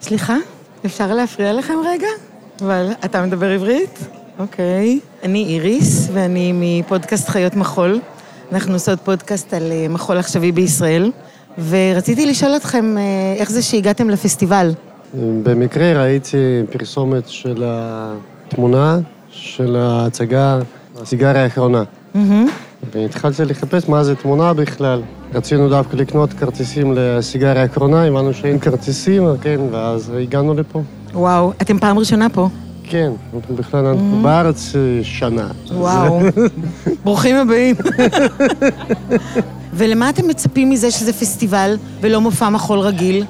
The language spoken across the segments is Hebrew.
סליחה, אפשר להפריע לכם רגע? אבל אתה מדבר עברית? אוקיי. אני איריס, ואני מפודקאסט חיות מחול. אנחנו עושות פודקאסט על אה, מחול עכשווי בישראל, ורציתי לשאול אתכם אה, איך זה שהגעתם לפסטיבל. במקרה ראיתי פרסומת של התמונה של ההצגה, הסיגריה האחרונה. והתחלתי לחפש מה זה תמונה בכלל. רצינו דווקא לקנות כרטיסים לסיגריה האחרונה, הבנו שאין כרטיסים, כן, ואז הגענו לפה. וואו, אתם פעם ראשונה פה. כן, אנחנו בכלל אנחנו בארץ אה, שנה. וואו, ברוכים הבאים. ולמה אתם מצפים מזה שזה פסטיבל ולא מופע מחול רגיל?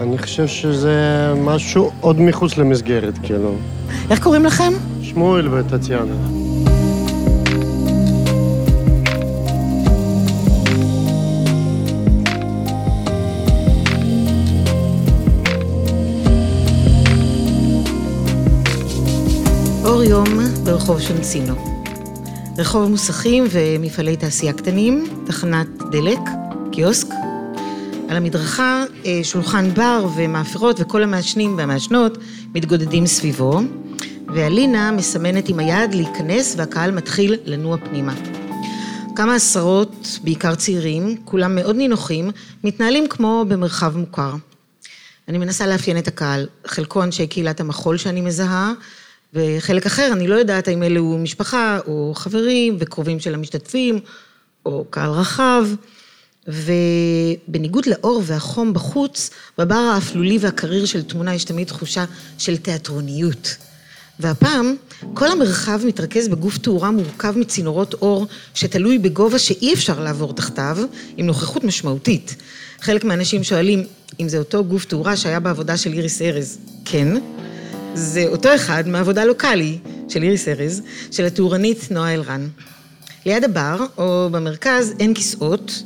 אני חושב שזה משהו עוד מחוץ למסגרת, כאילו. איך קוראים לכם? שמואל וטטיאנה. אור יום ברחוב שונצינו. רחוב מוסכים ומפעלי תעשייה קטנים, תחנת דלק, קיוסק. על המדרכה אה, שולחן בר ומאפרות וכל המעשנים והמעשנות מתגודדים סביבו, ואלינה מסמנת עם היד להיכנס והקהל מתחיל לנוע פנימה. כמה עשרות, בעיקר צעירים, כולם מאוד נינוחים, מתנהלים כמו במרחב מוכר. אני מנסה לאפיין את הקהל, חלקו אנשי קהילת המחול שאני מזהה, וחלק אחר, אני לא יודעת האם אלו משפחה, או חברים, וקרובים של המשתתפים, או קהל רחב. ובניגוד לאור והחום בחוץ, בבר האפלולי והקריר של תמונה יש תמיד תחושה של תיאטרוניות. והפעם, כל המרחב מתרכז בגוף תאורה מורכב מצינורות אור שתלוי בגובה שאי אפשר לעבור תחתיו, עם נוכחות משמעותית. חלק מהאנשים שואלים אם זה אותו גוף תאורה שהיה בעבודה של איריס ארז. כן, זה אותו אחד מעבודה לוקאלי של איריס ארז, של התאורנית נועה אלרן. ליד הבר, או במרכז, אין כיסאות,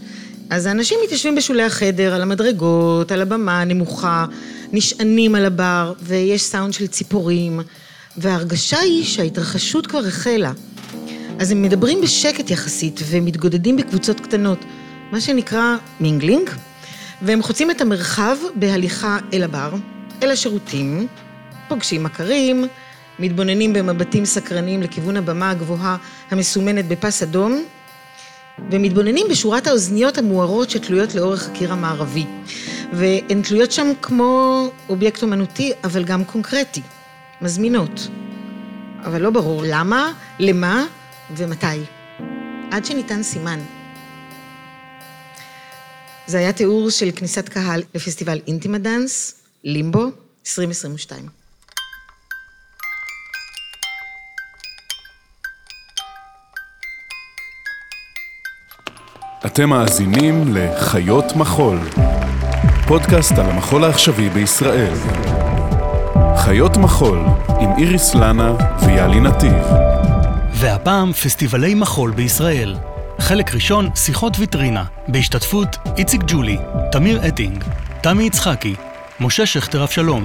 אז האנשים מתיישבים בשולי החדר, על המדרגות, על הבמה הנמוכה, נשענים על הבר, ויש סאונד של ציפורים, וההרגשה היא שההתרחשות כבר החלה. אז הם מדברים בשקט יחסית, ומתגודדים בקבוצות קטנות, מה שנקרא mingling, והם חוצים את המרחב בהליכה אל הבר, אל השירותים, פוגשים מכרים, מתבוננים במבטים סקרנים לכיוון הבמה הגבוהה המסומנת בפס אדום, ומתבוננים בשורת האוזניות המוארות שתלויות לאורך הקיר המערבי. והן תלויות שם כמו אובייקט אומנותי, אבל גם קונקרטי, מזמינות. אבל לא ברור למה, למה ומתי. עד שניתן סימן. זה היה תיאור של כניסת קהל לפסטיבל אינטימה דאנס, לימבו, 2022. אתם מאזינים לחיות מחול, פודקאסט על המחול העכשווי בישראל. חיות מחול עם איריס לנה ויאלי נתיב. והפעם פסטיבלי מחול בישראל. חלק ראשון, שיחות ויטרינה, בהשתתפות איציק ג'ולי, תמיר אטינג, תמי יצחקי, משה שכטר אבשלום,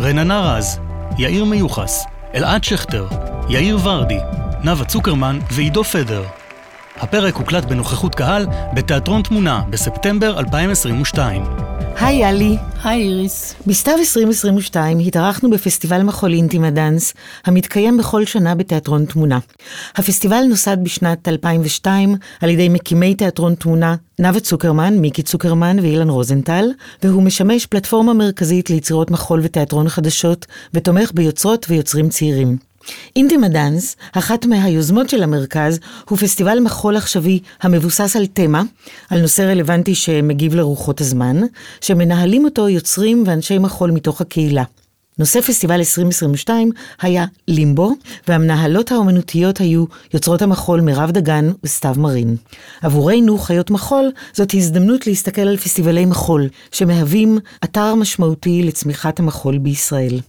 רננה רז, יאיר מיוחס, אלעד שכטר, יאיר ורדי, נאוה צוקרמן ועידו פדר. הפרק הוקלט בנוכחות קהל בתיאטרון תמונה בספטמבר 2022. היי יאלי. היי איריס. בסתיו 2022 התארחנו בפסטיבל מחול אינטימה דאנס, המתקיים בכל שנה בתיאטרון תמונה. הפסטיבל נוסד בשנת 2002 על ידי מקימי תיאטרון תמונה, נאוה צוקרמן, מיקי צוקרמן ואילן רוזנטל, והוא משמש פלטפורמה מרכזית ליצירות מחול ותיאטרון חדשות, ותומך ביוצרות ויוצרים צעירים. אינטימה דאנס, אחת מהיוזמות של המרכז, הוא פסטיבל מחול עכשווי המבוסס על תמה, על נושא רלוונטי שמגיב לרוחות הזמן, שמנהלים אותו יוצרים ואנשי מחול מתוך הקהילה. נושא פסטיבל 2022 היה לימבו, והמנהלות האומנותיות היו יוצרות המחול מירב דגן וסתיו מרין. עבורנו, חיות מחול, זאת הזדמנות להסתכל על פסטיבלי מחול, שמהווים אתר משמעותי לצמיחת המחול בישראל.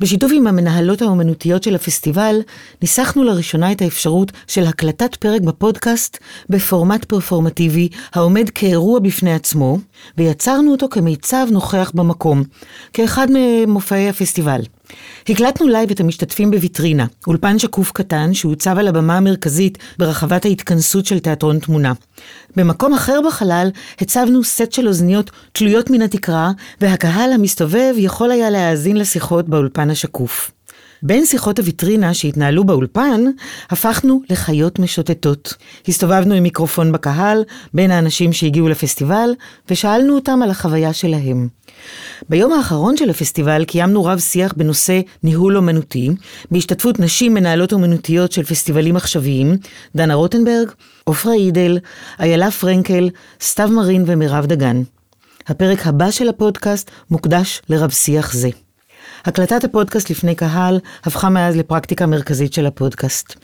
בשיתוף עם המנהלות האומנותיות של הפסטיבל, ניסחנו לראשונה את האפשרות של הקלטת פרק בפודקאסט בפורמט פרפורמטיבי העומד כאירוע בפני עצמו, ויצרנו אותו כמיצב נוכח במקום, כאחד ממופעי הפסטיבל. הקלטנו לייב את המשתתפים בוויטרינה, אולפן שקוף קטן שהוצב על הבמה המרכזית ברחבת ההתכנסות של תיאטרון תמונה. במקום אחר בחלל הצבנו סט של אוזניות תלויות מן התקרה, והקהל המסתובב יכול היה להאזין לשיחות באולפן השקוף. בין שיחות הוויטרינה שהתנהלו באולפן, הפכנו לחיות משוטטות. הסתובבנו עם מיקרופון בקהל, בין האנשים שהגיעו לפסטיבל, ושאלנו אותם על החוויה שלהם. ביום האחרון של הפסטיבל קיימנו רב שיח בנושא ניהול אומנותי, בהשתתפות נשים מנהלות אומנותיות של פסטיבלים עכשוויים, דנה רוטנברג, עופרה אידל, איילה פרנקל, סתיו מרין ומירב דגן. הפרק הבא של הפודקאסט מוקדש לרב שיח זה. הקלטת הפודקאסט לפני קהל הפכה מאז לפרקטיקה מרכזית של הפודקאסט.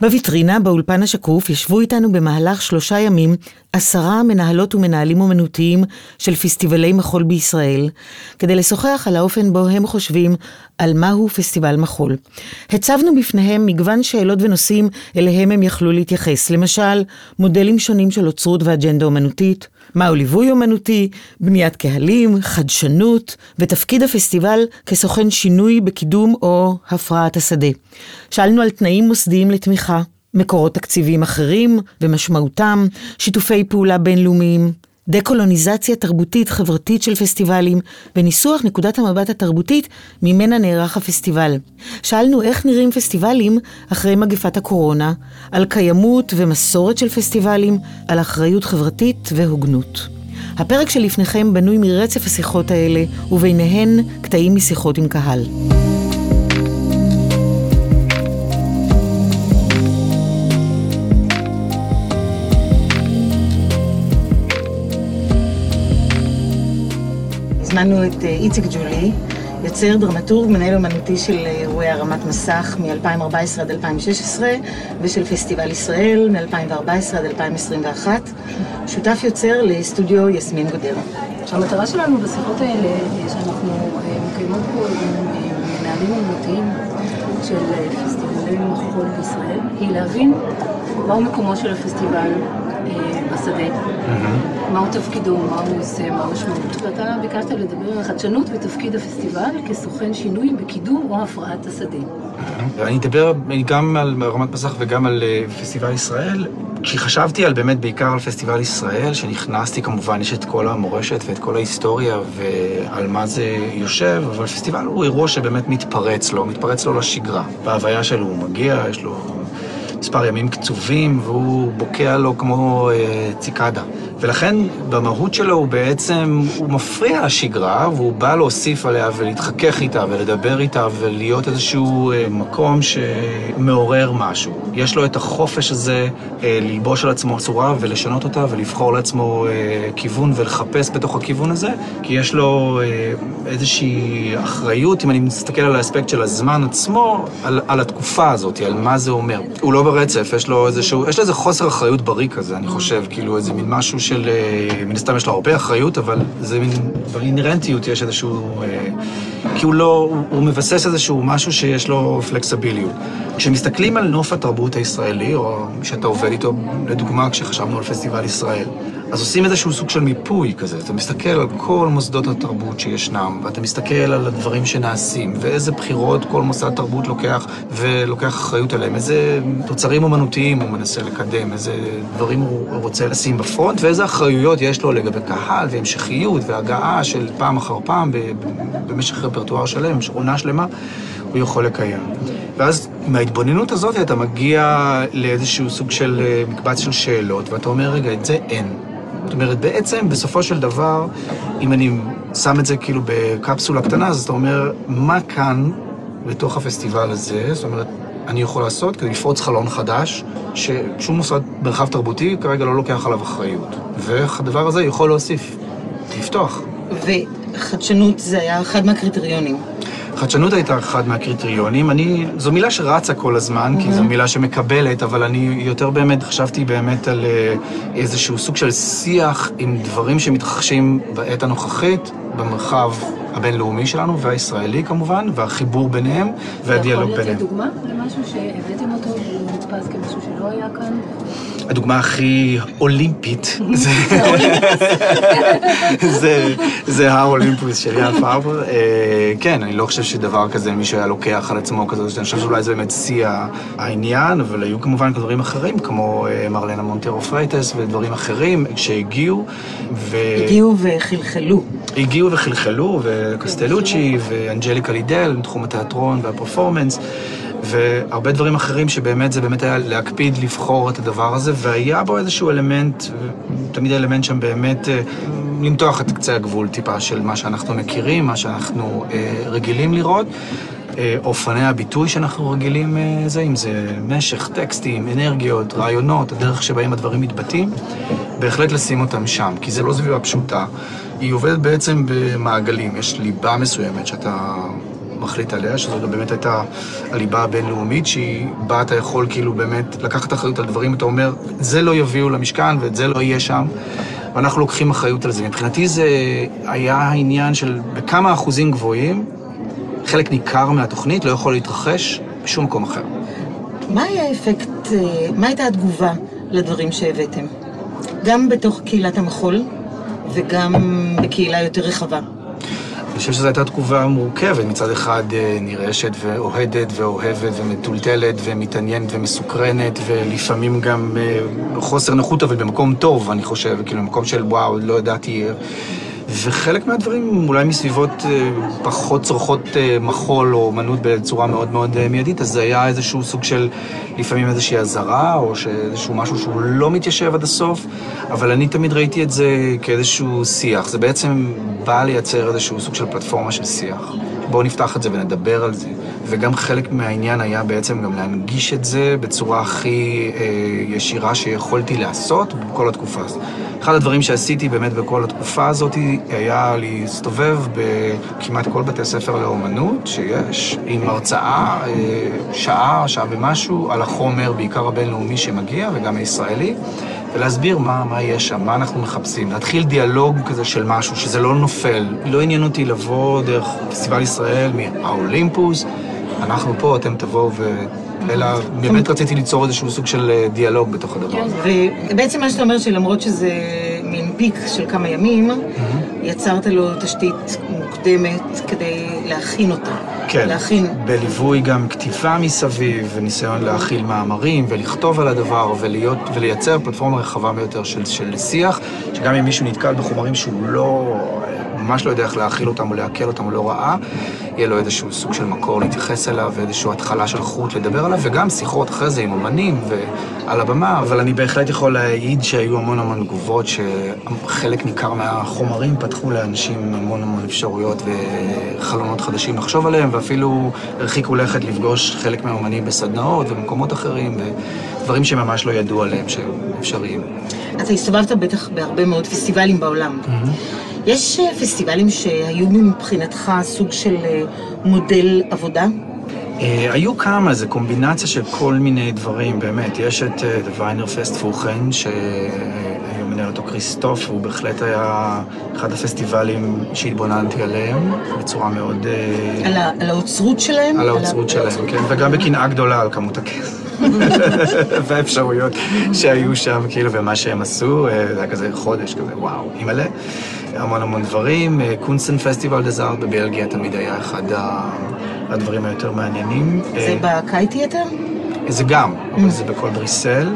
בוויטרינה, באולפן השקוף, ישבו איתנו במהלך שלושה ימים עשרה מנהלות ומנהלים אומנותיים של פסטיבלי מחול בישראל, כדי לשוחח על האופן בו הם חושבים על מהו פסטיבל מחול. הצבנו בפניהם מגוון שאלות ונושאים אליהם הם יכלו להתייחס, למשל, מודלים שונים של אוצרות ואג'נדה אומנותית, מהו ליווי אומנותי, בניית קהלים, חדשנות, ותפקיד הפסטיבל כסוכן שינוי בקידום או הפרעת השדה. שאלנו על תנאים מוסדיים לתמיכה, מקורות תקציביים אחרים ומשמעותם, שיתופי פעולה בינלאומיים, דקולוניזציה תרבותית חברתית של פסטיבלים, וניסוח נקודת המבט התרבותית ממנה נערך הפסטיבל. שאלנו איך נראים פסטיבלים אחרי מגפת הקורונה, על קיימות ומסורת של פסטיבלים, על אחריות חברתית והוגנות. הפרק שלפניכם בנוי מרצף השיחות האלה, וביניהן קטעים משיחות עם קהל. הזמנו את אה, איציק ג'ולי, יוצר דרמטורג, מנהל אומנותי של אה, אירועי הרמת מסך מ-2014 עד 2016 ושל פסטיבל ישראל מ-2014 עד 2021, שותף יוצר לסטודיו יסמין גודר. המטרה שלנו בשיחות האלה, אה, שאנחנו מקיימות פה עם מנהלים אומנותיים של פסטיבלי מחול בישראל, היא להבין מהו מקומו של הפסטיבל בשדה. מהו תפקידו, מה הוא עושה, מה המשמעות. ואתה ביקשת לדבר על חדשנות ותפקיד הפסטיבל כסוכן שינוי בקידום או הפרעת השדה. אני אדבר גם על רמת מסך וגם על אה, פסטיבל ישראל. כשחשבתי על באמת בעיקר על פסטיבל ישראל, שנכנסתי כמובן, יש את כל המורשת ואת כל ההיסטוריה ועל מה זה יושב, אבל פסטיבל הוא אירוע שבאמת מתפרץ לו, מתפרץ לו לשגרה. בהוויה שלו הוא מגיע, יש לו מספר ימים קצובים, והוא בוקע לו כמו אה, ציקדה. ולכן במהות שלו הוא בעצם, הוא מפריע לשגרה, והוא בא להוסיף עליה ולהתחכך איתה ולדבר איתה ולהיות איזשהו אה, מקום שמעורר משהו. יש לו את החופש הזה אה, ללבוש על עצמו צורה ולשנות אותה ולבחור לעצמו אה, כיוון ולחפש בתוך הכיוון הזה, כי יש לו אה, איזושהי אחריות, אם אני מסתכל על האספקט של הזמן עצמו, על, על התקופה הזאת, על מה זה אומר. הוא לא ברצף, יש לו איזשהו, יש לו איזה חוסר אחריות בריא כזה, אני חושב, כאילו איזה מין משהו של, אה, מן הסתם יש לו הרבה אחריות, אבל זה מין, באינרנטיות יש איזשהו, אה, כי הוא לא, הוא, הוא מבסס איזשהו משהו שיש לו פלקסביליות. כשמסתכלים על נוף התרבות הישראלי, או שאתה עובד איתו, לדוגמה, כשחשבנו על פסטיבל ישראל, אז עושים איזשהו סוג של מיפוי כזה. אתה מסתכל על כל מוסדות התרבות שישנם, ואתה מסתכל על הדברים שנעשים, ואיזה בחירות כל מוסד תרבות לוקח ולוקח אחריות עליהם, איזה תוצרים אומנותיים הוא מנסה לקדם, איזה דברים הוא רוצה לשים בפרונט, ואיזה אחריויות יש לו לגבי קהל והמשכיות והגעה של פעם אחר פעם במשך רפרטואר שלם, עונה שלמה, הוא יכול לקיים. ואז מההתבוננות הזאת אתה מגיע לאיזשהו סוג של אה, מקבץ של שאלות, ואתה אומר, רגע, את זה אין. זאת אומרת, בעצם, בסופו של דבר, אם אני שם את זה כאילו בקפסולה קטנה, אז אתה אומר, מה כאן, בתוך הפסטיבל הזה, זאת אומרת, אני יכול לעשות כדי לפרוץ חלון חדש, ששום מוסד מרחב תרבותי כרגע לא לוקח עליו אחריות. ואיך הדבר הזה יכול להוסיף, לפתוח. וחדשנות זה היה אחד מהקריטריונים. חדשנות הייתה אחד מהקריטריונים. אני, זו מילה שרצה כל הזמן, כי זו מילה שמקבלת, אבל אני יותר באמת חשבתי באמת על אה, איזשהו סוג של שיח עם דברים שמתרחשים בעת הנוכחית, במרחב הבינלאומי שלנו, והישראלי כמובן, והחיבור ביניהם, והדיאלוג אתה יכול ביניהם. לתת דוגמה למשהו שהבאתם אותו והוא נתפס כמשהו שלא היה כאן? הדוגמה הכי אולימפית זה, זה, זה האולימפוס של יאן פאבר. אה, כן, אני לא חושב שדבר כזה מישהו היה לוקח על עצמו כזה, אני חושב שאולי זה באמת שיא העניין, אבל היו כמובן דברים אחרים, כמו אה, מרלנה מונטרו פרייטס ודברים אחרים שהגיעו. ו... הגיעו וחלחלו. הגיעו וחלחלו, וקוסטלוצ'י ואנג'ליקה לידל, מתחום התיאטרון והפרפורמנס, והרבה דברים אחרים שבאמת זה באמת היה להקפיד לבחור את הדבר הזה, והיה בו איזשהו אלמנט, תמיד האלמנט שם באמת אה, למתוח את קצה הגבול טיפה של מה שאנחנו מכירים, מה שאנחנו אה, רגילים לראות. אה, אופני הביטוי שאנחנו רגילים אה, זה, אם זה משך, טקסטים, אנרגיות, רעיונות, הדרך שבהם הדברים מתבטאים, בהחלט לשים אותם שם, כי זה לא סביבה פשוטה. היא עובדת בעצם במעגלים, יש ליבה מסוימת שאתה מחליט עליה, שזו באמת הייתה הליבה הבינלאומית, שהיא בה אתה יכול כאילו באמת לקחת אחריות על דברים, אתה אומר, זה לא יביאו למשכן ואת זה לא יהיה שם. ואנחנו לוקחים אחריות על זה. מבחינתי זה היה העניין של בכמה אחוזים גבוהים, חלק ניכר מהתוכנית לא יכול להתרחש בשום מקום אחר. מה היה האפקט, אה, מה הייתה התגובה לדברים שהבאתם? גם בתוך קהילת המחול וגם בקהילה יותר רחבה. אני חושב שזו הייתה תגובה מורכבת, מצד אחד אה, נרעשת ואוהדת ואוהבת ומטולטלת ומתעניינת ומסוקרנת ולפעמים גם אה, חוסר נוחות, אבל במקום טוב, אני חושב, כאילו במקום של וואו, לא ידעתי... וחלק מהדברים אולי מסביבות אה, פחות צורכות אה, מחול או אומנות בצורה מאוד מאוד אה, מיידית, אז זה היה איזשהו סוג של לפעמים איזושהי אזהרה, או שאיזשהו משהו שהוא לא מתיישב עד הסוף, אבל אני תמיד ראיתי את זה כאיזשהו שיח. זה בעצם בא לייצר איזשהו סוג של פלטפורמה של שיח. בואו נפתח את זה ונדבר על זה. וגם חלק מהעניין היה בעצם גם להנגיש את זה בצורה הכי אה, ישירה שיכולתי לעשות בכל התקופה הזאת. אחד הדברים שעשיתי באמת בכל התקופה הזאת היה להסתובב בכמעט כל בתי הספר לאומנות שיש, עם הרצאה, אה, שעה, שעה ומשהו, על החומר, בעיקר הבינלאומי שמגיע וגם הישראלי. ולהסביר מה, מה יש שם, מה אנחנו מחפשים. להתחיל דיאלוג כזה של משהו, שזה לא נופל. לא עניין אותי לבוא דרך פסטיבל ישראל מהאולימפוס, אנחנו פה, אתם תבואו ו... אלא באמת רציתי ליצור איזשהו סוג של אה, דיאלוג בתוך הדבר הזה. ובעצם מה שאתה אומר שלמרות שזה מין פיק של כמה ימים, יצרת לו תשתית מוקדמת כדי להכין אותו. כן, להכין. בליווי גם כתיבה מסביב, וניסיון להכיל מאמרים, ולכתוב על הדבר, ולהיות, ולייצר פלטפורמה רחבה ביותר של, של שיח, שגם אם מישהו נתקל בחומרים שהוא לא, ממש לא יודע איך להכיל אותם או לעכל אותם או לא ראה, יהיה לו איזשהו סוג של מקור להתייחס אליו, ואיזושהי התחלה של חוט לדבר עליו, וגם שיחות אחרי זה עם אמנים ועל הבמה, אבל אני בהחלט יכול להעיד שהיו המון המון תגובות, שחלק ניכר מהחומרים פתחו לאנשים המון המון אפשרויות וחלונות חדשים לחשוב עליהם, ואפילו הרחיקו לכת לפגוש חלק מהאומנים בסדנאות ובמקומות אחרים, ודברים שממש לא ידעו עליהם שהם אפשריים. אתה הסתובבת בטח בהרבה מאוד פסטיבלים בעולם. יש אה, פסטיבלים שהיו מבחינתך סוג של אה, מודל עבודה? אה, היו כמה, זה קומבינציה של כל מיני דברים, באמת. יש את Viner Fest פוכן, מנהל אותו כריסטוף, והוא בהחלט היה אחד הפסטיבלים שהתבוננתי עליהם, בצורה מאוד... על, ה, על האוצרות שלהם? על האוצרות שלהם, כן, וגם בקנאה גדולה על כמות הכסף. והאפשרויות שהיו שם, כאילו, ומה שהם עשו, זה היה כזה חודש, כזה, וואו, אימא'לה. המון המון דברים. אה, קונסטן פסטיבל דזארט בבלגיה תמיד היה אחד הדברים היותר מעניינים. זה אה, בקאי תיאטר? זה גם, אבל זה בכל בריסל.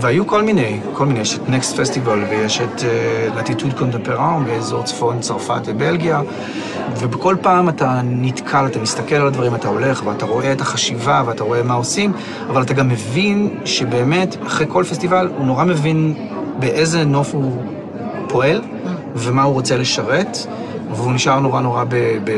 והיו כל מיני, כל מיני, יש את נקסט פסטיבל ויש את לטיטוד קונטמפרן באזור צפון צרפת ובלגיה, ובכל פעם אתה נתקל, אתה מסתכל על הדברים, אתה הולך ואתה רואה את החשיבה ואתה רואה מה עושים, אבל אתה גם מבין שבאמת, אחרי כל פסטיבל, הוא נורא מבין באיזה נוף הוא פועל ומה הוא רוצה לשרת, והוא נשאר נורא נורא ב... ב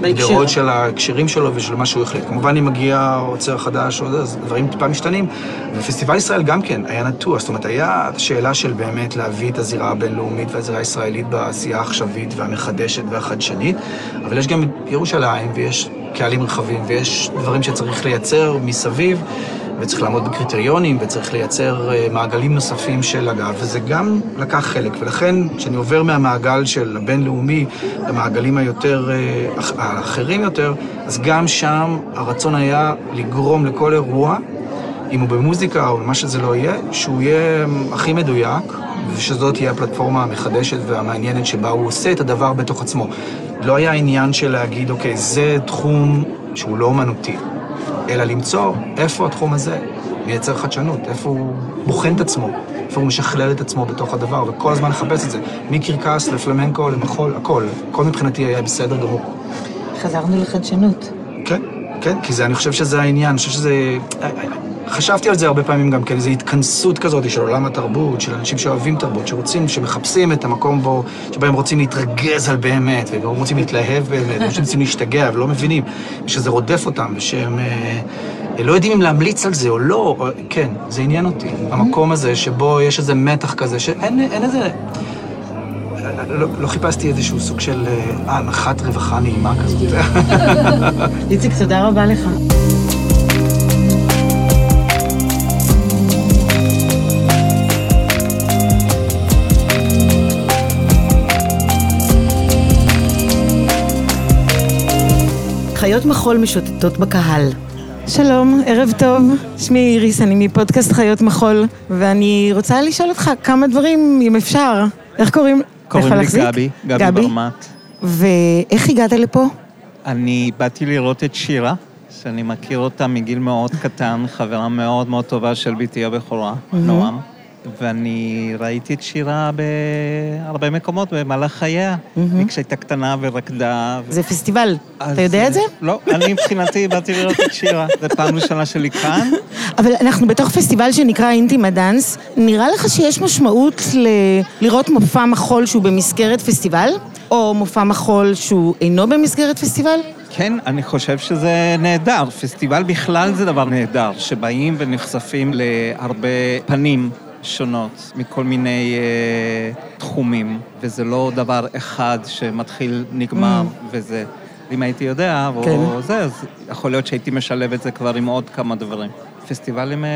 בהקשר. דעות של ההקשרים שלו ושל מה שהוא החליט. כמובן, אם מגיע עוצר חדש אז דברים טיפה משתנים. ופסטיבל ישראל גם כן היה נטוע, זאת אומרת, היה שאלה של באמת להביא את הזירה הבינלאומית והזירה הישראלית בעשייה העכשווית והמחדשת והחדשנית, אבל יש גם ירושלים ויש קהלים רחבים ויש דברים שצריך לייצר מסביב. וצריך לעמוד בקריטריונים, וצריך לייצר אה, מעגלים נוספים של הגב, וזה גם לקח חלק. ולכן, כשאני עובר מהמעגל של הבינלאומי למעגלים היותר, אה, אח- האחרים יותר, אז גם שם הרצון היה לגרום לכל אירוע, אם הוא במוזיקה או מה שזה לא יהיה, שהוא יהיה הכי מדויק, ושזאת תהיה הפלטפורמה המחדשת והמעניינת שבה הוא עושה את הדבר בתוך עצמו. לא היה עניין של להגיד, אוקיי, זה תחום שהוא לא אומנותי. אלא למצוא איפה התחום הזה מייצר חדשנות, איפה הוא בוחן את עצמו, איפה הוא משכלל את עצמו בתוך הדבר, וכל הזמן לחפש את זה. מקרקס לפלמנקו למחול, הכל. הכל מבחינתי היה בסדר גמור. חזרנו לחדשנות. כן, כן, כי זה, אני חושב שזה העניין, אני חושב שזה... חשבתי על זה הרבה פעמים גם כן, איזו התכנסות כזאת של עולם התרבות, של אנשים שאוהבים תרבות, שרוצים, שמחפשים את המקום בו, שבהם רוצים להתרגז על באמת, וגם רוצים להתלהב באמת, וגם שהם רוצים להשתגע, ולא מבינים, שזה רודף אותם, ושהם אה, לא יודעים אם להמליץ על זה או לא, או, כן, זה עניין אותי. המקום הזה שבו יש איזה מתח כזה, שאין אין איזה... לא, לא חיפשתי איזשהו סוג של אה, הנחת רווחה נעימה כזאת. איציק, תודה רבה לך. חיות מחול משוטטות בקהל. שלום, ערב טוב. שמי איריס, אני מפודקאסט חיות מחול, ואני רוצה לשאול אותך כמה דברים, אם אפשר. איך קוראים? קוראים לי להחזיק? גבי, גבי ברמט. ואיך הגעת לפה? אני באתי לראות את שירה, שאני מכיר אותה מגיל מאוד קטן, חברה מאוד מאוד טובה של בתי הבכורה, נועם. ואני ראיתי את שירה בהרבה מקומות במהלך חייה, כשהייתה קטנה ורקדה. ו- זה פסטיבל, אתה יודע את זה? לא, אני מבחינתי באתי לראות את שירה. זו פעם ראשונה שלי כאן. אבל אנחנו בתוך פסטיבל שנקרא אינטימה דאנס. נראה לך שיש משמעות ל... לראות מופע מחול שהוא במסגרת פסטיבל? או מופע מחול שהוא אינו במסגרת פסטיבל? כן, אני חושב שזה נהדר. פסטיבל בכלל זה דבר נהדר, שבאים ונחשפים להרבה פנים שונות מכל מיני אה, תחומים, וזה לא דבר אחד שמתחיל, נגמר, וזה... אם הייתי יודע, או כן. זה, אז יכול להיות שהייתי משלב את זה כבר עם עוד כמה דברים. פסטיבלים אה,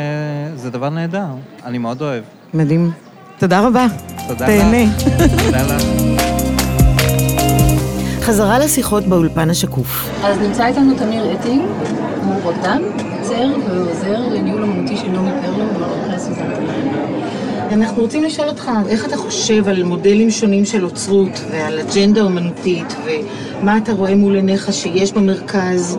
זה דבר נהדר, אני מאוד אוהב. מדהים. תודה רבה. תודה תהנה. לך. תודה לך. חזרה לשיחות באולפן השקוף. אז נמצא איתנו תמיר אטינג, הוא רוקדן, יוצר ועוזר לניהול אמנותי של נעמי פרלו במרכז סוזן אנחנו רוצים לשאול אותך, איך אתה חושב על מודלים שונים של אוצרות ועל אג'נדה אומנותית, ומה אתה רואה מול עיניך שיש במרכז,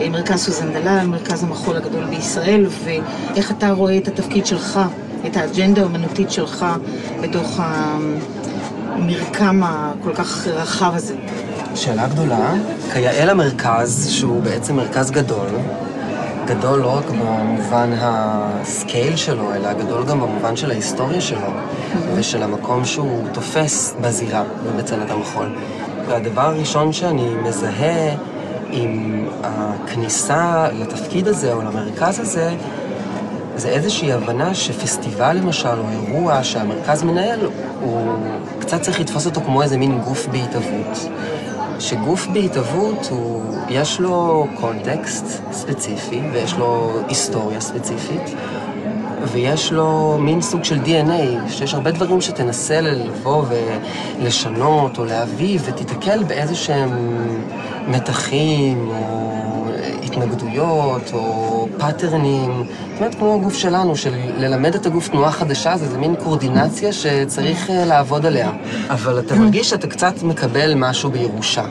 אה, מרכז סוזן מרכז המחול הגדול בישראל, ואיך אתה רואה את התפקיד שלך, את האג'נדה האומנותית שלך בתוך המרקם הכל כך רחב הזה. שאלה גדולה, כיאה למרכז, שהוא בעצם מרכז גדול, גדול לא רק במובן ה scale שלו, אלא גדול גם במובן של ההיסטוריה שלו, ושל המקום שהוא תופס בזירה ובצלת המחול. והדבר הראשון שאני מזהה עם הכניסה לתפקיד הזה או למרכז הזה, זה איזושהי הבנה שפסטיבל למשל, או אירוע שהמרכז מנהל, הוא קצת צריך לתפוס אותו כמו איזה מין גוף בהתהוות. שגוף בהתהוות, הוא, יש לו קונטקסט ספציפי, ויש לו היסטוריה ספציפית, ויש לו מין סוג של DNA, שיש הרבה דברים שתנסה לבוא ולשנות או להביא, ותיתקל באיזה שהם מתחים, או התנגדויות, או פאטרנים. זאת אומרת, כמו הגוף שלנו, של ללמד את הגוף תנועה חדשה, זה, זה מין קורדינציה שצריך אה, לעבוד עליה. אבל אתה מרגיש שאתה קצת מקבל משהו בירושה.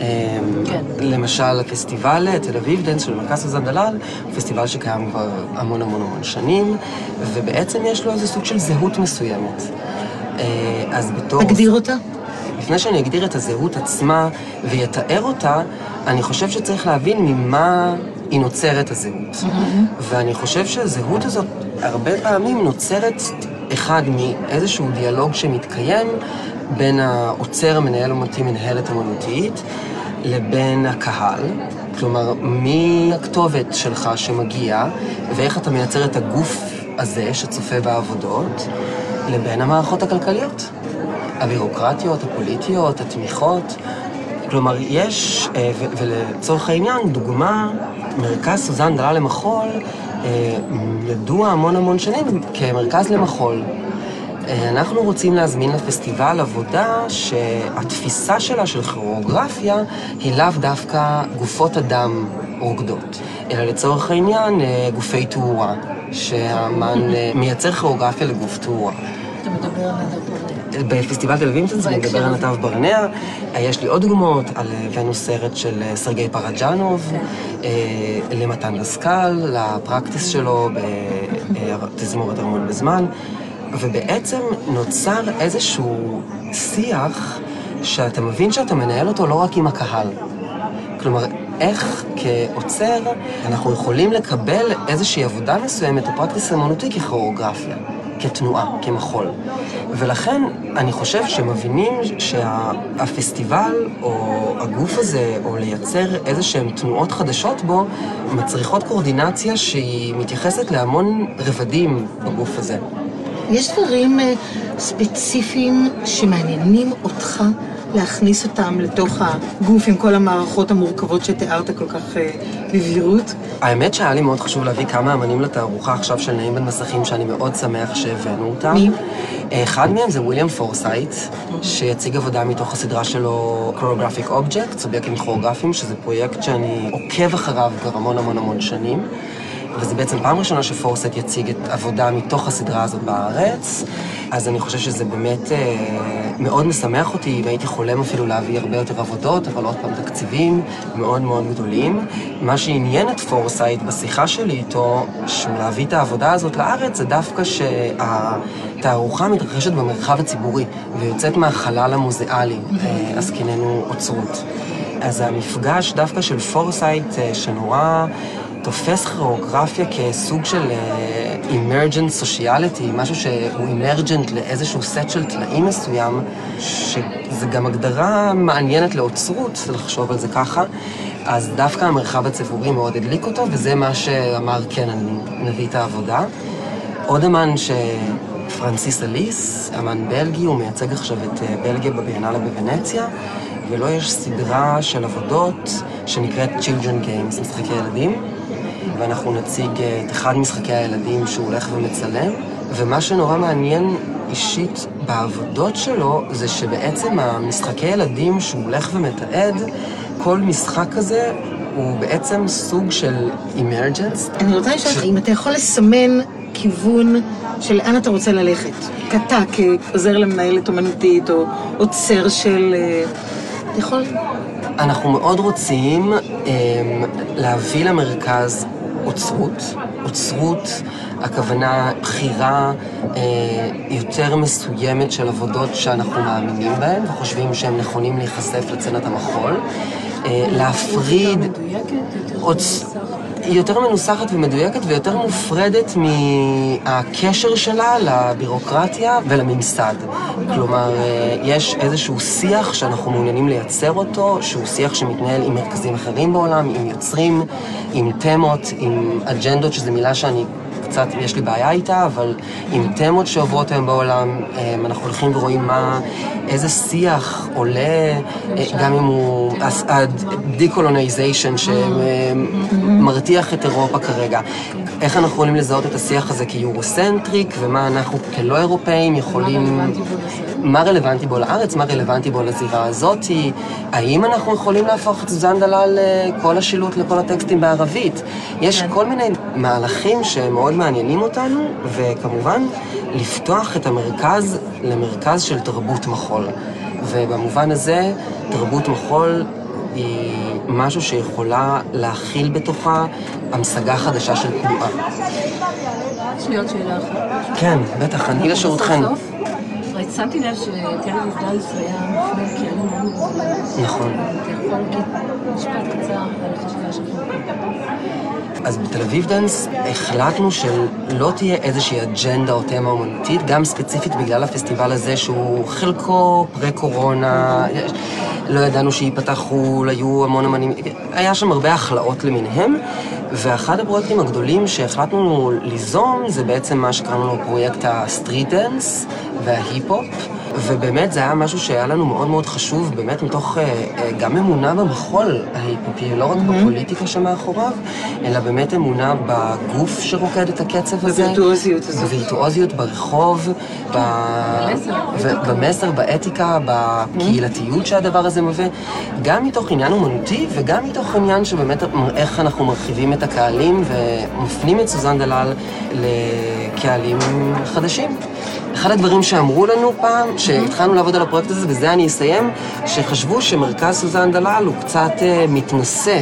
אה, כן. למשל, הפסטיבל אה, תל אביב דנס של מרכז סוזן דלל, הוא פסטיבל שקיים כבר המון המון המון שנים, ובעצם יש לו איזה סוג של זהות מסוימת. אה, אז בתור... תגדיר אותה. לפני שאני אגדיר את הזהות עצמה ויתאר אותה, אני חושב שצריך להבין ממה היא נוצרת הזהות. ואני חושב שהזהות הזאת הרבה פעמים נוצרת, אחד, מאיזשהו דיאלוג שמתקיים בין העוצר, המנהל אומנותי, מנהלת אומנותית, לבין הקהל. כלומר, מי הכתובת שלך שמגיע, ואיך אתה מייצר את הגוף הזה שצופה בעבודות, לבין המערכות הכלכליות. הבירוקרטיות, הפוליטיות, התמיכות. כלומר, יש, אה, ולצורך העניין, דוגמה, מרכז סוזן דלה למחול אה, ידוע המון המון שנים כמרכז למחול. אה, אנחנו רוצים להזמין לפסטיבל עבודה שהתפיסה שלה של כירוגרפיה היא לאו דווקא גופות אדם רוקדות, אלא לצורך העניין גופי תאורה, שהאמן מייצר כירוגרפיה לגוף תאורה. אתה מדבר על ברנע. בפסטיבל תל אביב אני מדבר על נתב ברנע, יש לי עוד דוגמאות, על הבאנו סרט של סרגי פרג'נוב, למתן דסקל, לפרקטיס שלו בתזמורת ארמון בזמן, ובעצם נוצר איזשהו שיח שאתה מבין שאתה מנהל אותו לא רק עם הקהל. כלומר, איך כעוצר אנחנו יכולים לקבל איזושהי עבודה מסוימת או פרקטיס אמנותי ככוריאוגרפיה. כתנועה, כמחול. ולכן אני חושב שמבינים שהפסטיבל או הגוף הזה, או לייצר איזה שהן תנועות חדשות בו, מצריכות קואורדינציה שהיא מתייחסת להמון רבדים בגוף הזה. יש דברים אה, ספציפיים שמעניינים אותך להכניס אותם לתוך הגוף עם כל המערכות המורכבות שתיארת כל כך אה, בבהירות? האמת שהיה לי מאוד חשוב להביא כמה אמנים לתערוכה עכשיו של נעים בין מסכים, שאני מאוד שמח שהבאנו אותם. מי? אחד מהם זה וויליאם פורסייט, שיציג עבודה מתוך הסדרה שלו Choreographic Objects, אובייקטים כוריאוגרפיים, שזה פרויקט שאני עוקב אחריו כבר המון המון המון שנים. וזו בעצם פעם ראשונה שפורסייט יציג את עבודה מתוך הסדרה הזאת בארץ, אז אני חושב שזה באמת אה, מאוד משמח אותי, והייתי חולם אפילו להביא הרבה יותר עבודות, אבל עוד פעם תקציבים מאוד מאוד גדולים. מה שעניין את פורסייט בשיחה שלי איתו, שהוא להביא את העבודה הזאת לארץ, זה דווקא שהתערוכה מתרחשת במרחב הציבורי, ויוצאת מהחלל המוזיאלי, אה, עסקינן באוצרות. אז המפגש דווקא של פורסייט, אה, שנורא... תופס כוריאוגרפיה כסוג של emergent uh, sociality, משהו שהוא emergent לאיזשהו סט של תנאים מסוים, שזה גם הגדרה מעניינת לאוצרות, לחשוב על זה ככה. אז דווקא המרחב הציבורי מאוד הדליק אותו, וזה מה שאמר, כן, אני מביא את העבודה. עוד אמן ש... פרנסיס אליס, אמן בלגי, הוא מייצג עכשיו את אה, בלגיה בביאנלה בוונציה, ולו יש סדרה של עבודות שנקראת Children Games, משחקי ילדים. ואנחנו נציג אה, את אחד משחקי הילדים שהוא הולך ומצלם, ומה שנורא מעניין אישית בעבודות שלו, זה שבעצם המשחקי ילדים שהוא הולך ומתעד, כל משחק כזה הוא בעצם סוג של אימרג'נס. אני רוצה לשאול אותך, אם אתה יכול לסמן כיוון של לאן אתה רוצה ללכת. אתה כעוזר למנהלת אומנותית, או עוצר של... אה, אתה יכול... אנחנו מאוד רוצים אה, להביא למרכז אוצרות. אוצרות, הכוונה בחירה אה, יותר מסוימת של עבודות שאנחנו מאמינים בהן וחושבים שהן נכונים להיחשף לצנת המחול. אה, להפריד... אוצ... היא יותר מנוסחת ומדויקת ויותר מופרדת מהקשר שלה לבירוקרטיה ולממסד. כלומר, אה, יש איזשהו שיח שאנחנו מעוניינים לייצר אותו, שהוא שיח שמתנהל עם מרכזים אחרים בעולם, עם יוצרים, עם תמות, עם אג'נדות, שזו מילה שאני קצת, יש לי בעיה איתה, אבל עם תמות שעוברות היום בעולם, אה, אנחנו הולכים ורואים מה, איזה שיח עולה, אה, גם אם הוא, ה-decolonization שמרתיח את אירופה כרגע. איך אנחנו יכולים לזהות את השיח הזה כיורוסנטריק, ומה אנחנו כלא אירופאים יכולים... מה רלוונטי בו לארץ, מה רלוונטי בו לזירה הזאתי, האם אנחנו יכולים להפוך את סוזן דלל לכל השילוט לכל הטקסטים בערבית. יש כן. כל מיני מהלכים שמאוד מעניינים אותנו, וכמובן, לפתוח את המרכז למרכז של תרבות מחול. ובמובן הזה, תרבות מחול היא משהו שיכולה להכיל בתוכה המשגה חדשה של תנועה. יש לי עוד שאלה אחת. כן, בטח, אני לשירותכן. שמתי לב שטלב דאנס היה מופנה לקהלים מאוד גדולים. נכון. אתה יכול להגיד משפט קצר על החשיבה שלך. אז בתל אביב דאנס החלטנו שלא תהיה איזושהי אג'נדה או תמה אומנותית, גם ספציפית בגלל הפסטיבל הזה שהוא חלקו פרה-קורונה. לא ידענו שייפתח חו"ל, היו המון אמנים, היה שם הרבה הכלאות למיניהם, ואחד הפרויקטים הגדולים שהחלטנו ליזום זה בעצם מה שקראנו לו פרויקט ה street dance וההיפ-הופ. ובאמת זה היה משהו שהיה לנו מאוד מאוד חשוב, באמת מתוך אה, אה, גם אמונה במחול ההיפופי, לא רק בפוליטיקה שמאחוריו, אלא באמת אמונה בגוף שרוקד את הקצב הזה. בווירטואוזיות הזאת. בווירטואוזיות ברחוב, ב... ו- במסר, באתיקה, בקהילתיות שהדבר הזה מביא, גם מתוך עניין אומנותי וגם מתוך עניין שבאמת איך אנחנו מרחיבים את הקהלים ומפנים את סוזן דלל לקהלים חדשים. אחד הדברים שאמרו לנו פעם, שהתחלנו לעבוד על הפרויקט הזה, ובזה אני אסיים, שחשבו שמרכז סוזן דלל הוא קצת uh, מתנשא.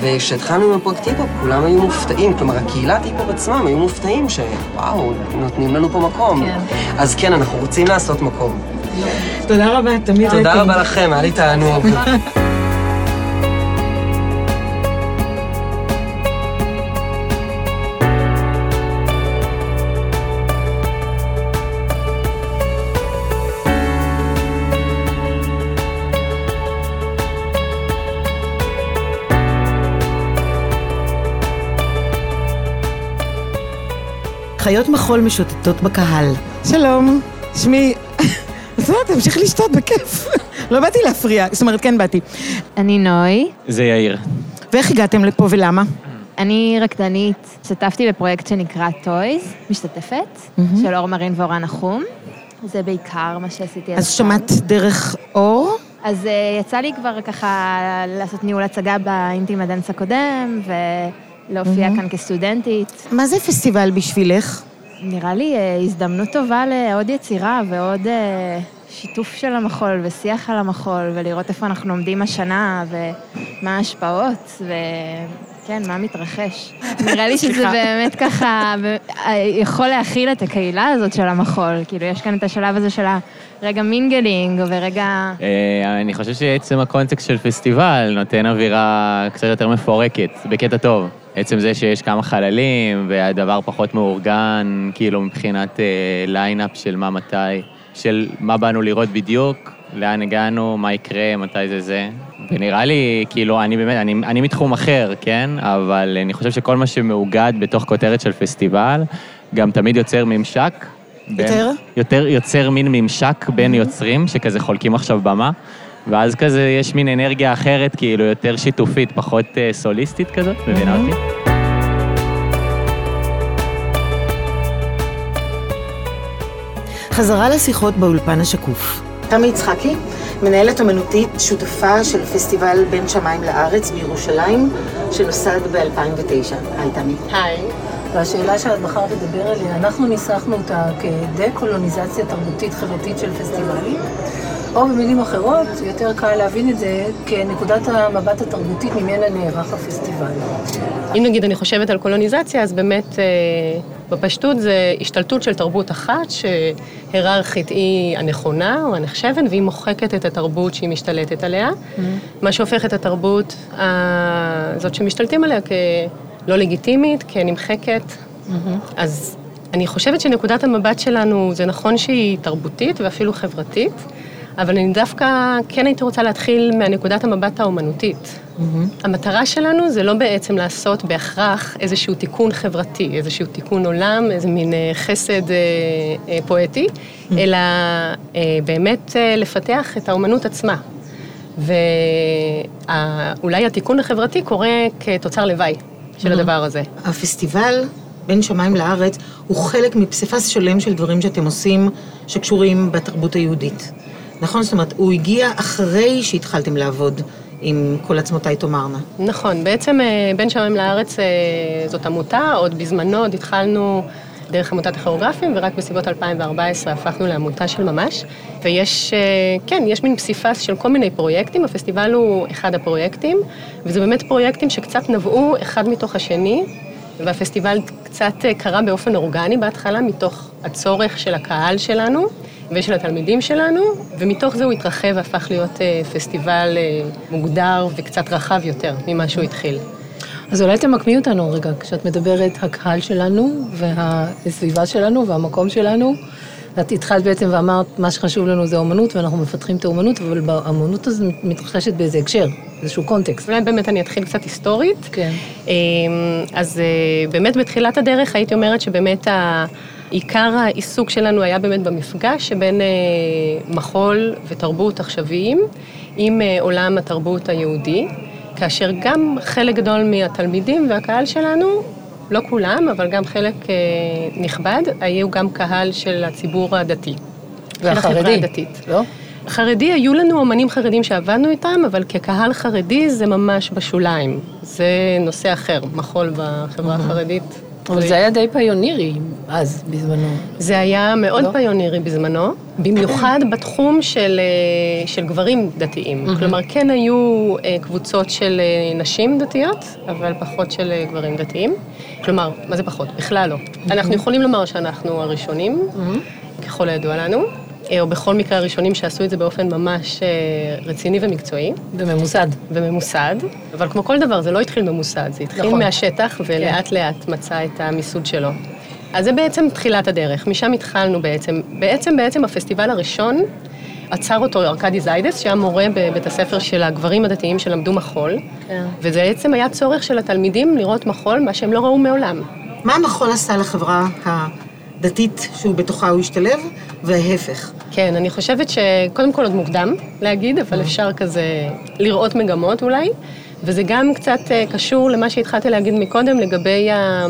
וכשהתחלנו עם הפרויקט היפ-הופ, כולם היו מופתעים, כלומר, הקהילת היפ-הופ עצמם היו מופתעים שוואו, נותנים לנו פה מקום. כן. אז כן, אנחנו רוצים לעשות מקום. תודה רבה, תמיר תודה. רבה לכם, היה לי תענוג. חיות מחול משוטטות בקהל. שלום, שמי... אז מה, תמשיך לשתות בכיף. לא באתי להפריע, זאת אומרת, כן באתי. אני נוי, זה יאיר. ואיך הגעתם לפה ולמה? אני רקדנית, השתתפתי בפרויקט שנקרא טויז, משתתפת, של אור מרין ואורה נחום. זה בעיקר מה שעשיתי עד אז. שמעת דרך אור? אז אה, יצא לי כבר ככה לעשות ניהול הצגה באינטימדאנס הקודם, ולהופיע כאן כסטודנטית. מה זה פסטיבל בשבילך? נראה לי אה, הזדמנות טובה לעוד יצירה ועוד אה, שיתוף של המחול ושיח על המחול, ולראות איפה אנחנו עומדים השנה, ומה ההשפעות, וכן, מה מתרחש. נראה לי שזה באמת ככה אה, יכול להכיל את הקהילה הזאת של המחול. כאילו, יש כאן את השלב הזה של הרגע mingling, ורגע... אני חושב שעצם הקונטקסט של פסטיבל נותן אווירה קצת יותר מפורקת, בקטע טוב. עצם זה שיש כמה חללים והדבר פחות מאורגן, כאילו מבחינת אה, ליינאפ של מה מתי, של מה באנו לראות בדיוק, לאן הגענו, מה יקרה, מתי זה זה. ונראה לי, כאילו, אני באמת, אני, אני מתחום אחר, כן? אבל אני חושב שכל מה שמאוגד בתוך כותרת של פסטיבל, גם תמיד יוצר ממשק. בין- יותר? יותר יוצר מין ממשק בין יוצרים, שכזה חולקים עכשיו במה, ואז כזה יש מין אנרגיה אחרת, כאילו יותר שיתופית, פחות אה, סוליסטית כזאת, מבינה אותי? חזרה לשיחות באולפן השקוף. תמי יצחקי, מנהלת אומנותית, שותפה של פסטיבל בין שמיים לארץ בירושלים, שנוסד ב-2009. היי, תמי. היי. והשאלה שאת בחרת לדבר עליה, אנחנו ניסחנו אותה כדה-קולוניזציה תרבותית חברתית של פסטיבלים, או במילים אחרות, יותר קל להבין את זה כנקודת המבט התרבותית ממנה נערך הפסטיבל. אם נגיד אני חושבת על קולוניזציה, אז באמת אה, בפשטות זה השתלטות של תרבות אחת, שהיררכית היא הנכונה או הנחשבת, והיא מוחקת את התרבות שהיא משתלטת עליה, מה שהופך את התרבות הזאת שמשתלטים עליה כלא לגיטימית, כנמחקת. אז אני חושבת שנקודת המבט שלנו, זה נכון שהיא תרבותית ואפילו חברתית, אבל אני דווקא כן הייתי רוצה להתחיל מהנקודת המבט האומנותית. המטרה שלנו זה לא בעצם לעשות בהכרח איזשהו תיקון חברתי, איזשהו תיקון עולם, איזה מין אה, חסד אה, אה, פואטי, אלא אה, באמת אה, לפתח את האומנות עצמה. ואולי התיקון החברתי קורה כתוצר לוואי של הדבר הזה. הפסטיבל בין שמיים לארץ הוא חלק מפסיפס שלם של דברים שאתם עושים שקשורים בתרבות היהודית. נכון? זאת אומרת, הוא הגיע אחרי שהתחלתם לעבוד עם כל עצמותיי תאמרנה. נכון, בעצם אה, בין שמיים לארץ אה, זאת עמותה, עוד בזמנו עוד התחלנו דרך עמותת הכירוגרפים, ורק בסביבות 2014 הפכנו לעמותה של ממש. ויש, אה, כן, יש מין פסיפס של כל מיני פרויקטים, הפסטיבל הוא אחד הפרויקטים, וזה באמת פרויקטים שקצת נבעו אחד מתוך השני, והפסטיבל קצת קרה באופן אורגני בהתחלה, מתוך הצורך של הקהל שלנו. ושל התלמידים שלנו, ומתוך זה הוא התרחב והפך להיות אה, פסטיבל אה, מוגדר וקצת רחב יותר ממה שהוא התחיל. אז אולי תמקמי אותנו רגע, כשאת מדברת הקהל שלנו, והסביבה שלנו, והמקום שלנו, ואת התחלת בעצם ואמרת, מה שחשוב לנו זה אומנות, ואנחנו מפתחים את האומנות, אבל האומנות הזו מתרחשת באיזה הקשר, איזשהו קונטקסט. אולי באמת אני אתחיל קצת היסטורית. כן. אמ, אז אה, באמת בתחילת הדרך הייתי אומרת שבאמת ה... עיקר העיסוק שלנו היה באמת במפגש שבין אה, מחול ותרבות עכשוויים עם אה, עולם התרבות היהודי, כאשר גם חלק גדול מהתלמידים והקהל שלנו, לא כולם, אבל גם חלק אה, נכבד, היו גם קהל של הציבור הדתי. והחרדי, הדתית. לא? חרדי, היו לנו אמנים חרדים שעבדנו איתם, אבל כקהל חרדי זה ממש בשוליים. זה נושא אחר, מחול בחברה החרדית. אבל זה היה די פיונירי אז, בזמנו. זה היה מאוד לא? פיונירי בזמנו, במיוחד בתחום של, אה, של גברים דתיים. כלומר, כן היו אה, קבוצות של אה, נשים דתיות, אבל פחות של גברים דתיים. כלומר, מה זה פחות? בכלל לא. אנחנו יכולים לומר שאנחנו הראשונים, ככל הידוע לנו. או בכל מקרה הראשונים שעשו את זה באופן ממש רציני ומקצועי. וממוסד. וממוסד, אבל כמו כל דבר, זה לא התחיל ממוסד, זה התחיל נכון. מהשטח, ולאט כן. לאט מצא את המיסוד שלו. אז זה בעצם תחילת הדרך, משם התחלנו בעצם. בעצם, בעצם הפסטיבל הראשון, עצר אותו ארכדי זיידס, שהיה מורה בבית הספר של הגברים הדתיים שלמדו מחול, כן. וזה בעצם היה צורך של התלמידים לראות מחול, מה שהם לא ראו מעולם. מה המחול עשה לחברה הדתית שהוא בתוכה הוא השתלב, וההפך? כן, אני חושבת שקודם כל עוד מוקדם להגיד, אבל אפשר כזה לראות מגמות אולי, וזה גם קצת אה, קשור למה שהתחלתי להגיד מקודם לגבי ה...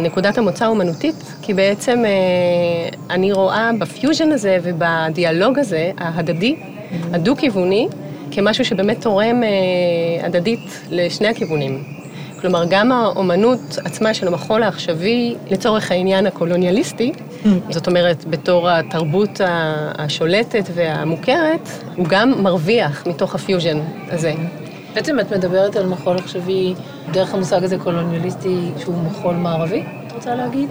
נקודת המוצא האומנותית, כי בעצם אה, אני רואה בפיוז'ן הזה ובדיאלוג הזה, ההדדי, הדו-כיווני, כמשהו שבאמת תורם אה, הדדית לשני הכיוונים. כלומר, גם האומנות עצמה של המחול העכשווי, לצורך העניין הקולוניאליסטי, זאת אומרת, בתור התרבות השולטת והמוכרת, הוא גם מרוויח מתוך הפיוז'ן הזה. בעצם את מדברת על מחול עכשווי דרך המושג הזה קולוניאליסטי, שהוא מחול מערבי, את רוצה להגיד?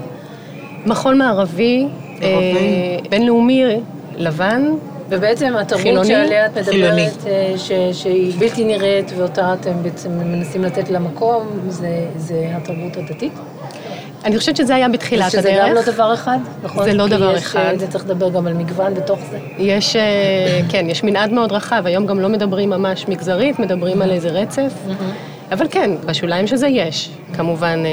מחול מערבי, אה, בינלאומי, לבן, ובעצם התרבות שעליה את. מדברת, אה, ש, שהיא בלתי נראית ואותה אתם בעצם מנסים לתת לה מקום, זה, זה התרבות הדתית? אני חושבת שזה היה בתחילת שזה הדרך. גם לא דבר אחד, נכון? זה לא דבר יש, אחד. זה צריך לדבר גם על מגוון בתוך זה. יש, אה, כן, יש מנעד מאוד רחב, היום גם לא מדברים ממש מגזרית, מדברים על איזה רצף. אבל כן, בשוליים של זה יש, כמובן, אה,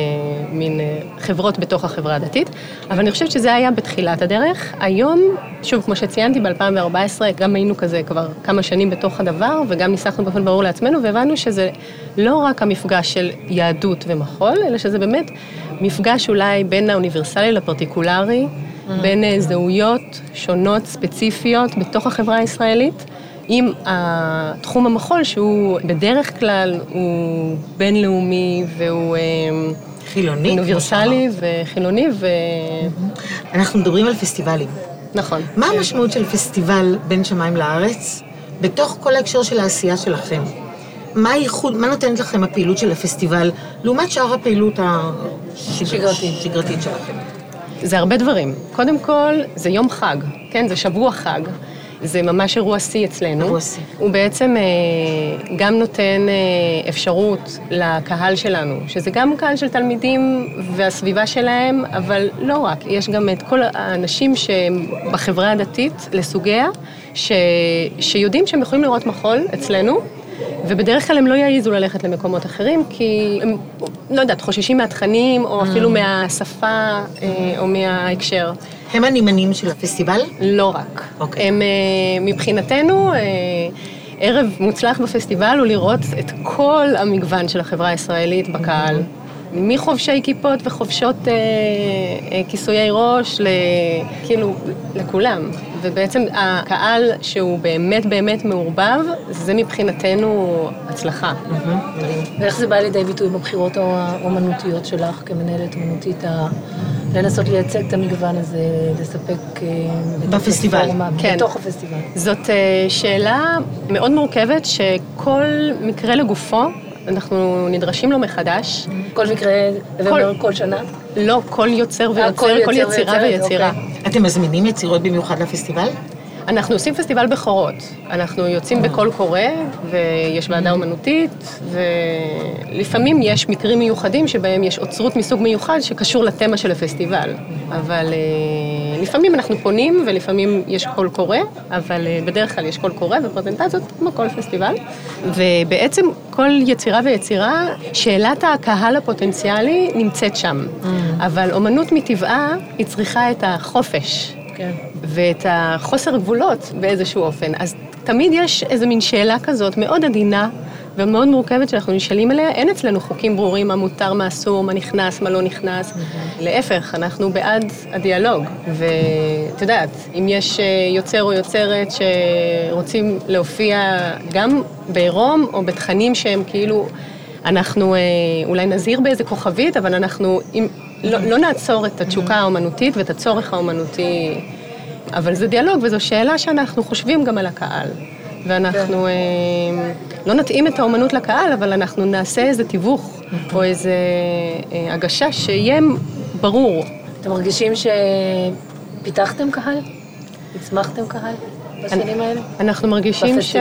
מין אה, חברות בתוך החברה הדתית, אבל אני חושבת שזה היה בתחילת הדרך. היום, שוב, כמו שציינתי, ב-2014, גם היינו כזה כבר כמה שנים בתוך הדבר, וגם ניסחנו באופן ברור לעצמנו, והבנו שזה לא רק המפגש של יהדות ומחול, אלא שזה באמת מפגש אולי בין האוניברסלי לפרטיקולרי, בין אה, זהויות שונות, ספציפיות, בתוך החברה הישראלית. עם תחום המחול, שהוא בדרך כלל הוא בינלאומי והוא אה, חילוני, אוניברסלי וחילוני, ו... אנחנו מדברים על פסטיבלים. נכון. מה המשמעות של פסטיבל בין שמיים לארץ, בתוך כל ההקשר של העשייה שלכם? מה הייחוד, מה נותנת לכם הפעילות של הפסטיבל, לעומת שאר הפעילות השגרתית שגרתית שלכם? זה הרבה דברים. קודם כל, זה יום חג, כן? זה שבוע חג. זה ממש אירוע שיא אצלנו. אירוע שיא. הוא בעצם אה, גם נותן אה, אפשרות לקהל שלנו, שזה גם קהל של תלמידים והסביבה שלהם, אבל לא רק, יש גם את כל האנשים שהם בחברה הדתית לסוגיה, ש, שיודעים שהם יכולים לראות מחול אצלנו. ובדרך כלל הם לא יעזו ללכת למקומות אחרים, כי הם, לא יודעת, חוששים מהתכנים, או אפילו מהשפה, אה, או מההקשר. הם הנמענים של הפסטיבל? לא רק. אוקיי. הם, אה, מבחינתנו, אה, ערב מוצלח בפסטיבל הוא לראות את כל המגוון של החברה הישראלית בקהל. מחובשי כיפות וחובשות אה, אה, כיסויי ראש, ל, כאילו, לכולם. ובעצם הקהל שהוא באמת באמת מעורבב, זה מבחינתנו הצלחה. ואיך זה בא לידי ביטוי בבחירות האומנותיות שלך כמנהלת אומנותית, לנסות לייצג את המגוון הזה, לספק... אה, בפסטיבל. כן. בתוך הפסטיבל. זאת אה, שאלה מאוד מורכבת, שכל מקרה לגופו, אנחנו נדרשים לו מחדש. כל מקרה, אומר כל שנה? לא, כל יוצר אה, ויוצר, כל כל יוצר יצירה ויוצרת, ויצירה. אוקיי. אתם מזמינים יצירות במיוחד לפסטיבל? אנחנו עושים פסטיבל בכורות. אנחנו יוצאים בקול קורא, ויש ועדה אומנותית, ולפעמים יש מקרים מיוחדים שבהם יש אוצרות מסוג מיוחד שקשור לתמה של הפסטיבל. אבל אה, לפעמים אנחנו פונים ולפעמים יש קול קורא, אבל אה, בדרך כלל יש קול קורא ופרזנטציות כמו כל פסטיבל. ובעצם כל יצירה ויצירה, שאלת הקהל הפוטנציאלי נמצאת שם. Mm. אבל אומנות מטבעה, היא צריכה את החופש. כן. ואת החוסר גבולות באיזשהו אופן. אז תמיד יש איזו מין שאלה כזאת מאוד עדינה ומאוד מורכבת שאנחנו נשאלים עליה. אין אצלנו חוקים ברורים מה מותר, מה אסור, מה נכנס, מה לא נכנס. להפך, אנחנו בעד הדיאלוג. ואת יודעת, אם יש אה, יוצר או יוצרת שרוצים להופיע גם בעירום או בתכנים שהם כאילו... אנחנו אה, אולי נזהיר באיזה כוכבית, אבל אנחנו אם, לא, לא נעצור את התשוקה האומנותית ואת הצורך האומנותי, אבל זה דיאלוג וזו שאלה שאנחנו חושבים גם על הקהל. ואנחנו אה, לא נתאים את האומנות לקהל, אבל אנחנו נעשה איזה תיווך או איזה אה, הגשה שיהיה ברור. אתם מרגישים שפיתחתם קהל? הצמחתם קהל בשנים האלה? אנחנו מרגישים ש...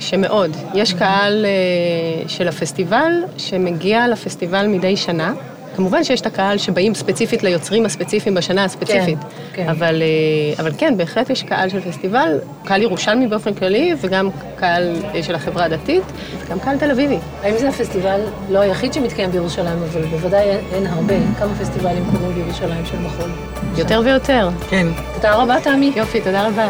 שמאוד. יש קהל אה, של הפסטיבל שמגיע לפסטיבל מדי שנה. כמובן שיש את הקהל שבאים ספציפית ליוצרים הספציפיים בשנה הספציפית. כן. אבל, אה, אבל כן, בהחלט יש קהל של פסטיבל, קהל ירושלמי באופן כללי, וגם קהל אה, של החברה הדתית, וגם קהל תל אביבי. האם זה הפסטיבל, לא היחיד שמתקיים בירושלים, אבל בוודאי אין- אין הרבה, כמה פסטיבלים קורים בירושלים של מחול? יותר ויותר. כן. תודה רבה, תמי. יופי, תודה רבה.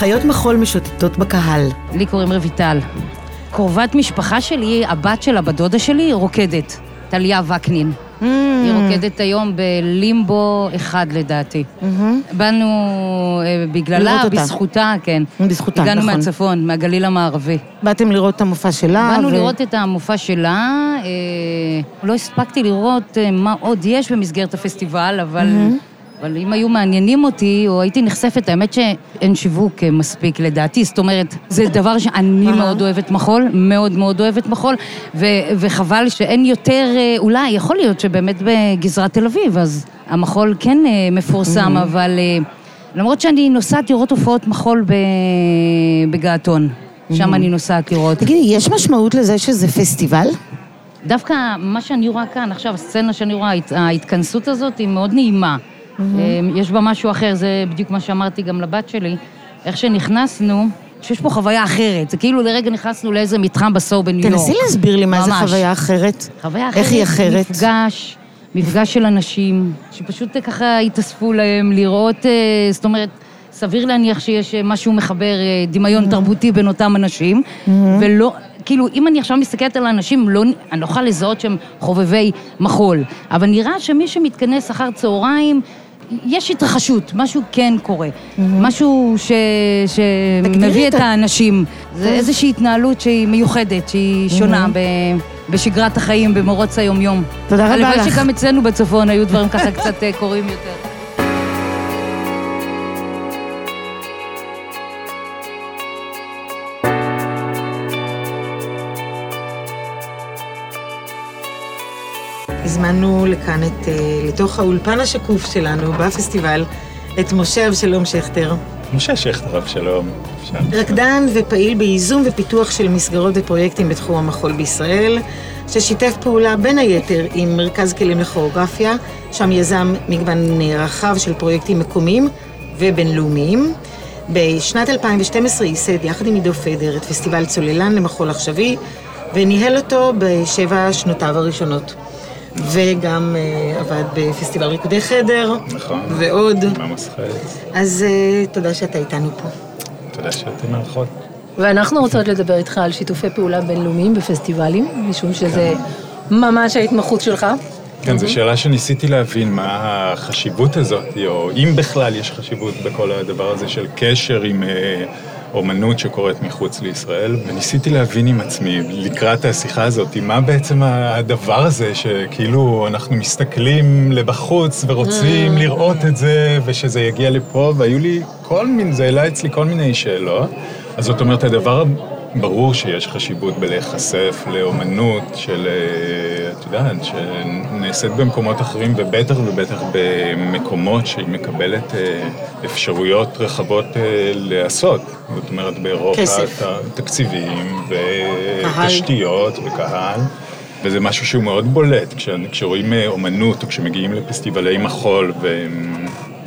חיות מחול משוטטות בקהל. לי קוראים רויטל. קרובת משפחה שלי, הבת של הבת דודה שלי, רוקדת. טליה וקנין. היא רוקדת היום בלימבו אחד לדעתי. באנו אה, בגללה. בזכותה, כן. בזכותה, הגענו נכון. מהצפון, מהגליל המערבי. באתם לראות את המופע שלה. באנו ו- לראות את המופע שלה, אה, לא הספקתי לראות אה, מה עוד יש במסגרת הפסטיבל, אבל... אבל אם היו מעניינים אותי, או הייתי נחשפת, האמת שאין שיווק אה, מספיק לדעתי, זאת אומרת, זה דבר שאני מאוד אוהבת מחול, מאוד מאוד אוהבת מחול, ו- וחבל שאין יותר, אה, אולי, יכול להיות שבאמת בגזרת תל אביב, אז המחול כן אה, מפורסם, אבל למרות שאני נוסעת לראות הופעות מחול בגעתון, שם אני נוסעת לראות. תגידי, יש משמעות לזה שזה פסטיבל? דווקא מה שאני רואה כאן, עכשיו, הסצנה שאני רואה, ההת- ההתכנסות הזאת היא מאוד נעימה. אה, יש בה משהו אחר, זה בדיוק מה שאמרתי גם לבת שלי. איך שנכנסנו, שיש פה חוויה אחרת. זה כאילו לרגע נכנסנו לאיזה מתחם בסור בניו יורק. תנסי להסביר לי מה זה ממש. חוויה אחרת. חוויה אחרת. איך היא אחרת? מפגש, מפגש של אנשים, שפשוט אה, ככה התאספו להם, לראות, אה, זאת אומרת, סביר להניח שיש אה, משהו מחבר דמיון תרבותי בין אותם אנשים, ולא, כאילו, אם אני עכשיו מסתכלת על האנשים, לא, אני לא יכולה לזהות שהם חובבי מחול, אבל נראה שמי שמתכנס אחר צהריים, יש התרחשות, משהו כן קורה, משהו ש... שמביא את האנשים. זה איזושהי התנהלות שהיא מיוחדת, שהיא שונה ב... בשגרת החיים, במרוץ היומיום. תודה רבה הלוואי לך. שגם אצלנו בצפון היו דברים ככה קצת אה, קורים יותר. הזמנו לכאן את, אה, לתוך האולפן השקוף שלנו בפסטיבל, את משה אבשלום שכטר, משה שכטר, אבשלום. רקדן ופעיל בייזום ופיתוח של מסגרות ופרויקטים בתחום המחול בישראל, ששיתף פעולה בין היתר עם מרכז כלים לכוריאוגרפיה, שם יזם מגוון אה, רחב של פרויקטים מקומיים ובינלאומיים. בשנת 2012 ייסד יחד עם עידו פדר את פסטיבל צוללן למחול עכשווי, וניהל אותו בשבע שנותיו הראשונות. וגם אה, עבד בפסטיבל ריקודי חדר, נכון. ועוד. חץ. אז אה, תודה שאתה איתנו פה. תודה שאתם מארחות. ואנחנו רוצות לדבר איתך על שיתופי פעולה בינלאומיים בפסטיבלים, משום שזה ממש ההתמחות שלך. כן, זו שאלה שניסיתי להבין מה החשיבות הזאת, או אם בכלל יש חשיבות בכל הדבר הזה של קשר עם אה, אומנות שקורית מחוץ לישראל, וניסיתי להבין עם עצמי, לקראת השיחה הזאת, מה בעצם הדבר הזה, שכאילו אנחנו מסתכלים לבחוץ ורוצים לראות את זה, ושזה יגיע לפה, והיו לי כל מיני, זה העלה אצלי כל מיני שאלות. אז זאת אומרת, הדבר ברור שיש חשיבות בלהיחשף לאומנות של, אה, את יודעת, שנעשית במקומות אחרים, ובטח ובטח במקומות שהיא מקבלת אה, אפשרויות רחבות אה, לעשות. זאת אומרת, באירופה, כסף. תקציבים ותשתיות וקהל. וזה משהו שהוא מאוד בולט, כש, כשרואים אומנות או כשמגיעים לפסטיבלי מחול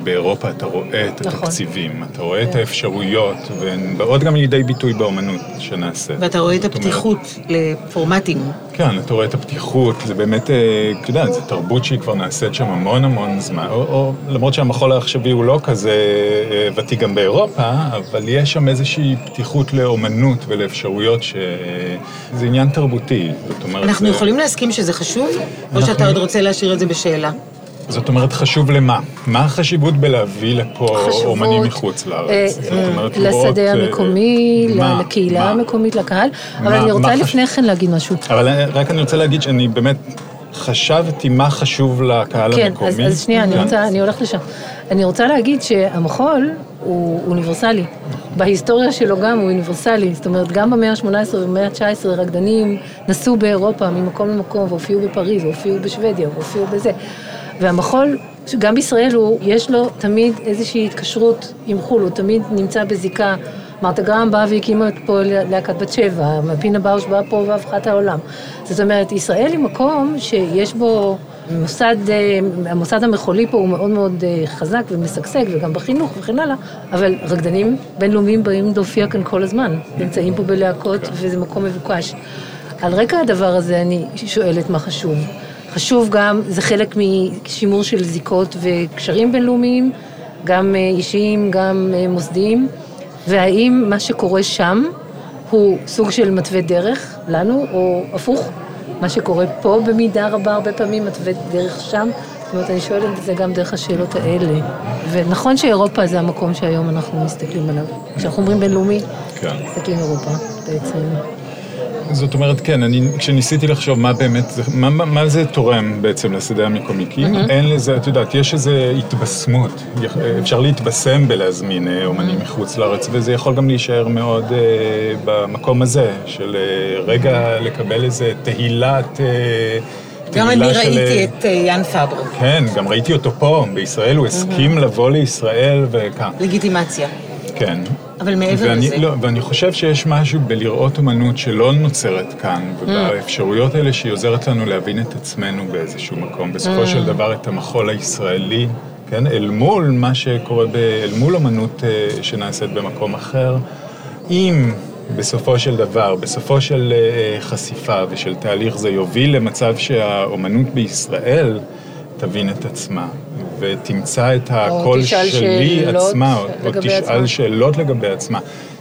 ובאירופה אתה רואה את נכון. התקציבים, אתה רואה את האפשרויות, והן באות גם לידי ביטוי באומנות שנעשית. ואתה רואה את זאת אומרת, הפתיחות לפורמטים. כן, אתה רואה את הפתיחות, זה באמת, אה, את יודעת, זו תרבות שהיא כבר נעשית שם המון המון זמן, או, או למרות שהמחול העכשווי הוא לא כזה אה, ותיק גם באירופה, אבל יש שם איזושהי פתיחות לאומנות ולאפשרויות שזה עניין תרבותי, זאת אומרת... אנחנו זה- יכולים להסכים שזה חשוב, או אנחנו- שאתה עוד רוצה להשאיר את זה בשאלה? זאת אומרת, חשוב למה? מה החשיבות בלהביא לפה חשובות, אומנים מחוץ לארץ? אה, זאת אומרת, לראות, לשדה אה, המקומי, מה? לקהילה מה? המקומית, לקהל. אבל מה- אני רוצה מה חש- לפני כן להגיד משהו. אבל אה, רק אני רוצה להגיד שאני באמת חשבתי מה חשוב לקהל כן, המקומי. אז, אז שנייה, אני כן. רוצה, אני הולכת לשם. אני רוצה להגיד שהמחול הוא אוניברסלי. בהיסטוריה שלו גם הוא אוניברסלי. זאת אומרת, גם במאה ה-18 ובמאה ה-19 רקדנים נסעו באירופה ממקום למקום, והופיעו בפריז, והופיעו בשוודיה, והופיעו בזה. והמחול, גם בישראל הוא, יש לו תמיד איזושהי התקשרות עם חו"ל, הוא תמיד נמצא בזיקה. מרתה גרם באה והקימה פה להקת בת שבע, פינה באוש באה פה והפכה את העולם. זאת אומרת, ישראל היא מקום שיש בו מוסד, אה, המוסד המחולי פה הוא מאוד מאוד אה, חזק ומשגשג, וגם בחינוך וכן הלאה, אבל רקדנים בינלאומיים באים להופיע כאן כל הזמן, נמצאים פה בלהקות וזה מקום מבוקש. על רקע הדבר הזה אני שואלת מה חשוב. חשוב גם, זה חלק משימור של זיקות וקשרים בינלאומיים, גם אה, אישיים, גם אה, מוסדיים, והאם מה שקורה שם הוא סוג של מתווה דרך לנו, או הפוך, מה שקורה פה במידה רבה הרבה פעמים מתווה דרך שם. זאת אומרת, אני שואלת את זה גם דרך השאלות האלה. ונכון שאירופה זה המקום שהיום אנחנו מסתכלים עליו. כשאנחנו אומרים בינלאומי, כן. מסתכלים אירופה בעצם. זאת אומרת, כן, אני, כשניסיתי לחשוב מה באמת, מה, מה, זה תורם בעצם לשדה המקומי, כי מהמם. אין לזה, את יודעת, יש איזו התבשמות, יכ- אפשר להתבשם בלהזמין אה, אומנים מחוץ לארץ, וזה יכול גם להישאר מאוד אה, במקום הזה, של אה, רגע לקבל איזה תהילת... אה, גם אני של, ראיתי אה, את אה, יאן פאברו. כן, גם ראיתי אותו פה, בישראל, הוא הסכים לבוא לישראל וכאן. לגיטימציה. כן. אבל מעבר ואני, לזה... לא, ואני חושב שיש משהו בלראות אומנות שלא נוצרת כאן, Mm. ובאפשרויות האלה שהיא עוזרת לנו להבין את עצמנו באיזשהו מקום. בסופו Mm. של דבר את המחול הישראלי, כן, אל מול מה שקורה, ב, אל מול אומנות אה, שנעשית במקום אחר, אם בסופו של דבר, בסופו של אה, חשיפה ושל תהליך זה יוביל למצב שהאומנות בישראל תבין את עצמה. ותמצא את הקול שלי שאלות עצמה, או תשאל עצמה. שאלות לגבי עצמה.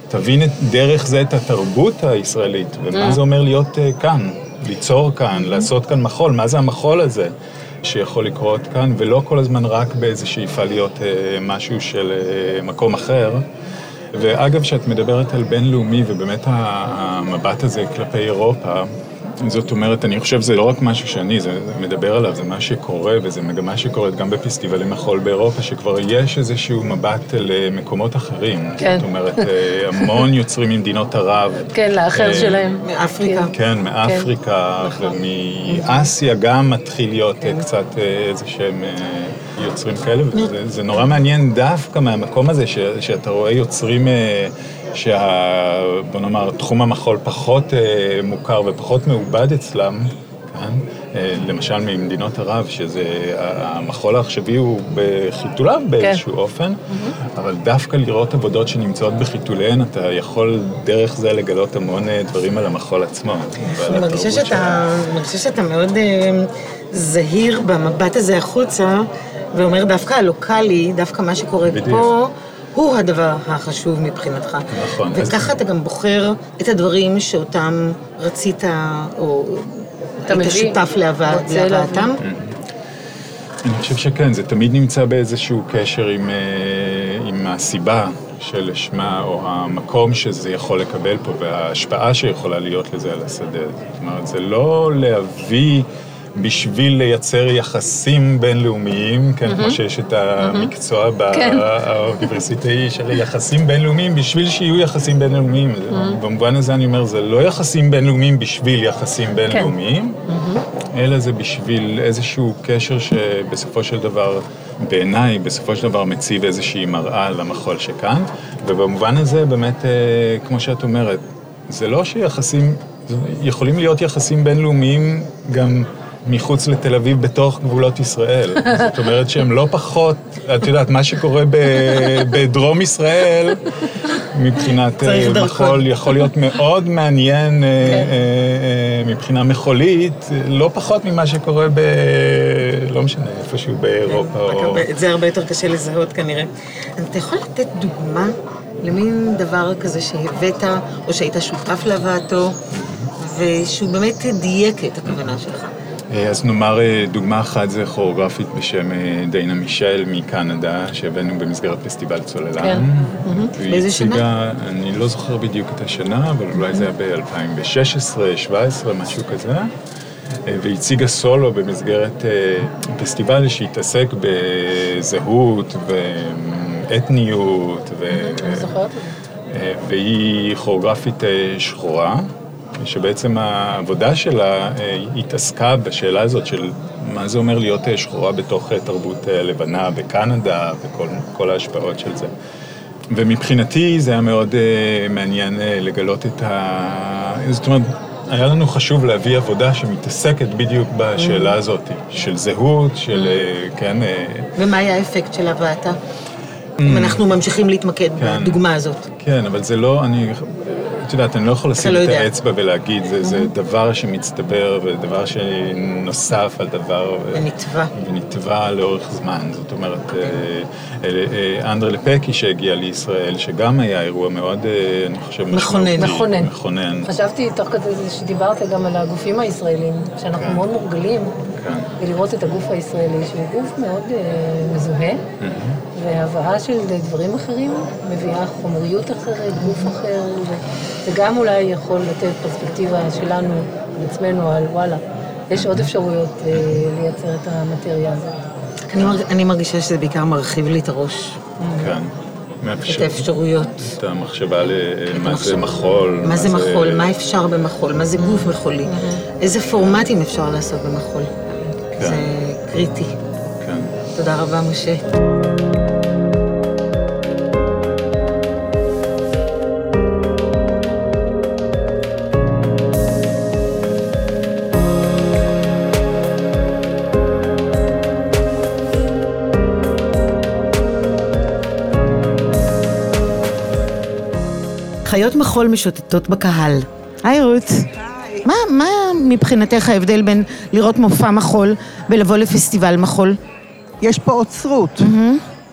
תבין את, דרך זה את התרבות הישראלית, ומה Mm. זה אומר להיות uh, כאן, ליצור כאן, לעשות כאן מחול, מה זה המחול הזה שיכול לקרות כאן, ולא כל הזמן רק באיזו שאיפה להיות uh, משהו של uh, מקום אחר. ואגב, כשאת מדברת על בינלאומי, ובאמת המבט הזה כלפי אירופה, זאת אומרת, אני חושב שזה לא רק משהו שאני זה, זה מדבר עליו, זה מה שקורה, וזה מגמה שקורית גם בפסטיבלי מחול באירופה, שכבר יש איזשהו מבט אל אה, מקומות אחרים. כן. זאת אומרת, אה, המון יוצרים ממדינות ערב. כן, לאחר אה, שלהם. מאפריקה. כן, מאפריקה, ומאסיה גם מתחיל להיות אה, קצת אה, איזה שהם אה, יוצרים כאלה, וזה זה נורא מעניין דווקא מהמקום הזה, ש, שאתה רואה יוצרים שה... בוא נאמר, תחום המחול פחות אה, מוכר ופחות מעובד אצלם, כן? אה, למשל ממדינות ערב, שזה, המחול העכשווי הוא בחיתוליו באיזשהו אופן, אבל דווקא לראות עבודות שנמצאות בחיתוליהן, אתה יכול דרך זה לגלות המון אה, דברים על המחול עצמו. אני מרגישה שאתה, מרגישה שאתה מאוד זהיר במבט הזה החוצה, ואומר דווקא הלוקאלי, דווקא מה שקורה בדיוק. פה, הוא הדבר החשוב מבחינתך. נכון. אז- וככה אתה גם בוחר את הדברים שאותם רצית, או אתה היית מביא, שותף להבאתם. להביא. אני חושב שכן, זה תמיד נמצא באיזשהו קשר עם, אה, עם הסיבה שלשמה, או המקום שזה יכול לקבל פה, וההשפעה שיכולה להיות לזה על השדה. זאת אומרת, זה לא להביא בשביל לייצר יחסים בינלאומיים, כן, כמו שיש את המקצוע כן. באוניברסיטאי של יחסים בינלאומיים, בשביל שיהיו יחסים בינלאומיים. במובן הזה אני אומר, זה לא יחסים בינלאומיים בשביל יחסים בינלאומיים, אלא זה בשביל איזשהו קשר שבסופו של דבר, בעיניי, בסופו של דבר מציב איזושהי מראה למחול שכאן, ובמובן הזה באמת, אה, כמו שאת אומרת, זה לא שיחסים, יכולים להיות יחסים בינלאומיים גם מחוץ לתל אביב בתוך גבולות ישראל. זאת אומרת שהם לא פחות, את יודעת, מה שקורה ב- בדרום ישראל, מבחינת אה. מחול, יכול להיות מאוד מעניין אה, אה, אה, מבחינה מחולית, לא פחות ממה שקורה ב... לא משנה, איפשהו באירופה. רק או... את זה הרבה יותר קשה לזהות כנראה. אתה יכול לתת דוגמה למין דבר כזה שהבאת, או שהיית שותף להבאתו, ושהוא באמת דייק את הכוונה שלך. אה, אז נאמר אה, דוגמה אחת זה כוריאוגרפית בשם אה, דיינה מישל מקנדה, שהבאנו במסגרת פסטיבל צוללן. כן. באיזה שנה? אני לא זוכר בדיוק את השנה, אבל אולי זה היה ב-2016, 2017, משהו כזה. אה, והיא הציגה סולו במסגרת פסטיבל שהתעסק בזהות ואתניות. ו... אני זוכרת. והיא כוריאוגרפית שחורה, שבעצם העבודה שלה אה, התעסקה בשאלה הזאת של מה זה אומר להיות אה, שחורה בתוך אה, תרבות לבנה בקנדה וכל כל ההשפעות של זה. ומבחינתי זה היה מאוד מעניין לגלות את ה... זאת אומרת, היה לנו חשוב להביא עבודה שמתעסקת בדיוק בשאלה הזאת, של זהות, של, אה, כן, ומה היה האפקט של הבאתה? אם אנחנו ממשיכים להתמקד Mm. כן. בדוגמה הזאת. כן, אבל זה לא, אני, את יודעת, אני לא יכול לשים לא את יודע. האצבע ולהגיד, זה, זה דבר שמצטבר ודבר שנוסף על דבר... ונתבע. ונתבע לאורך זמן. זאת אומרת, אה, אה, אה, אנדרה לפקי שהגיע לישראל, שגם היה אירוע מאוד, אני חושב, מכונן. משמעותי, מכונן. מכונן. חשבתי תוך כדי זה שדיברת גם על הגופים הישראלים, שאנחנו כן. מאוד מורגלים כן. בלראות את הגוף הישראלי, שהוא גוף מאוד מזוהה, והבאה של דברים אחרים מביאה חומריות אחרת, גוף אחר, וזה גם אולי יכול לתת פרספקטיבה שלנו, על עצמנו, על וואלה, יש עוד אפשרויות אה, לייצר את המטריה הזאת. אני מרג- אני מרגישה שזה בעיקר מרחיב לי את הראש, כן. את האפשרויות. את המחשבה למה זה. מחול. מה זה מחול, מה אפשר במחול, מה זה גוף מחולי, איזה פורמטים אפשר לעשות במחול. כן. זה קריטי. כן. תודה רבה, משה. חיות מחול משוטטות בקהל. היי רות. מה, מה מבחינתך ההבדל בין לראות מופע מחול ולבוא לפסטיבל מחול? יש פה אוצרות.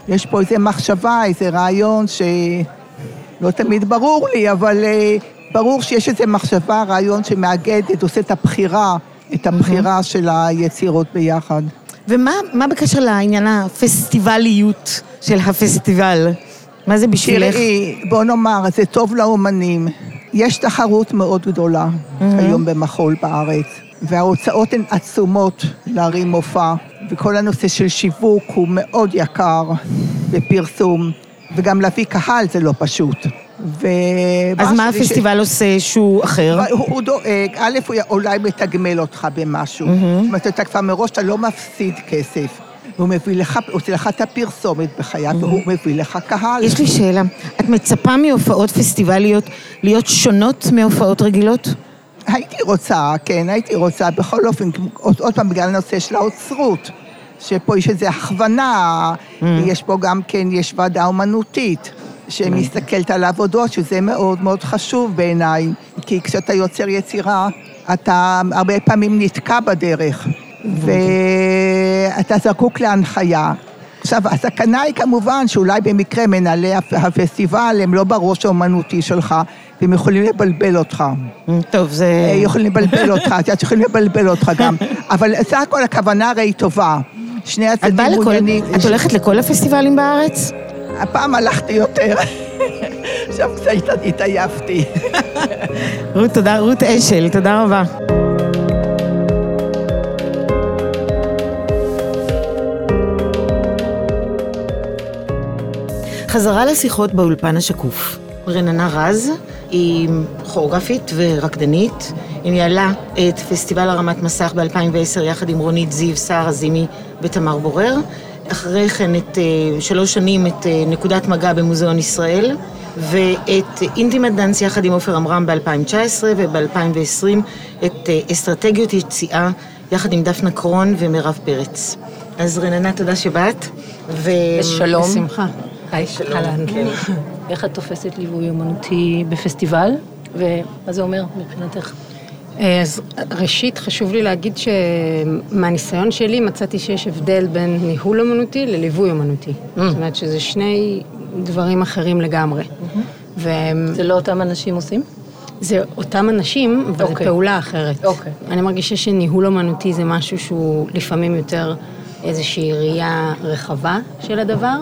יש פה איזו מחשבה, איזה רעיון שלא תמיד ברור לי, אבל אה, ברור שיש איזו מחשבה, רעיון שמאגדת, עושה את הבחירה, את הבחירה של היצירות ביחד. ומה מה בקשר לעניין הפסטיבליות של הפסטיבל? מה זה בשבילך? תראי, בוא נאמר, זה טוב לאומנים. יש תחרות מאוד גדולה היום במחול בארץ, וההוצאות הן עצומות להרים מופע, וכל הנושא של שיווק הוא מאוד יקר בפרסום, וגם להביא קהל זה לא פשוט. ו... אז מה הפסטיבל עושה שהוא אחר? הוא, הוא דואג, א', הוא אולי מתגמל אותך במשהו. זאת אומרת, אתה כבר מראש, אתה לא מפסיד כסף. הוא מביא לך, הוא עושה לך את הפרסומת בחייו, והוא מביא לך קהל. יש לי שאלה. את מצפה מהופעות פסטיבליות להיות שונות מהופעות רגילות? הייתי רוצה, כן, הייתי רוצה, בכל אופן, עוד, עוד פעם, בגלל הנושא של האוצרות, שפה יש איזו הכוונה, יש פה גם כן, יש ועדה אומנותית, שמסתכלת על העבודות, שזה מאוד מאוד חשוב בעיניי, כי כשאתה יוצר יצירה, אתה הרבה פעמים נתקע בדרך, ואתה זקוק להנחיה. עכשיו, הסכנה היא כמובן שאולי במקרה מנהלי הפ- הפסטיבל הם לא בראש האומנותי שלך, והם יכולים לבלבל אותך. טוב, זה... אה, יכולים לבלבל אותך, את יודעת, יכולים לבלבל אותך גם. אבל סך הכל הכוונה הרי היא טובה. שני הצדדים. מעוניינים... את הולכת לכל הפסטיבלים בארץ? הפעם הלכתי יותר. עכשיו קצת התעייפתי. רות, תודה, רות אשל, תודה רבה. חזרה לשיחות באולפן השקוף. רננה רז היא כוריאוגרפית ורקדנית. היא ניהלה את פסטיבל הרמת מסך ב-2010 יחד עם רונית זיו, סער עזימי ותמר בורר. אחרי כן את אה, שלוש שנים את אה, נקודת מגע במוזיאון ישראל. ואת אינטימט דאנס יחד עם עופר עמרם ב-2019 וב-2020 את אה, אסטרטגיות יציאה יחד עם דפנה קרון ומירב פרץ. אז רננה, תודה שבאת. ו... ושלום. בשמחה. היי, שלום, אהלן. כן. איך את תופסת ליווי אומנותי בפסטיבל, ומה זה אומר מבחינתך? אז ראשית, חשוב לי להגיד שמהניסיון שלי מצאתי שיש הבדל בין ניהול אומנותי לליווי אומנותי. זאת אומרת שזה שני דברים אחרים לגמרי. ו... זה לא אותם אנשים עושים? זה אותם אנשים, אבל זו אוקיי. פעולה אחרת. אוקיי. אני מרגישה שניהול אומנותי זה משהו שהוא לפעמים יותר איזושהי ראייה רחבה של הדבר,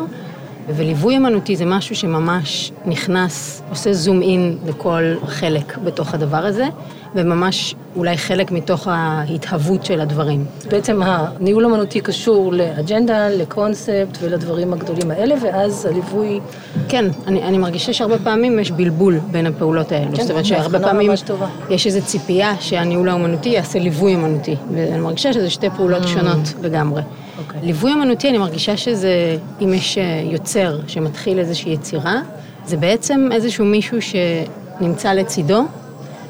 וליווי אומנותי זה משהו שממש נכנס, עושה זום אין לכל חלק בתוך הדבר הזה, וממש אולי חלק מתוך ההתהוות של הדברים. בעצם הניהול אומנותי קשור לאג'נדה, לקונספט ולדברים הגדולים האלה, ואז הליווי... כן, אני, אני מרגישה שהרבה פעמים יש בלבול בין הפעולות האלו. כן, זאת אומרת שהרבה פעמים. יש איזו ציפייה שהניהול האומנותי יעשה ליווי אומנותי, ואני מרגישה שזה שתי פעולות Mm. שונות לגמרי. אוקיי. ליווי אומנותי, אני מרגישה שזה, אם יש אה, יוצר שמתחיל איזושהי יצירה, זה בעצם איזשהו מישהו שנמצא לצידו,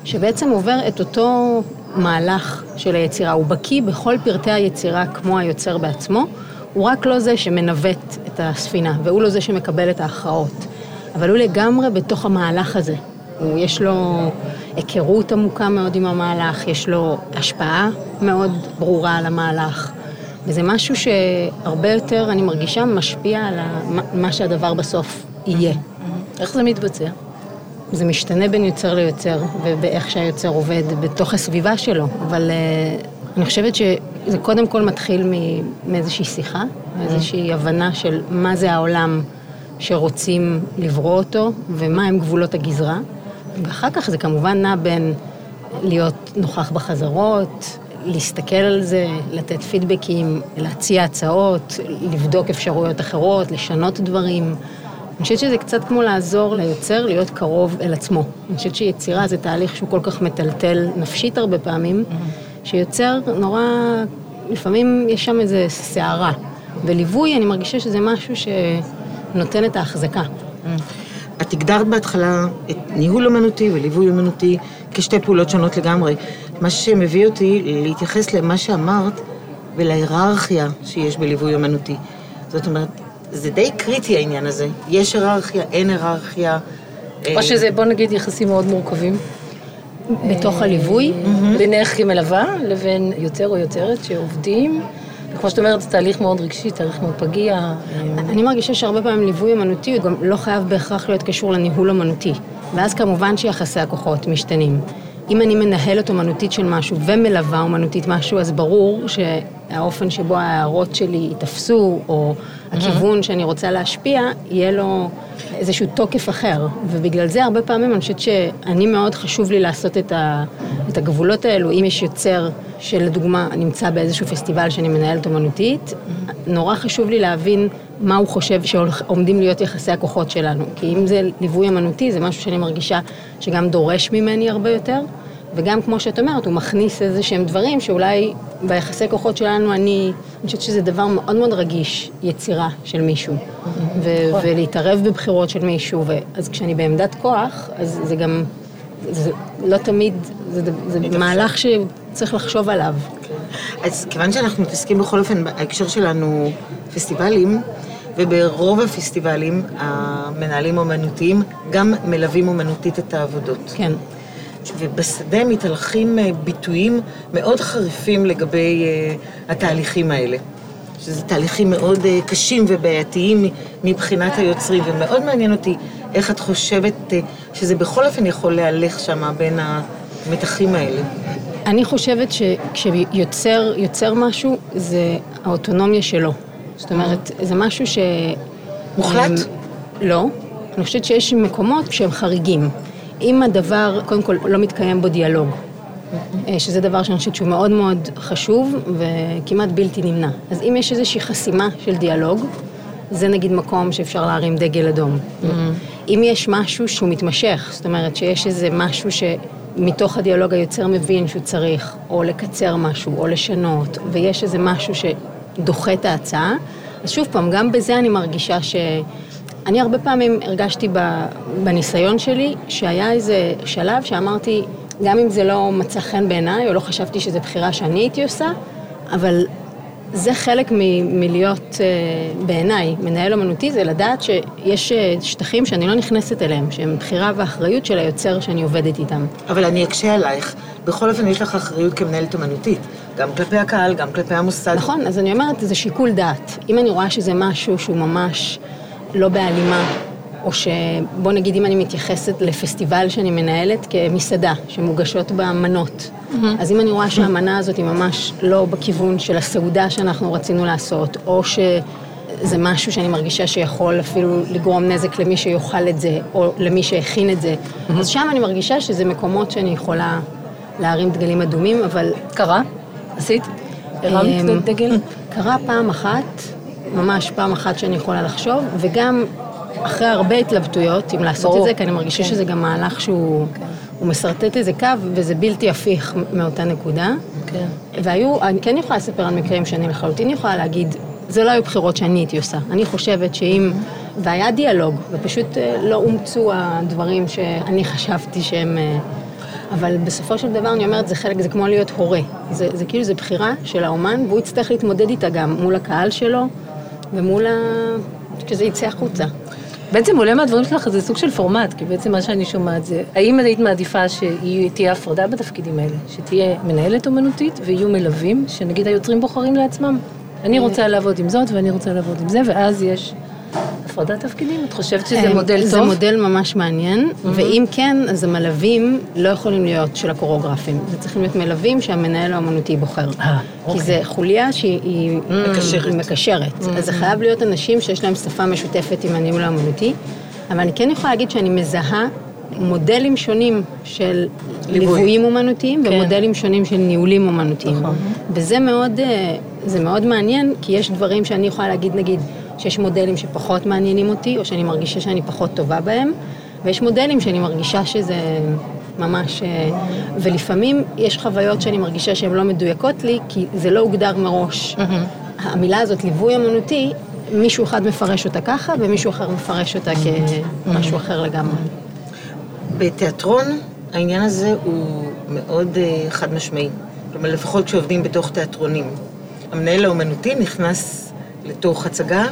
שבעצם עובר את אותו מהלך של היצירה. הוא בקיא בכל פרטי היצירה כמו היוצר בעצמו, הוא רק לא זה שמנווט את הספינה, והוא לא זה שמקבל את ההכרעות. אבל הוא לגמרי בתוך המהלך הזה. הוא, יש לו היכרות עמוקה מאוד עם המהלך, יש לו השפעה מאוד ברורה על המהלך. וזה משהו שהרבה יותר, אני מרגישה, משפיע על מה שהדבר בסוף יהיה. איך זה מתבצע? זה משתנה בין יוצר ליוצר, ובאיך שהיוצר עובד בתוך הסביבה שלו, אבל uh, אני חושבת שזה קודם כל מתחיל מאיזושהי שיחה, מאיזושהי הבנה של מה זה העולם שרוצים לברוא אותו, ומה הם גבולות הגזרה. ואחר כך זה כמובן נע בין להיות נוכח בחזרות, להסתכל על זה, לתת פידבקים, להציע הצעות, לבדוק אפשרויות אחרות, לשנות דברים. אני חושבת שזה קצת כמו לעזור ליוצר להיות קרוב אל עצמו. אני חושבת שיצירה זה תהליך שהוא כל כך מטלטל נפשית הרבה פעמים, שיוצר נורא, לפעמים יש שם איזו סערה. וליווי, אני מרגישה שזה משהו שנותן את ההחזקה. את הגדרת בהתחלה את ניהול אומנותי וליווי אומנותי כשתי פעולות שונות לגמרי. מה שמביא אותי להתייחס למה שאמרת ולהיררכיה שיש בליווי אומנותי. זאת אומרת, זה די קריטי העניין הזה. יש היררכיה, אין היררכיה. או אה, שזה, בוא נגיד, יחסים מאוד מורכבים. בתוך הליווי? בינך כמלווה לבין יוצר או יוצרת שעובדים. וכמו שאת אומרת, זה תהליך מאוד רגשי, תהליך מאוד פגיע. אני מרגישה שהרבה פעמים ליווי אומנותי הוא גם לא חייב בהכרח להיות קשור לניהול אומנותי. ואז כמובן שיחסי הכוחות משתנים. אם אני מנהלת אומנותית של משהו ומלווה אומנותית משהו, אז ברור שהאופן שבו ההערות שלי ייתפסו, או הכיוון שאני רוצה להשפיע, יהיה לו איזשהו תוקף אחר. ובגלל זה הרבה פעמים אני חושבת שאני מאוד חשוב לי לעשות את, ה, את הגבולות האלו. אם יש יוצר שלדוגמה נמצא באיזשהו פסטיבל שאני מנהלת אומנותית, נורא חשוב לי להבין מה הוא חושב שעומדים להיות יחסי הכוחות שלנו. כי אם זה ליווי אמנותי, זה משהו שאני מרגישה שגם דורש ממני הרבה יותר, וגם כמו שאת אומרת, הוא מכניס איזה שהם דברים שאולי ביחסי כוחות שלנו, אני, אני חושבת שזה דבר מאוד מאוד רגיש, יצירה של מישהו, ו- ולהתערב בבחירות של מישהו, ו- אז כשאני בעמדת כוח, אז זה גם, זה לא תמיד, זה, זה מהלך שצריך לחשוב עליו. אז כיוון שאנחנו מתעסקים בכל אופן, בהקשר שלנו פסטיבלים, וברוב הפסטיבלים המנהלים אומנותיים גם מלווים אומנותית את העבודות. כן. ובשדה מתהלכים אה, ביטויים מאוד חריפים לגבי אה, התהליכים האלה. שזה תהליכים מאוד אה, קשים ובעייתיים מבחינת היוצרים, ומאוד מעניין אותי איך את חושבת אה, שזה בכל אופן יכול להלך שם בין המתחים האלה. אני חושבת שכשיוצר יוצר משהו, זה האוטונומיה שלו. זאת אומרת, זה משהו ש... מוחלט? לא. אני חושבת שיש מקומות שהם חריגים. אם הדבר, קודם כל, לא מתקיים בו דיאלוג, אה, שזה דבר שאני חושבת שהוא מאוד מאוד חשוב וכמעט בלתי נמנע. אז אם יש איזושהי חסימה של דיאלוג, זה נגיד מקום שאפשר להרים דגל אדום. אם יש משהו שהוא מתמשך, זאת אומרת שיש איזה משהו שמתוך הדיאלוג היוצר מבין שהוא צריך או לקצר משהו או לשנות, ויש איזה משהו שדוחה את ההצעה, אז שוב פעם, גם בזה אני מרגישה ש... אני הרבה פעמים הרגשתי בניסיון שלי שהיה איזה שלב שאמרתי, גם אם זה לא מצא חן בעיניי, או לא חשבתי שזו בחירה שאני הייתי עושה, אבל זה חלק מ- מלהיות uh, בעיניי מנהל אומנותי, זה לדעת שיש uh, שטחים שאני לא נכנסת אליהם, שהם בחירה ואחריות של היוצר שאני עובדת איתם. אבל אני אקשה עלייך. בכל אופן, יש לך אחריות כמנהלת אומנותית. גם כלפי הקהל, גם כלפי המוסד. נכון, אז אני אומרת, זה שיקול דעת. אם אני רואה שזה משהו שהוא ממש לא בהלימה, או שבוא נגיד אם אני מתייחסת לפסטיבל שאני מנהלת כמסעדה, שמוגשות בה מנות. אז אם אני רואה שהמנה הזאת היא ממש לא בכיוון של הסעודה שאנחנו רצינו לעשות, או שזה משהו שאני מרגישה שיכול אפילו לגרום נזק למי שיאכל את זה, או למי שהכין את זה, אז שם אני מרגישה שזה מקומות שאני יכולה להרים דגלים אדומים, אבל... קרה? עשית? הרמת אמ, דגל? קרה פעם אחת, ממש פעם אחת שאני יכולה לחשוב, וגם אחרי הרבה התלבטויות אם לעשות ברור. את זה, כי אני מרגישה כן. שזה גם מהלך שהוא הוא משרטט איזה קו, וזה בלתי הפיך מאותה נקודה. כן. והיו, אני כן יכולה לספר על מקרים שאני לחלוטין יכולה להגיד, זה לא היו בחירות שאני הייתי עושה. אני חושבת שאם, והיה דיאלוג, ופשוט אה, לא אומצו הדברים שאני חשבתי שהם... אה, אבל בסופו של דבר אני אומרת, זה חלק, זה כמו להיות הורה. זה, זה כאילו, זה בחירה של האומן, והוא יצטרך להתמודד איתה גם מול הקהל שלו, ומול ה... כשזה יצא החוצה. בעצם עולה מהדברים שלך זה סוג של פורמט, כי בעצם מה שאני שומעת זה, האם היית מעדיפה שתהיה הפרדה בתפקידים האלה? שתהיה מנהלת אומנותית ויהיו מלווים, שנגיד היוצרים בוחרים לעצמם? אני רוצה לעבוד עם זאת ואני רוצה לעבוד עם זה, ואז יש הפרדת תפקידים? את חושבת שזה אה, מודל טוב? זה מודל ממש מעניין, ואם כן, אז המלווים לא יכולים להיות של הקוריאוגרפים. זה צריכים להיות מלווים שהמנהל האומנותי בוחר. כי זה חוליה שהיא מקשרת. היא מקשרת. אז זה חייב להיות אנשים שיש להם שפה משותפת עם הניהול האומנותי, אבל אני כן יכולה להגיד שאני מזהה מודלים שונים של ליווי. ליוויים אומנותיים ומודלים שונים של ניהולים אומנותיים. וזה מאוד, אה, זה מאוד מעניין, כי יש דברים שאני יכולה להגיד, נגיד, שיש מודלים שפחות מעניינים אותי, או שאני מרגישה שאני פחות טובה בהם, ויש מודלים שאני מרגישה שזה ממש... אה, ולפעמים יש חוויות שאני מרגישה שהן לא מדויקות לי, כי זה לא הוגדר מראש. המילה הזאת, ליווי אמנותי, מישהו אחד מפרש אותה ככה, ומישהו אחר מפרש אותה כמשהו אחר לגמרי. בתיאטרון העניין הזה הוא מאוד אה, חד משמעי. כלומר, לפחות כשעובדים בתוך תיאטרונים. המנהל האומנותי נכנס לתוך הצגה,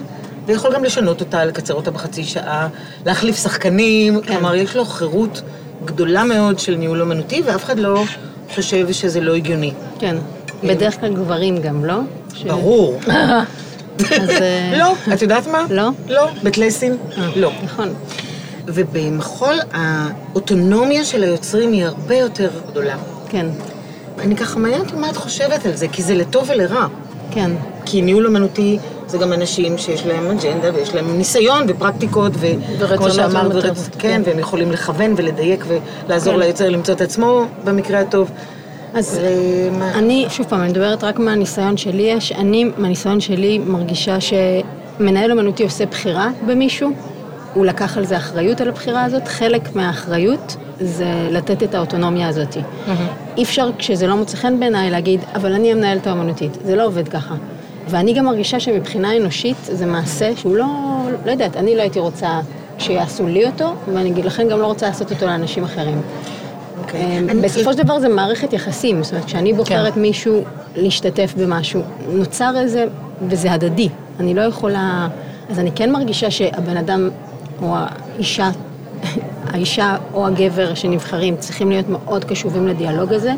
ויכול גם לשנות אותה, לקצר אותה בחצי שעה, להחליף שחקנים, כן. כלומר, יש לו חירות גדולה מאוד של ניהול אומנותי, ואף אחד לא חושב שזה לא הגיוני. כן. בדרך כלל גברים גם, לא? ברור. אז... אה, לא, את יודעת מה? לא? לא, בטלסין, לא. נכון. ובמחול האוטונומיה של היוצרים היא הרבה יותר גדולה. כן. אני ככה מעניין אותי מה את חושבת על זה, כי זה לטוב ולרע. כן. כי ניהול אומנותי זה גם אנשים שיש להם אג'נדה ויש להם ניסיון ופרקטיקות ו... ורצון כמו שאמרת, ורצ-. כן, והם יכולים לכוון ולדייק ולעזור כן. ליוצר למצוא את עצמו במקרה הטוב. אז אני, שוב פעם, אני מדברת רק מהניסיון שלי יש. אני, מהניסיון שלי, מרגישה שמנהל אומנותי עושה בחירה במישהו, הוא לקח על זה אחריות על הבחירה הזאת. חלק מהאחריות זה לתת את האוטונומיה הזאת. אי אפשר, כשזה לא מוצא חן בעיניי, להגיד, אבל אני המנהלת האומנותית. זה לא עובד ככה. ואני גם מרגישה שמבחינה אנושית זה מעשה שהוא לא, לא יודעת, אני לא הייתי רוצה שיעשו לי אותו, ואני לכן גם לא רוצה לעשות אותו לאנשים אחרים. אמ, בסופו של דבר זה מערכת יחסים, זאת אומרת, כשאני בוחרת מישהו להשתתף במשהו, נוצר איזה, וזה הדדי. אני לא יכולה... אז אני כן מרגישה שהבן אדם או האישה, האישה או הגבר שנבחרים צריכים להיות מאוד קשובים לדיאלוג הזה,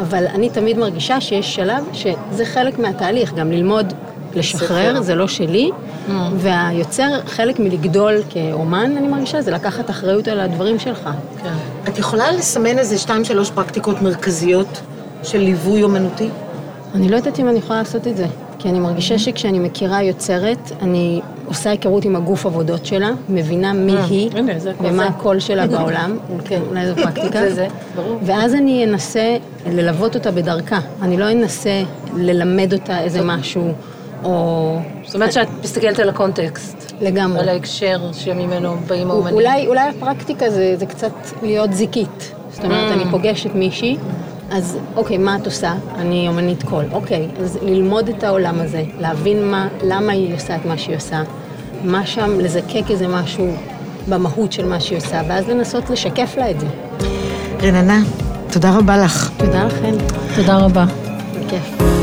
אבל אני תמיד מרגישה שיש שלב שזה חלק מהתהליך, גם ללמוד לשחרר. זה לא שלי, והיוצר, חלק מלגדול כאומן, אני מרגישה, זה לקחת אחריות על הדברים שלך. את יכולה לסמן איזה שתיים, שלוש פרקטיקות מרכזיות של ליווי אומנותי? אני לא יודעת אם אני יכולה לעשות את זה, כי אני מרגישה שכשאני מכירה יוצרת, אני עושה היכרות עם הגוף עבודות שלה, מבינה מי אה, היא, ומה. הקול שלה בעולם, כן, אולי זו פרקטיקה. ואז אני אנסה ללוות אותה בדרכה. אני לא אנסה ללמד אותה איזה משהו, או... זאת אומרת שאת מסתכלת על הקונטקסט. לגמרי. על ההקשר שממנו באים האומנים. אולי, אולי הפרקטיקה זה, זה קצת להיות זיקית. זאת אומרת, Mm. אני פוגשת מישהי, אז אוקיי, מה את עושה? אני אומנית קול. אוקיי, אז ללמוד את העולם הזה, להבין מה, למה היא עושה את מה שהיא עושה, מה שם, לזקק איזה משהו במהות של מה שהיא עושה, ואז לנסות לשקף לה את זה. רננה, תודה רבה לך. תודה לכן. תודה רבה. בכיף.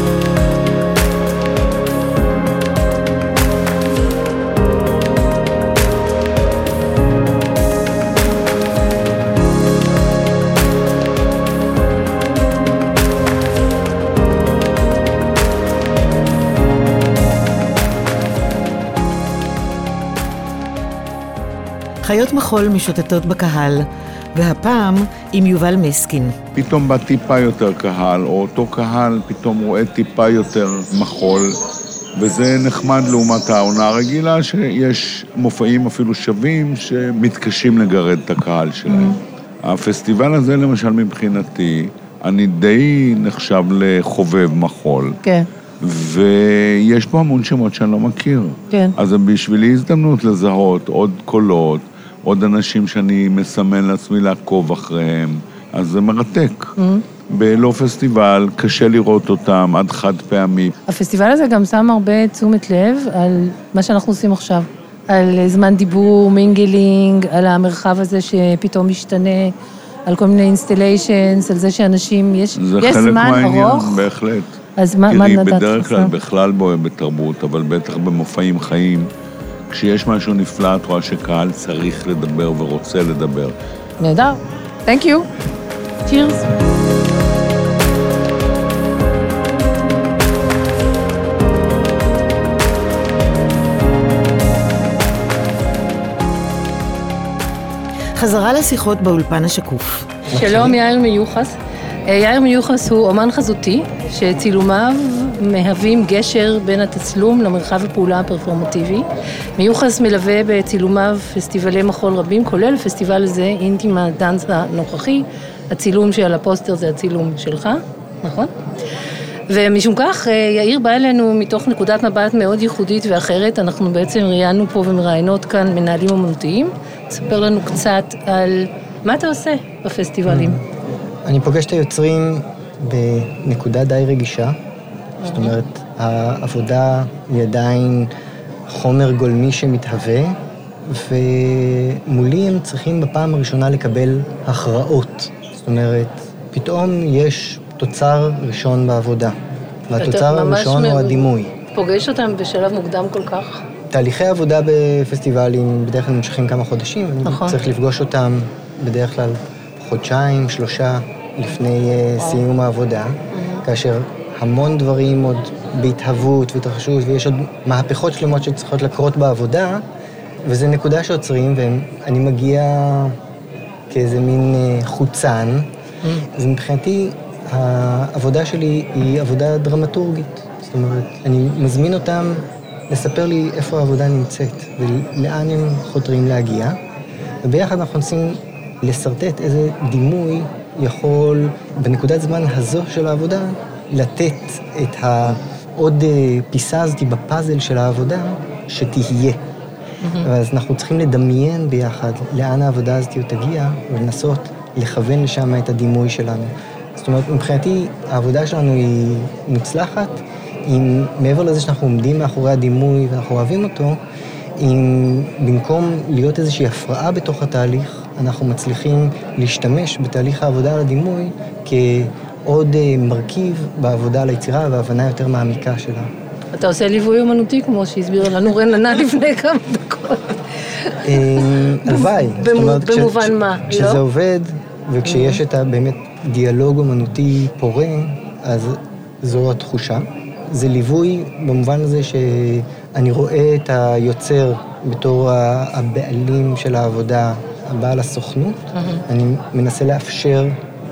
חיות מחול משוטטות בקהל, והפעם עם יובל מסקין. פתאום בא טיפה יותר קהל, או אותו קהל פתאום רואה טיפה יותר מחול, וזה נחמד לעומת העונה הרגילה, שיש מופעים אפילו שווים שמתקשים לגרד את הקהל שלהם. הפסטיבל הזה, למשל, מבחינתי, אני די נחשב לחובב מחול. כן. ויש פה המון שמות שאני לא מכיר. כן. אז בשבילי הזדמנות לזהות עוד קולות, עוד אנשים שאני מסמן לעצמי לעקוב אחריהם, אז זה מרתק. בלא פסטיבל, קשה לראות אותם, עד חד פעמי. הפסטיבל הזה גם שם הרבה תשומת לב על מה שאנחנו עושים עכשיו. על זמן דיבור, mingling, על המרחב הזה שפתאום משתנה, על כל מיני installations, על זה שאנשים, יש, זה יש חלק זמן מהעניין, ארוך. בהחלט. אז מה, מה תראי, נדעת בדרך כלל? בכלל בוהה בתרבות, אבל בטח במופעים חיים, כשיש משהו נפלא, את רואה שקהל צריך לדבר ורוצה לדבר. נהדר. Thank you. Cheers. חזרה לשיחות באולפן השקוף. שלום, יאיר מיוחס. אה, יאיר מיוחס הוא אומן חזותי, שצילומיו מהווים גשר בין התצלום למרחב הפעולה הפרפורמטיבי. מיוחס מלווה בצילומיו פסטיבלי מחול רבים, כולל פסטיבל זה, אינטימה דאנס הנוכחי. הצילום שעל הפוסטר זה הצילום שלך, נכון? ומשום כך, אה, יאיר בא אלינו מתוך נקודת מבט מאוד ייחודית ואחרת. אנחנו בעצם ראיינו פה ומראיינות כאן מנהלים אומנותיים. תספר לנו קצת על מה אתה עושה בפסטיבלים. אני פוגש את היוצרים בנקודה די רגישה. זאת אומרת, העבודה היא עדיין חומר גולמי שמתהווה, ומולי הם צריכים בפעם הראשונה לקבל הכרעות. זאת אומרת, פתאום יש תוצר ראשון בעבודה, והתוצר הראשון הוא הדימוי. פוגש אותם בשלב מוקדם כל כך? תהליכי עבודה בפסטיבלים בדרך כלל נמשכים כמה חודשים. נכון. אני צריך לפגוש אותם בדרך כלל חודשיים, שלושה לפני אה, סיום העבודה, כאשר המון דברים עוד בהתהוות והתרחשות, ויש עוד מהפכות שלמות שצריכות לקרות בעבודה, וזו נקודה שעוצרים, ואני מגיע כאיזה מין אה, חוצן. אז מבחינתי, העבודה שלי היא עבודה דרמטורגית. זאת אומרת, אני מזמין אותם לספר לי איפה העבודה נמצאת ולאן הם חותרים להגיע, וביחד אנחנו מנסים לשרטט איזה דימוי יכול בנקודת זמן הזו של העבודה לתת את העוד אה, פיסה הזאתי בפאזל של העבודה שתהיה. אז אנחנו צריכים לדמיין ביחד לאן העבודה הזאת תגיע ולנסות לכוון לשם את הדימוי שלנו. זאת אומרת, מבחינתי העבודה שלנו היא מוצלחת, אם מעבר לזה שאנחנו עומדים מאחורי הדימוי ואנחנו אוהבים אותו, אם במקום להיות איזושהי הפרעה בתוך התהליך, אנחנו מצליחים להשתמש בתהליך העבודה על הדימוי כעוד אה, מרכיב בעבודה על היצירה והבנה יותר מעמיקה שלה. אתה עושה ליווי אומנותי, כמו שהסבירה לנו רננה לפני כמה דקות. אה, הלוואי. במובן מה, כשזה לא? עובד, וכשיש את הבאמת דיאלוג אומנותי פורה, אז זו התחושה. זה ליווי במובן הזה שאני רואה את היוצר בתור הבעלים של העבודה, הבעל הסוכנות. אני מנסה לאפשר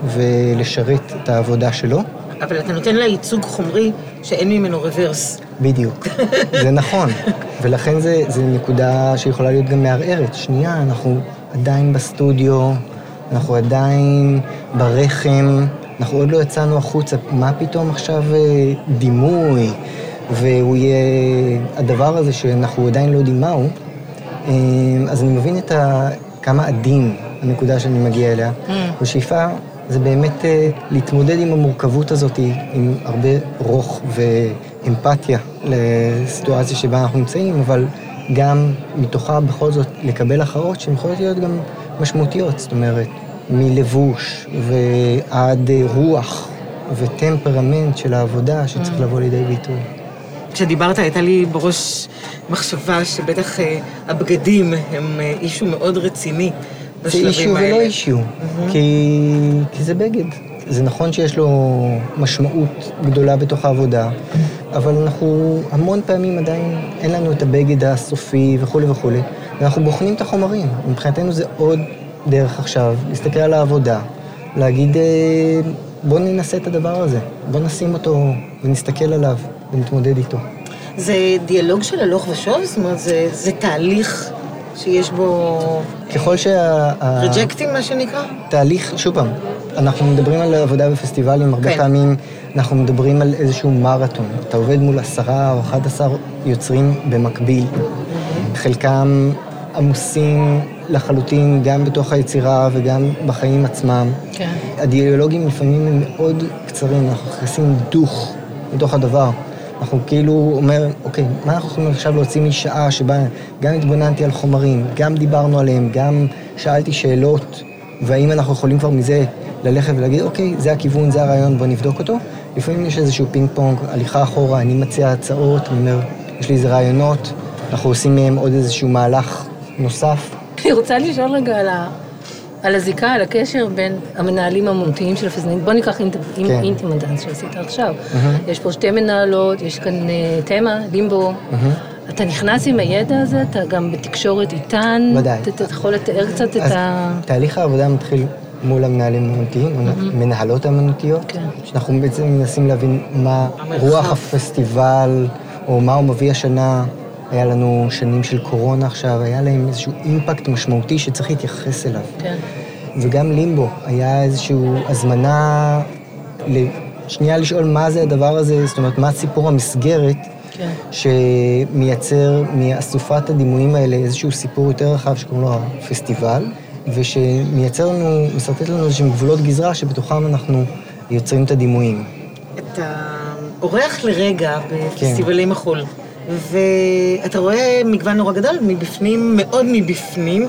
ולשרת את העבודה שלו. אבל אתה נותן לה ייצוג חומרי שאין ממנו רוורס. בדיוק, זה נכון, ולכן זה, זה נקודה שיכולה להיות גם מערערת. שנייה, אנחנו עדיין בסטודיו, אנחנו עדיין ברחם, אנחנו עוד לא יצאנו החוצה, מה פתאום עכשיו אה, דימוי והוא יהיה הדבר הזה שאנחנו עדיין לא יודעים מהו, אה, אז אני מבין את ה... כמה עדין הנקודה שאני מגיע אליה. ושאיפה זה באמת אה, להתמודד עם המורכבות הזאת, עם הרבה רוך ואמפתיה לסיטואציה שבה אנחנו נמצאים, אבל גם מתוכה בכל זאת לקבל הכרעות שהן יכולות להיות גם משמעותיות, זאת אומרת, מלבוש ועד אה, רוח וטמפרמנט של העבודה שצריך לבוא לידי ביטוי. כשדיברת הייתה לי בראש מחשבה שבטח אה, הבגדים הם אה, אישו מאוד רציני זה בשלבים האלה. ולא אישיו, כי, כי זה בגד. זה נכון שיש לו משמעות גדולה בתוך העבודה, אבל אנחנו המון פעמים עדיין אין לנו את הבגד הסופי וכולי וכולי, ואנחנו בוחנים את החומרים. מבחינתנו זה עוד דרך עכשיו, להסתכל על העבודה, להגיד, אה, בוא ננסה את הדבר הזה, בוא נשים אותו ונסתכל עליו ונתמודד איתו. זה דיאלוג של הלוך ושוב? זאת אומרת, זה, זה תהליך שיש בו ככל שה... ריג'קטים, מה שנקרא? תהליך, שוב פעם, אנחנו מדברים על עבודה בפסטיבלים, הרבה כן. פעמים אנחנו מדברים על איזשהו מרתון. אתה עובד מול עשרה או אחד עשר יוצרים במקביל. חלקם עמוסים לחלוטין, גם בתוך היצירה וגם בחיים עצמם. כן. הדיאלוגים לפעמים הם מאוד קצרים, אנחנו נכנסים דוך לתוך הדבר. אנחנו כאילו אומר, אוקיי, מה אנחנו יכולים עכשיו להוציא משעה שבה גם התבוננתי על חומרים, גם דיברנו עליהם, גם שאלתי שאלות, והאם אנחנו יכולים כבר מזה ללכת ולהגיד, אוקיי, זה הכיוון, זה הרעיון, בוא נבדוק אותו. לפעמים יש איזשהו פינג פונג, הליכה אחורה, אני מציע הצעות, אני אומר, יש לי איזה רעיונות, אנחנו עושים מהם עוד איזשהו מהלך נוסף. אני רוצה לשאול רגע על, ה, על הזיקה, על הקשר בין המנהלים האמנותיים של הפזנית. בוא ניקח אינט, כן. אינטימדאנס שעשית עכשיו. מהמם. יש פה שתי מנהלות, יש כאן אה, תמה, לימבו. אתה נכנס עם הידע הזה, אתה גם בתקשורת איתן. ודאי. אתה, אתה יכול לתאר קצת את ה... תהליך העבודה מתחיל מול המנהלים האמנותיים, המנהלות האמנותיות, כן. שאנחנו בעצם מנסים להבין מה רוח הפסטיבל, או מה הוא מביא השנה. היה לנו שנים של קורונה עכשיו, היה להם איזשהו אימפקט משמעותי שצריך להתייחס אליו. כן. וגם לימבו, היה איזושהי הזמנה שנייה לשאול מה זה הדבר הזה, זאת אומרת, מה סיפור המסגרת כן. שמייצר מאסופת הדימויים האלה איזשהו סיפור יותר רחב שקוראים לו הפסטיבל, ושמייצר לנו, משרטט לנו איזשהם גבולות גזרה שבתוכם אנחנו יוצרים את הדימויים. אתה אורח לרגע בפסטיבלי מחול, ואתה רואה מגוון נורא גדול, מבפנים, מאוד מבפנים,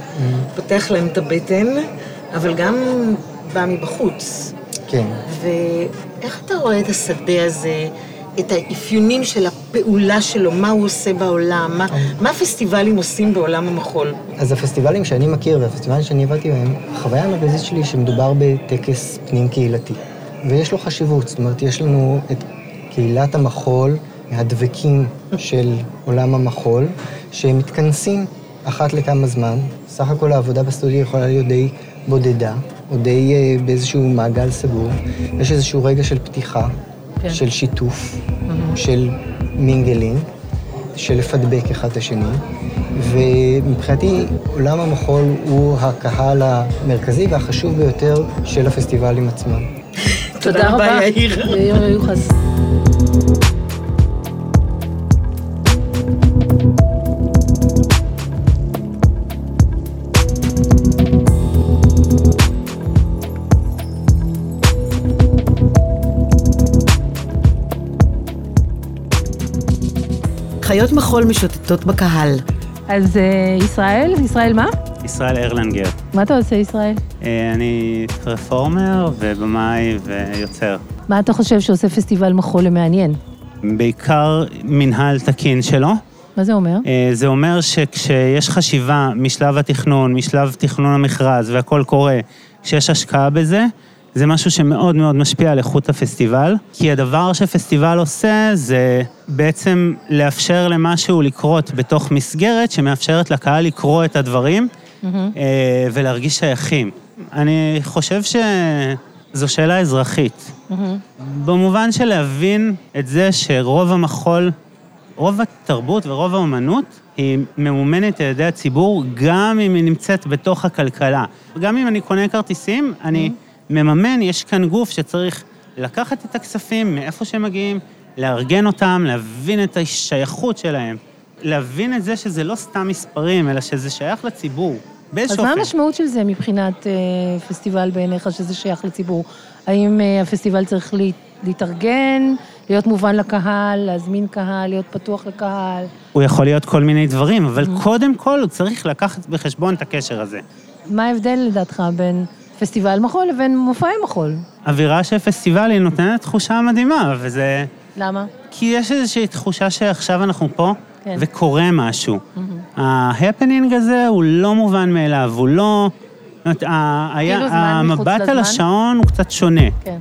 פותח להם את הבטן, אבל גם בא מבחוץ. כן. ואיך אתה רואה את השדה הזה, את האפיונים של הפעולה שלו, מה הוא עושה בעולם, מה, מה הפסטיבלים עושים בעולם המחול? אז הפסטיבלים שאני מכיר והפסטיבלים שאני עבדתי בהם, החוויה המרכזית שלי שמדובר בטקס פנים קהילתי. ויש לו חשיבות, זאת אומרת, יש לנו את קהילת המחול, הדבקים של עולם המחול, שמתכנסים אחת לכמה זמן. סך הכל העבודה בסטודיו יכולה להיות די בודדה, או די אה, באיזשהו מעגל סגור. יש איזשהו רגע של פתיחה, כן. של שיתוף, של mingling, של לפדבק אחד את השני. ומבחינתי, עולם המחול הוא הקהל המרכזי והחשוב ביותר של הפסטיבלים עצמם. תודה רבה, יאיר. יאיר מיוחס. חיות מחול משוטטות בקהל. אז אה, ישראל, ישראל מה? ישראל ארלנגר. מה אתה עושה, ישראל? אה, אני רפורמר ובמאי ויוצר. מה אתה חושב שעושה פסטיבל מחול למעניין? בעיקר מנהל תקין שלו. מה זה אומר? אה, זה אומר שכשיש חשיבה משלב התכנון, משלב תכנון המכרז והכל קורה, כשיש השקעה בזה, זה משהו שמאוד מאוד משפיע על איכות הפסטיבל, כי הדבר שפסטיבל עושה זה בעצם לאפשר למשהו לקרות בתוך מסגרת שמאפשרת לקהל לקרוא את הדברים מהמם. אה, ולהרגיש שייכים. אני חושב שזו שאלה אזרחית. מהמם. במובן של להבין את זה שרוב המחול, רוב התרבות ורוב האומנות היא ממומנת על ידי הציבור, גם אם היא נמצאת בתוך הכלכלה. גם אם אני קונה כרטיסים, אני מממן, יש כאן גוף שצריך לקחת את הכספים מאיפה שהם מגיעים, לארגן אותם, להבין את השייכות שלהם, להבין את זה שזה לא סתם מספרים, אלא שזה שייך לציבור. באיזשהו אז מה אופן. המשמעות של זה מבחינת אה, פסטיבל בעיניך, שזה שייך לציבור? האם אה, הפסטיבל צריך לה, להתארגן, להיות מובן לקהל, להזמין קהל, להיות פתוח לקהל? הוא יכול להיות כל מיני דברים, אבל קודם כל הוא צריך לקחת בחשבון את הקשר הזה. מה ההבדל לדעתך בין פסטיבל מחול לבין מופעי מחול? אווירה של פסטיבל היא נותנת תחושה מדהימה, וזה... למה? כי יש איזושהי תחושה שעכשיו אנחנו פה, כן. וקורה משהו. ההפנינג הזה הוא לא מובן מאליו, הוא לא... זאת אומרת, כאילו המבט על? השעון הוא קצת שונה. כן.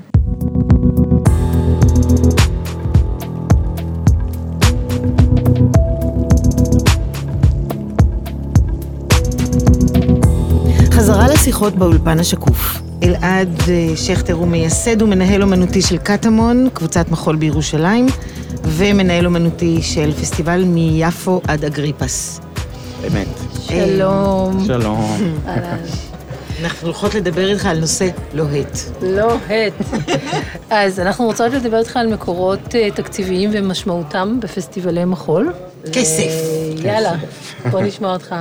חזרה לשיחות באולפן השקוף. אלעד אה, שכטר הוא מייסד ומנהל אומנותי של קטמון, קבוצת מחול בירושלים, ומנהל אומנותי של פסטיבל מיפו עד אגריפס. באמת. שלום. שלום. אנחנו הולכות לדבר איתך על נושא לוהט. לוהט. אז אנחנו רוצות לדבר איתך על מקורות אה, תקציביים ומשמעותם בפסטיבלי מחול. כסף. ו- יאללה, בוא נשמע אותך.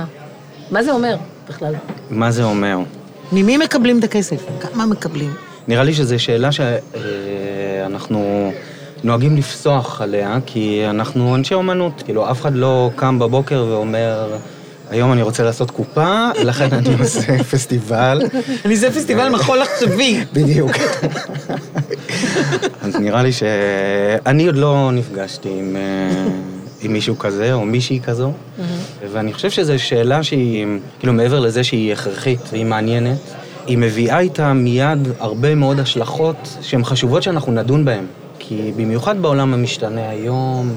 מה זה אומר בכלל? מה זה אומר? ממי מקבלים את הכסף? כמה מקבלים? נראה לי שזו שאלה שאנחנו נוהגים לפסוח עליה, כי אנחנו אנשי אומנות. כאילו, אף אחד לא קם בבוקר ואומר, היום אני רוצה לעשות קופה, לכן אני עושה פסטיבל. אני עושה פסטיבל מחול עכשווי. בדיוק. אז נראה לי שאני עוד לא נפגשתי עם, אה, עם מישהו כזה או מישהי כזו, ואני חושב שזו שאלה שהיא, כאילו מעבר לזה שהיא הכרחית והיא מעניינת, היא מביאה איתה מיד הרבה מאוד השלכות שהן חשובות שאנחנו נדון בהן. כי במיוחד בעולם המשתנה היום,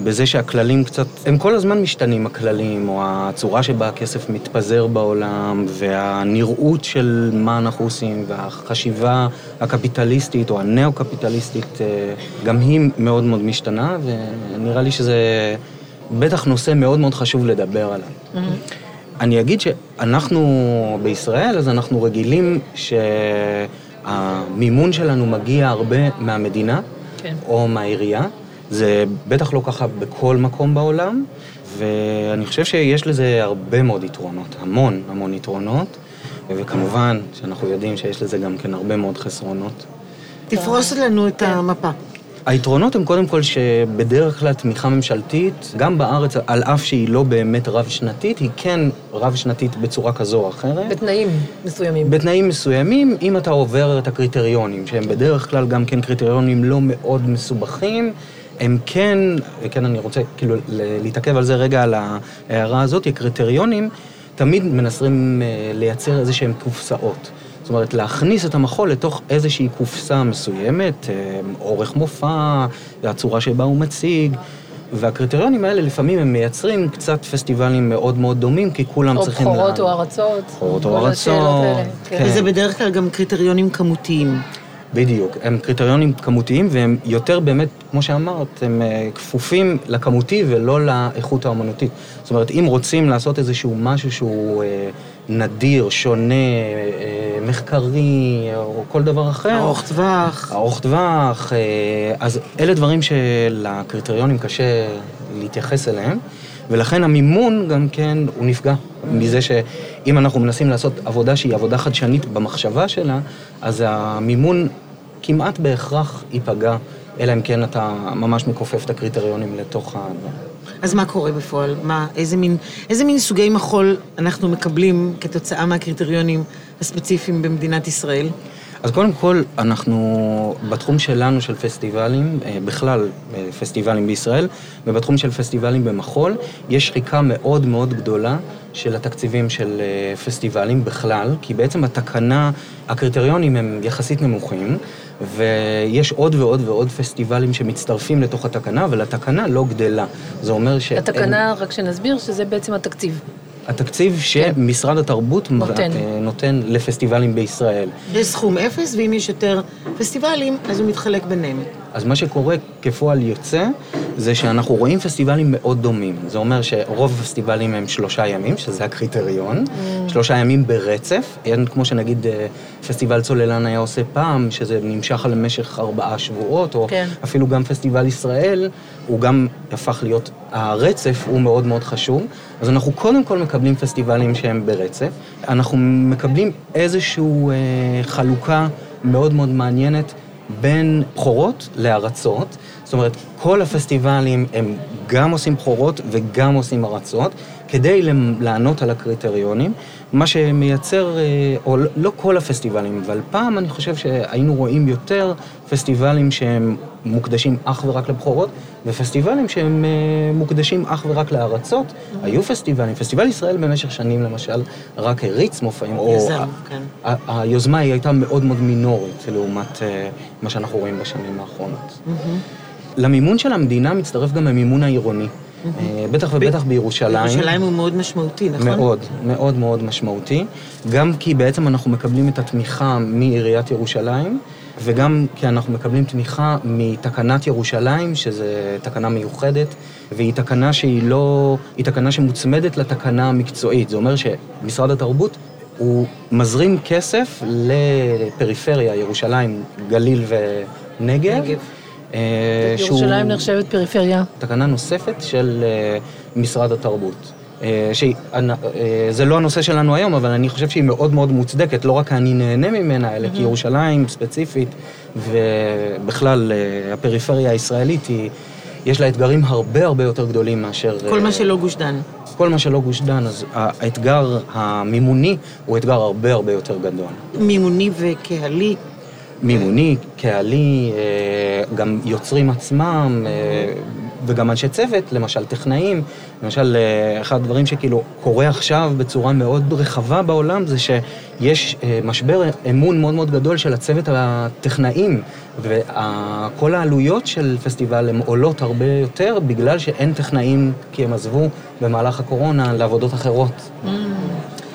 ובזה שהכללים קצת, הם כל הזמן משתנים הכללים, או הצורה שבה הכסף מתפזר בעולם, והנראות של מה אנחנו עושים, והחשיבה הקפיטליסטית או הנאו-קפיטליסטית, אה, גם היא מאוד מאוד משתנה, ונראה לי שזה בטח נושא מאוד מאוד חשוב לדבר עליו. אני אגיד שאנחנו בישראל, אז אנחנו רגילים שהמימון שלנו מגיע הרבה מהמדינה, כן. או מהעירייה. זה בטח לא ככה בכל מקום בעולם, ואני חושב שיש לזה הרבה מאוד יתרונות, המון המון יתרונות, וכמובן שאנחנו יודעים שיש לזה גם כן הרבה מאוד חסרונות. תפרוס לנו את המפה. היתרונות הם קודם כל שבדרך כלל תמיכה ממשלתית, גם בארץ, על אף שהיא לא באמת רב-שנתית, היא כן רב-שנתית בצורה כזו או אחרת. בתנאים מסוימים. בתנאים מסוימים, אם אתה עובר את הקריטריונים, שהם בדרך כלל גם כן קריטריונים לא מאוד מסובכים, הם כן, וכן אני רוצה כאילו להתעכב על זה רגע, על ההערה הזאת, הקריטריונים תמיד מנסים אה, לייצר איזה שהם קופסאות. זאת אומרת, להכניס את המחול לתוך איזושהי קופסה מסוימת, אה, אורך מופע, הצורה שבה הוא מציג, והקריטריונים האלה לפעמים הם מייצרים קצת פסטיבלים מאוד מאוד דומים, כי כולם או צריכים... בכורות לה- או ארצות. בכורות או ארצות, כן. וזה בדרך כלל גם קריטריונים כמותיים. בדיוק, הם קריטריונים כמותיים והם יותר באמת, כמו שאמרת, הם אה, כפופים לכמותי ולא לאיכות האומנותית. זאת אומרת, אם רוצים לעשות איזשהו משהו שהוא אה, נדיר, שונה, אה, מחקרי, או כל דבר אחר... ארוך טווח. ארוך טווח, אה, אז אלה דברים שלקריטריונים קשה להתייחס אליהם, ולכן המימון גם כן, הוא נפגע מזה שאם אנחנו מנסים לעשות עבודה שהיא עבודה חדשנית במחשבה שלה, אז המימון כמעט בהכרח ייפגע, אלא אם כן אתה ממש מכופף את הקריטריונים לתוך ה... אז מה קורה בפועל? מה, איזה מין, איזה מין סוגי מחול אנחנו מקבלים כתוצאה מהקריטריונים הספציפיים במדינת ישראל? אז קודם כל, אנחנו בתחום שלנו של פסטיבלים, אה, בכלל אה, פסטיבלים בישראל, ובתחום של פסטיבלים במחול, יש שחיקה מאוד מאוד גדולה של התקציבים של אה, פסטיבלים בכלל, כי בעצם התקנה, הקריטריונים הם יחסית נמוכים, ויש עוד ועוד ועוד פסטיבלים שמצטרפים לתוך התקנה, אבל התקנה לא גדלה. זה אומר ש... התקנה, רק שנסביר, שזה בעצם התקציב. התקציב שמשרד התרבות נותן. אה, נותן לפסטיבלים בישראל. יש סכום אפס, ואם יש יותר פסטיבלים, אז הוא מתחלק ביניהם. אז מה שקורה כפועל יוצא, זה שאנחנו רואים פסטיבלים מאוד דומים. זה אומר שרוב הפסטיבלים הם שלושה ימים, שזה הקריטריון, Mm. שלושה ימים ברצף. אין כמו שנגיד אה, פסטיבל צוללן היה עושה פעם, שזה נמשך על משך ארבעה שבועות, או כן. אפילו גם פסטיבל ישראל, הוא גם הפך להיות, הרצף הוא מאוד מאוד חשוב. אז אנחנו קודם כל מקבלים פסטיבלים שהם ברצף. אנחנו מקבלים איזושהי אה, חלוקה מאוד מאוד מעניינת בין בכורות לארצות. זאת אומרת, כל הפסטיבלים הם גם עושים בכורות וגם עושים ארצות, כדי לענות על הקריטריונים, מה שמייצר, אה, או לא- לא כל הפסטיבלים, אבל פעם אני חושב שהיינו רואים יותר פסטיבלים שהם מוקדשים אך ורק לבכורות, ופסטיבלים שהם אה, מוקדשים אך ורק לארצות. היו פסטיבלים, פסטיבל ישראל במשך שנים למשל, רק הריץ מופעים, או... יזם, כן. היוזמה היא הייתה מאוד מאוד מינורית לעומת אה, מה שאנחנו רואים בשנים האחרונות. למימון של המדינה מצטרף גם המימון העירוני. אה, בטח ובטח בירושלים. ירושלים הוא מאוד משמעותי, נכון? מאוד, מאוד מאוד משמעותי. גם כי בעצם אנחנו מקבלים את התמיכה מעיריית ירושלים, וגם כי אנחנו מקבלים תמיכה מתקנת ירושלים, שזו תקנה מיוחדת, והיא תקנה שהיא לא... היא תקנה שמוצמדת לתקנה המקצועית. זה אומר שמשרד התרבות הוא מזרים כסף לפריפריה, ירושלים, גליל ונגב. נגב. אה, שהוא- ירושלים נחשבת פריפריה. תקנה נוספת של אה, משרד התרבות. אה, זה לא הנושא שלנו היום, אבל אני חושב שהיא מאוד מאוד מוצדקת, לא רק אני נהנה ממנה, אלא כי ירושלים ספציפית, ובכלל הפריפריה הישראלית, היא, יש לה אתגרים הרבה הרבה יותר גדולים מאשר... כל מה שלא גוש דן. כל מה שלא גוש דן, אז האתגר המימוני הוא אתגר הרבה הרבה יותר גדול. מימוני וקהלי. מימוני, קהלי, אה, גם יוצרים עצמם אה, וגם אנשי צוות, למשל טכנאים. למשל, אה, אחד הדברים שכאילו קורה עכשיו בצורה מאוד רחבה בעולם זה שיש משבר אמון מאוד מאוד גדול של הצוות הטכנאים, וכל העלויות של פסטיבל הן עולות הרבה יותר בגלל שאין טכנאים כי הם עזבו במהלך הקורונה לעבודות אחרות.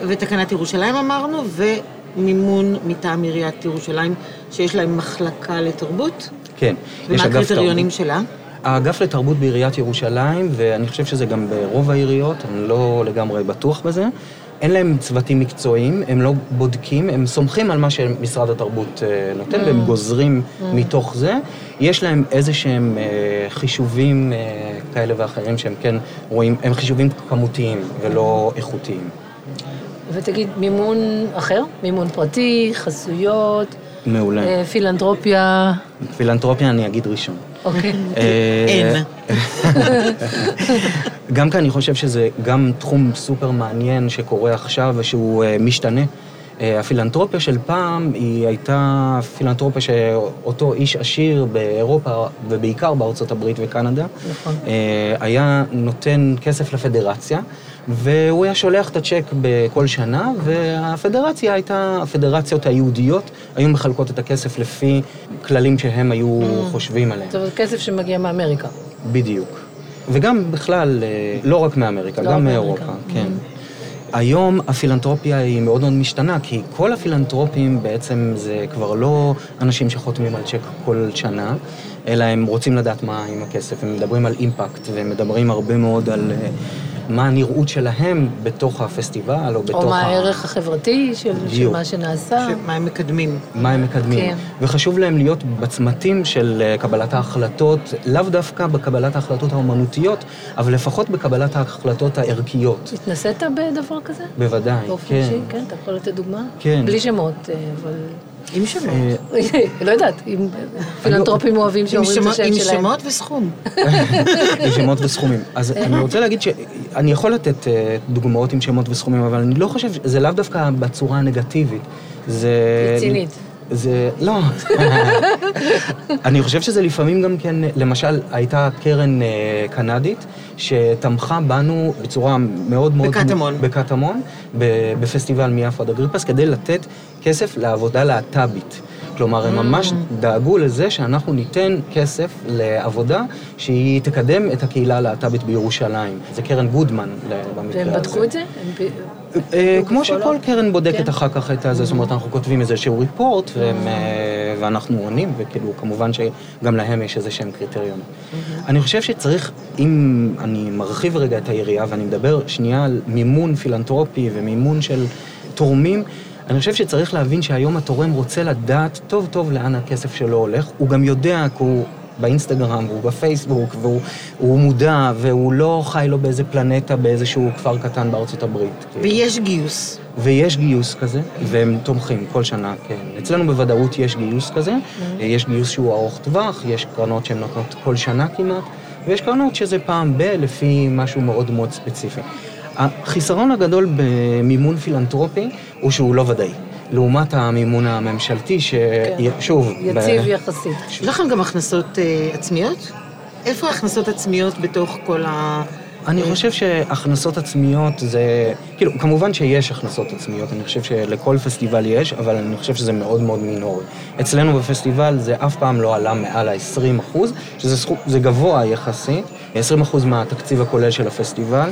ותקנת ירושלים אמרנו, ומימון מטעם עיריית ירושלים, שיש להם מחלקה לתרבות. כן, ומה הקריטריונים. שלה? האגף לתרבות בעיריית ירושלים, ואני חושב שזה גם ברוב העיריות, אני לא לגמרי בטוח בזה, אין להם צוותים מקצועיים, הם לא בודקים, הם סומכים על מה שמשרד התרבות אה, נותן, והם Mm. גוזרים Mm. מתוך זה. יש להם איזה שהם אה, חישובים אה, כאלה ואחרים שהם כן רואים, הם חישובים כמותיים ולא איכותיים. ותגיד, מימון אחר? מימון פרטי, חסויות, מעולה. אה, פילנטרופיה, פילנטרופיה אני אגיד ראשון. אוקיי. אה, אין. גם כי אני חושב שזה גם תחום סופר מעניין שקורה עכשיו ושהוא אה, משתנה. הפילנטרופיה של פעם היא הייתה פילנטרופיה שאותו איש עשיר באירופה ובעיקר בארצות הברית וקנדה נכון. היה נותן כסף לפדרציה והוא היה שולח את הצ'ק בכל שנה והפדרציה הייתה, הפדרציות היהודיות היו מחלקות את הכסף לפי כללים שהם היו חושבים עליהם. זאת אומרת, כסף שמגיע מאמריקה. בדיוק. וגם בכלל, אה, לא רק מאמריקה, לא גם מאירופה, מאמריקה. כן. היום הפילנטרופיה היא מאוד מאוד משתנה, כי כל הפילנטרופים בעצם זה כבר לא אנשים שחותמים על צ'ק כל שנה, אלא הם רוצים לדעת מה עם הכסף, הם מדברים על אימפקט, והם מדברים הרבה מאוד על אה, מה הנראות שלהם בתוך הפסטיבל, או בתוך או מה ה... הערך החברתי של, של. מה שנעשה. מה הם מקדמים. מה הם מקדמים. כן. וחשוב להם להיות בצמתים של אה, קבלת ההחלטות, לאו דווקא בקבלת ההחלטות האומנותיות, אבל לפחות בקבלת ההחלטות הערכיות. התנסית בדבר כזה? בוודאי, באופן כן. אישי? כן, אתה יכול לתת דוגמה? כן. בלי שמות, אה, אבל... עם שמות. אה, לא יודעת, אם פילנטרופים אוהבים שאומרים את השם עם שלהם. שמות וסכום. עם שמות וסכומים. אז אני רוצה להגיד שאני יכול לתת אה, דוגמאות עם שמות וסכומים, אבל אני לא חושב, זה לאו דווקא בצורה הנגטיבית. זה... רצינית. זה... לא. אני חושב שזה לפעמים גם כן, למשל, הייתה קרן אה, קנדית שתמכה בנו בצורה מאוד מאוד... בקטמון. בקטמון, ב- בפסטיבל מיאפו עד אגריפס, כדי לתת כסף לעבודה להט"בית. כלומר, הם Mm. ממש דאגו לזה שאנחנו ניתן כסף לעבודה שהיא תקדם את הקהילה הלהט"בית בירושלים. זה קרן גודמן במקרה הזה. והם בדקו את זה? אה, כמו שכל? קרן בודקת כן. אחר כך את הזה, זאת אומרת, אנחנו כותבים איזשהו ריפורט, והם, אה, ואנחנו עונים, וכאילו, כמובן שגם להם יש איזה שהם קריטריונים. אני חושב שצריך, אם אני מרחיב רגע את היריעה, ואני מדבר שנייה על מימון פילנטרופי ומימון של תורמים, אני חושב שצריך להבין שהיום התורם רוצה לדעת טוב טוב לאן הכסף שלו הולך, הוא גם יודע, כי הוא באינסטגרם, והוא בפייסבוק, והוא הוא מודע, והוא לא חי לו באיזה פלנטה, באיזשהו כפר קטן בארצות הברית. ויש גיוס. ויש גיוס כזה, והם תומכים כל שנה, כן. אצלנו בוודאות יש גיוס כזה, יש גיוס שהוא ארוך טווח, יש קרנות שהן נותנות כל שנה כמעט, ויש קרנות שזה פעם ב, לפי משהו מאוד מאוד ספציפי. החיסרון הגדול במימון פילנטרופי הוא שהוא לא ודאי. לעומת המימון הממשלתי, ששוב... יציב יחסית. יש לכם גם הכנסות אה, עצמיות? איפה ההכנסות עצמיות בתוך כל ה... אני חושב שהכנסות עצמיות זה... כאילו, כמובן שיש הכנסות עצמיות, אני חושב שלכל פסטיבל יש, אבל אני חושב שזה מאוד מאוד מינורי. אצלנו בפסטיבל זה אף פעם לא עלה מעל ה-20 אחוז, שזה סכום, זה גבוה יחסית, 20 אחוז מהתקציב הכולל של הפסטיבל.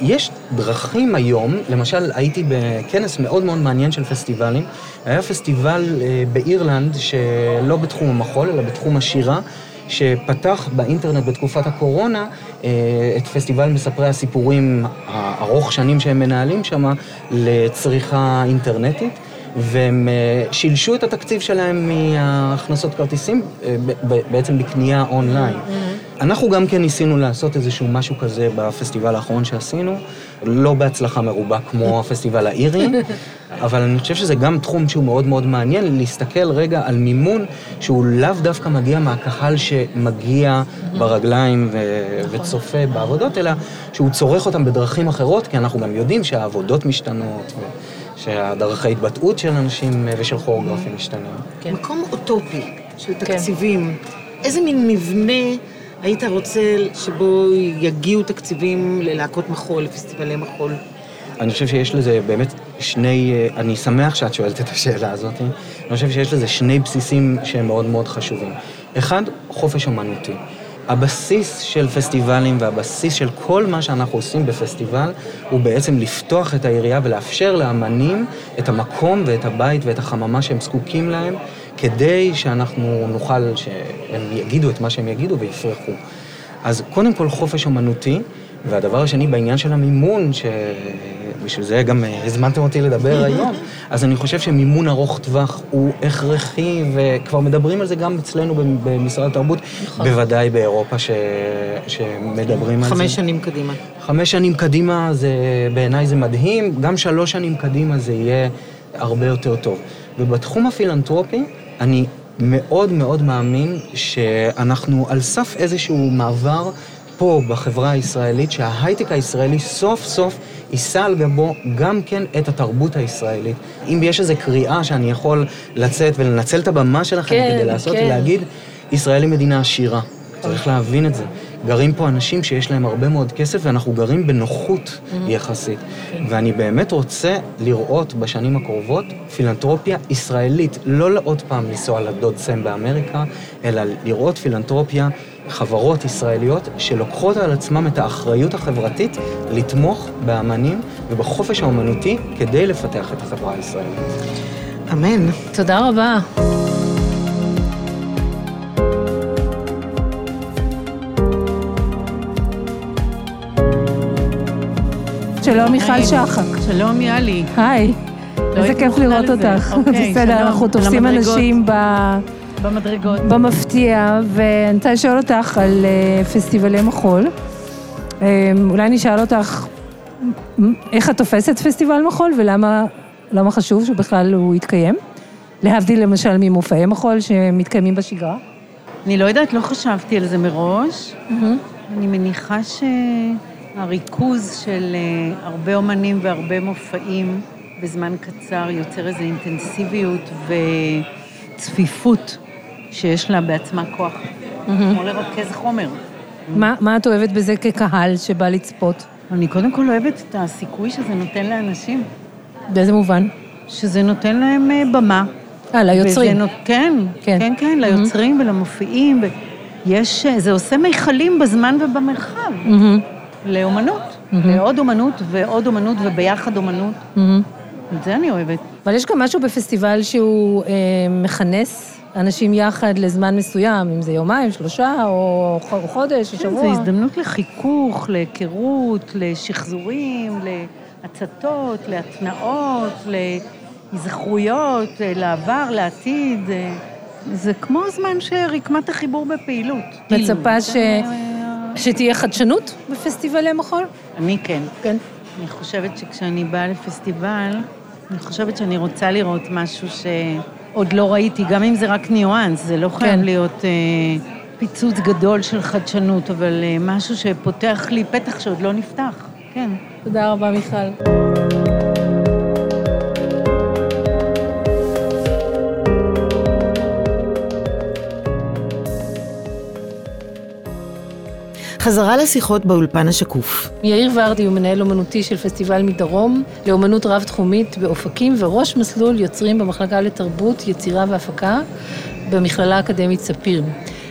יש דרכים היום, למשל הייתי בכנס מאוד מאוד מעניין של פסטיבלים, היה פסטיבל אה, באירלנד שלא בתחום המחול, אלא בתחום השירה, שפתח באינטרנט בתקופת הקורונה אה, את פסטיבל מספרי הסיפורים הארוך שנים שהם מנהלים שם לצריכה אינטרנטית. והם אה, שילשו את התקציב שלהם מהכנסות כרטיסים בעצם בקנייה אונליין. אנחנו גם כן ניסינו לעשות איזשהו משהו כזה בפסטיבל האחרון שעשינו, לא בהצלחה מרובה כמו הפסטיבל האירי, אבל אני חושב שזה גם תחום שהוא מאוד מאוד מעניין, להסתכל רגע על מימון שהוא לאו דווקא מגיע מהקהל שמגיע ברגליים ו- וצופה בעבודות, אלא שהוא צורך אותם בדרכים אחרות, כי אנחנו גם יודעים שהעבודות משתנות. ו- שהדרכי התבטאות של אנשים ושל כוריאוגרפים משתנים. כן. מקום אוטופי של תקציבים. איזה מין מבנה היית רוצה שבו יגיעו תקציבים ללהקות מחול, לפסטיבלי מחול? אני חושב שיש לזה באמת שני, אני שמח שאת שואלת את השאלה הזאת, אני חושב שיש לזה שני בסיסים שהם מאוד מאוד חשובים. אחד, חופש אומנותי. הבסיס של פסטיבלים והבסיס של כל מה שאנחנו עושים בפסטיבל הוא בעצם לפתוח את העירייה ולאפשר לאמנים את המקום ואת הבית ואת החממה שהם זקוקים להם כדי שאנחנו נוכל, שהם יגידו את מה שהם יגידו ויפרחו. אז קודם כל חופש אומנותי, והדבר השני בעניין של המימון, שבשביל זה גם אה, הזמנתם אותי לדבר היום, אז אני חושב שמימון ארוך טווח הוא הכרחי, וכבר מדברים על זה גם אצלנו במשרד התרבות, בוודאי באירופה ש... שמדברים על זה. חמש שנים קדימה. חמש שנים קדימה, זה, בעיניי זה מדהים, גם שלוש שנים קדימה זה יהיה הרבה יותר טוב. ובתחום הפילנטרופי, אני מאוד מאוד מאמין שאנחנו על סף איזשהו מעבר פה בחברה הישראלית, שההייטק הישראלי סוף סוף יישא על גבו גם כן את התרבות הישראלית. אם יש איזו קריאה שאני יכול לצאת ולנצל את הבמה שלכם כן, כדי לעשות כן. ולהגיד, ישראל היא מדינה עשירה. צריך להבין את זה. גרים פה אנשים שיש להם הרבה מאוד כסף, ואנחנו גרים בנוחות יחסית. ואני באמת רוצה לראות בשנים הקרובות פילנטרופיה ישראלית, לא לעוד פעם לנסוע לדוד סם באמריקה, אלא לראות פילנטרופיה, חברות ישראליות שלוקחות על עצמם את האחריות החברתית לתמוך באמנים ובחופש האומנותי כדי לפתח את החברה הישראלית. אמן. תודה רבה. שלום מיכל שחק. שלום יאלי. היי. לא איזה כיף לראות. אותך. אוקיי, בסדר. אנחנו תופסים. אנשים ב... במדרגות. במפתיע, ואני רוצה לשאול אותך על אה, פסטיבלי מחול. אה, אולי נשאל אותך, מ- איך את תופסת פסטיבל מחול ולמה למה חשוב שבכלל הוא יתקיים? להבדיל למשל ממופעי מחול שמתקיימים בשגרה. אני לא יודעת, לא חשבתי על זה מראש. אני מניחה שהריכוז של אה, הרבה אומנים והרבה מופעים בזמן קצר יוצר איזו אינטנסיביות וצפיפות שיש לה בעצמה כוח. כמו לרכז חומר. מה, מה את אוהבת בזה כקהל שבא לצפות? אני קודם כל אוהבת את הסיכוי שזה נותן לאנשים. באיזה מובן? שזה נותן להם אה, במה, אה, ליוצרים. וזה נות- כן, כן. כן, כן, ליוצרים ולמופיעים. ו- יש, זה עושה מיכלים בזמן ובמרחב. מהמם. לאומנות. מהמם. לעוד אומנות ועוד אומנות וביחד אומנות. מהמם. את זה אני אוהבת. אבל יש גם משהו בפסטיבל שהוא אה, מכנס אנשים יחד לזמן מסוים, אם זה יומיים, שלושה, או חודש, או כן, שבוע. זו הזדמנות לחיכוך, להיכרות, לשחזורים, להצתות, להתנאות, להיזכרויות, לעבר, לעתיד. זה כמו זמן שרקמת החיבור בפעילות. מצפה כאילו, ש... שתהיה חדשנות בפסטיבלי מחול? אני כן. כן. אני חושבת שכשאני באה לפסטיבל, אני חושבת שאני רוצה לראות משהו שעוד לא ראיתי, גם אם זה רק ניואנס, זה לא חייב כן. להיות אה, פיצוץ גדול של חדשנות, אבל אה, משהו שפותח לי פתח שעוד לא נפתח, כן. תודה רבה, מיכל. חזרה לשיחות באולפן השקוף. יאיר ורדי הוא מנהל אומנותי של פסטיבל מדרום לאומנות רב-תחומית באופקים וראש מסלול יוצרים במחלקה לתרבות, יצירה והפקה במכללה האקדמית ספיר.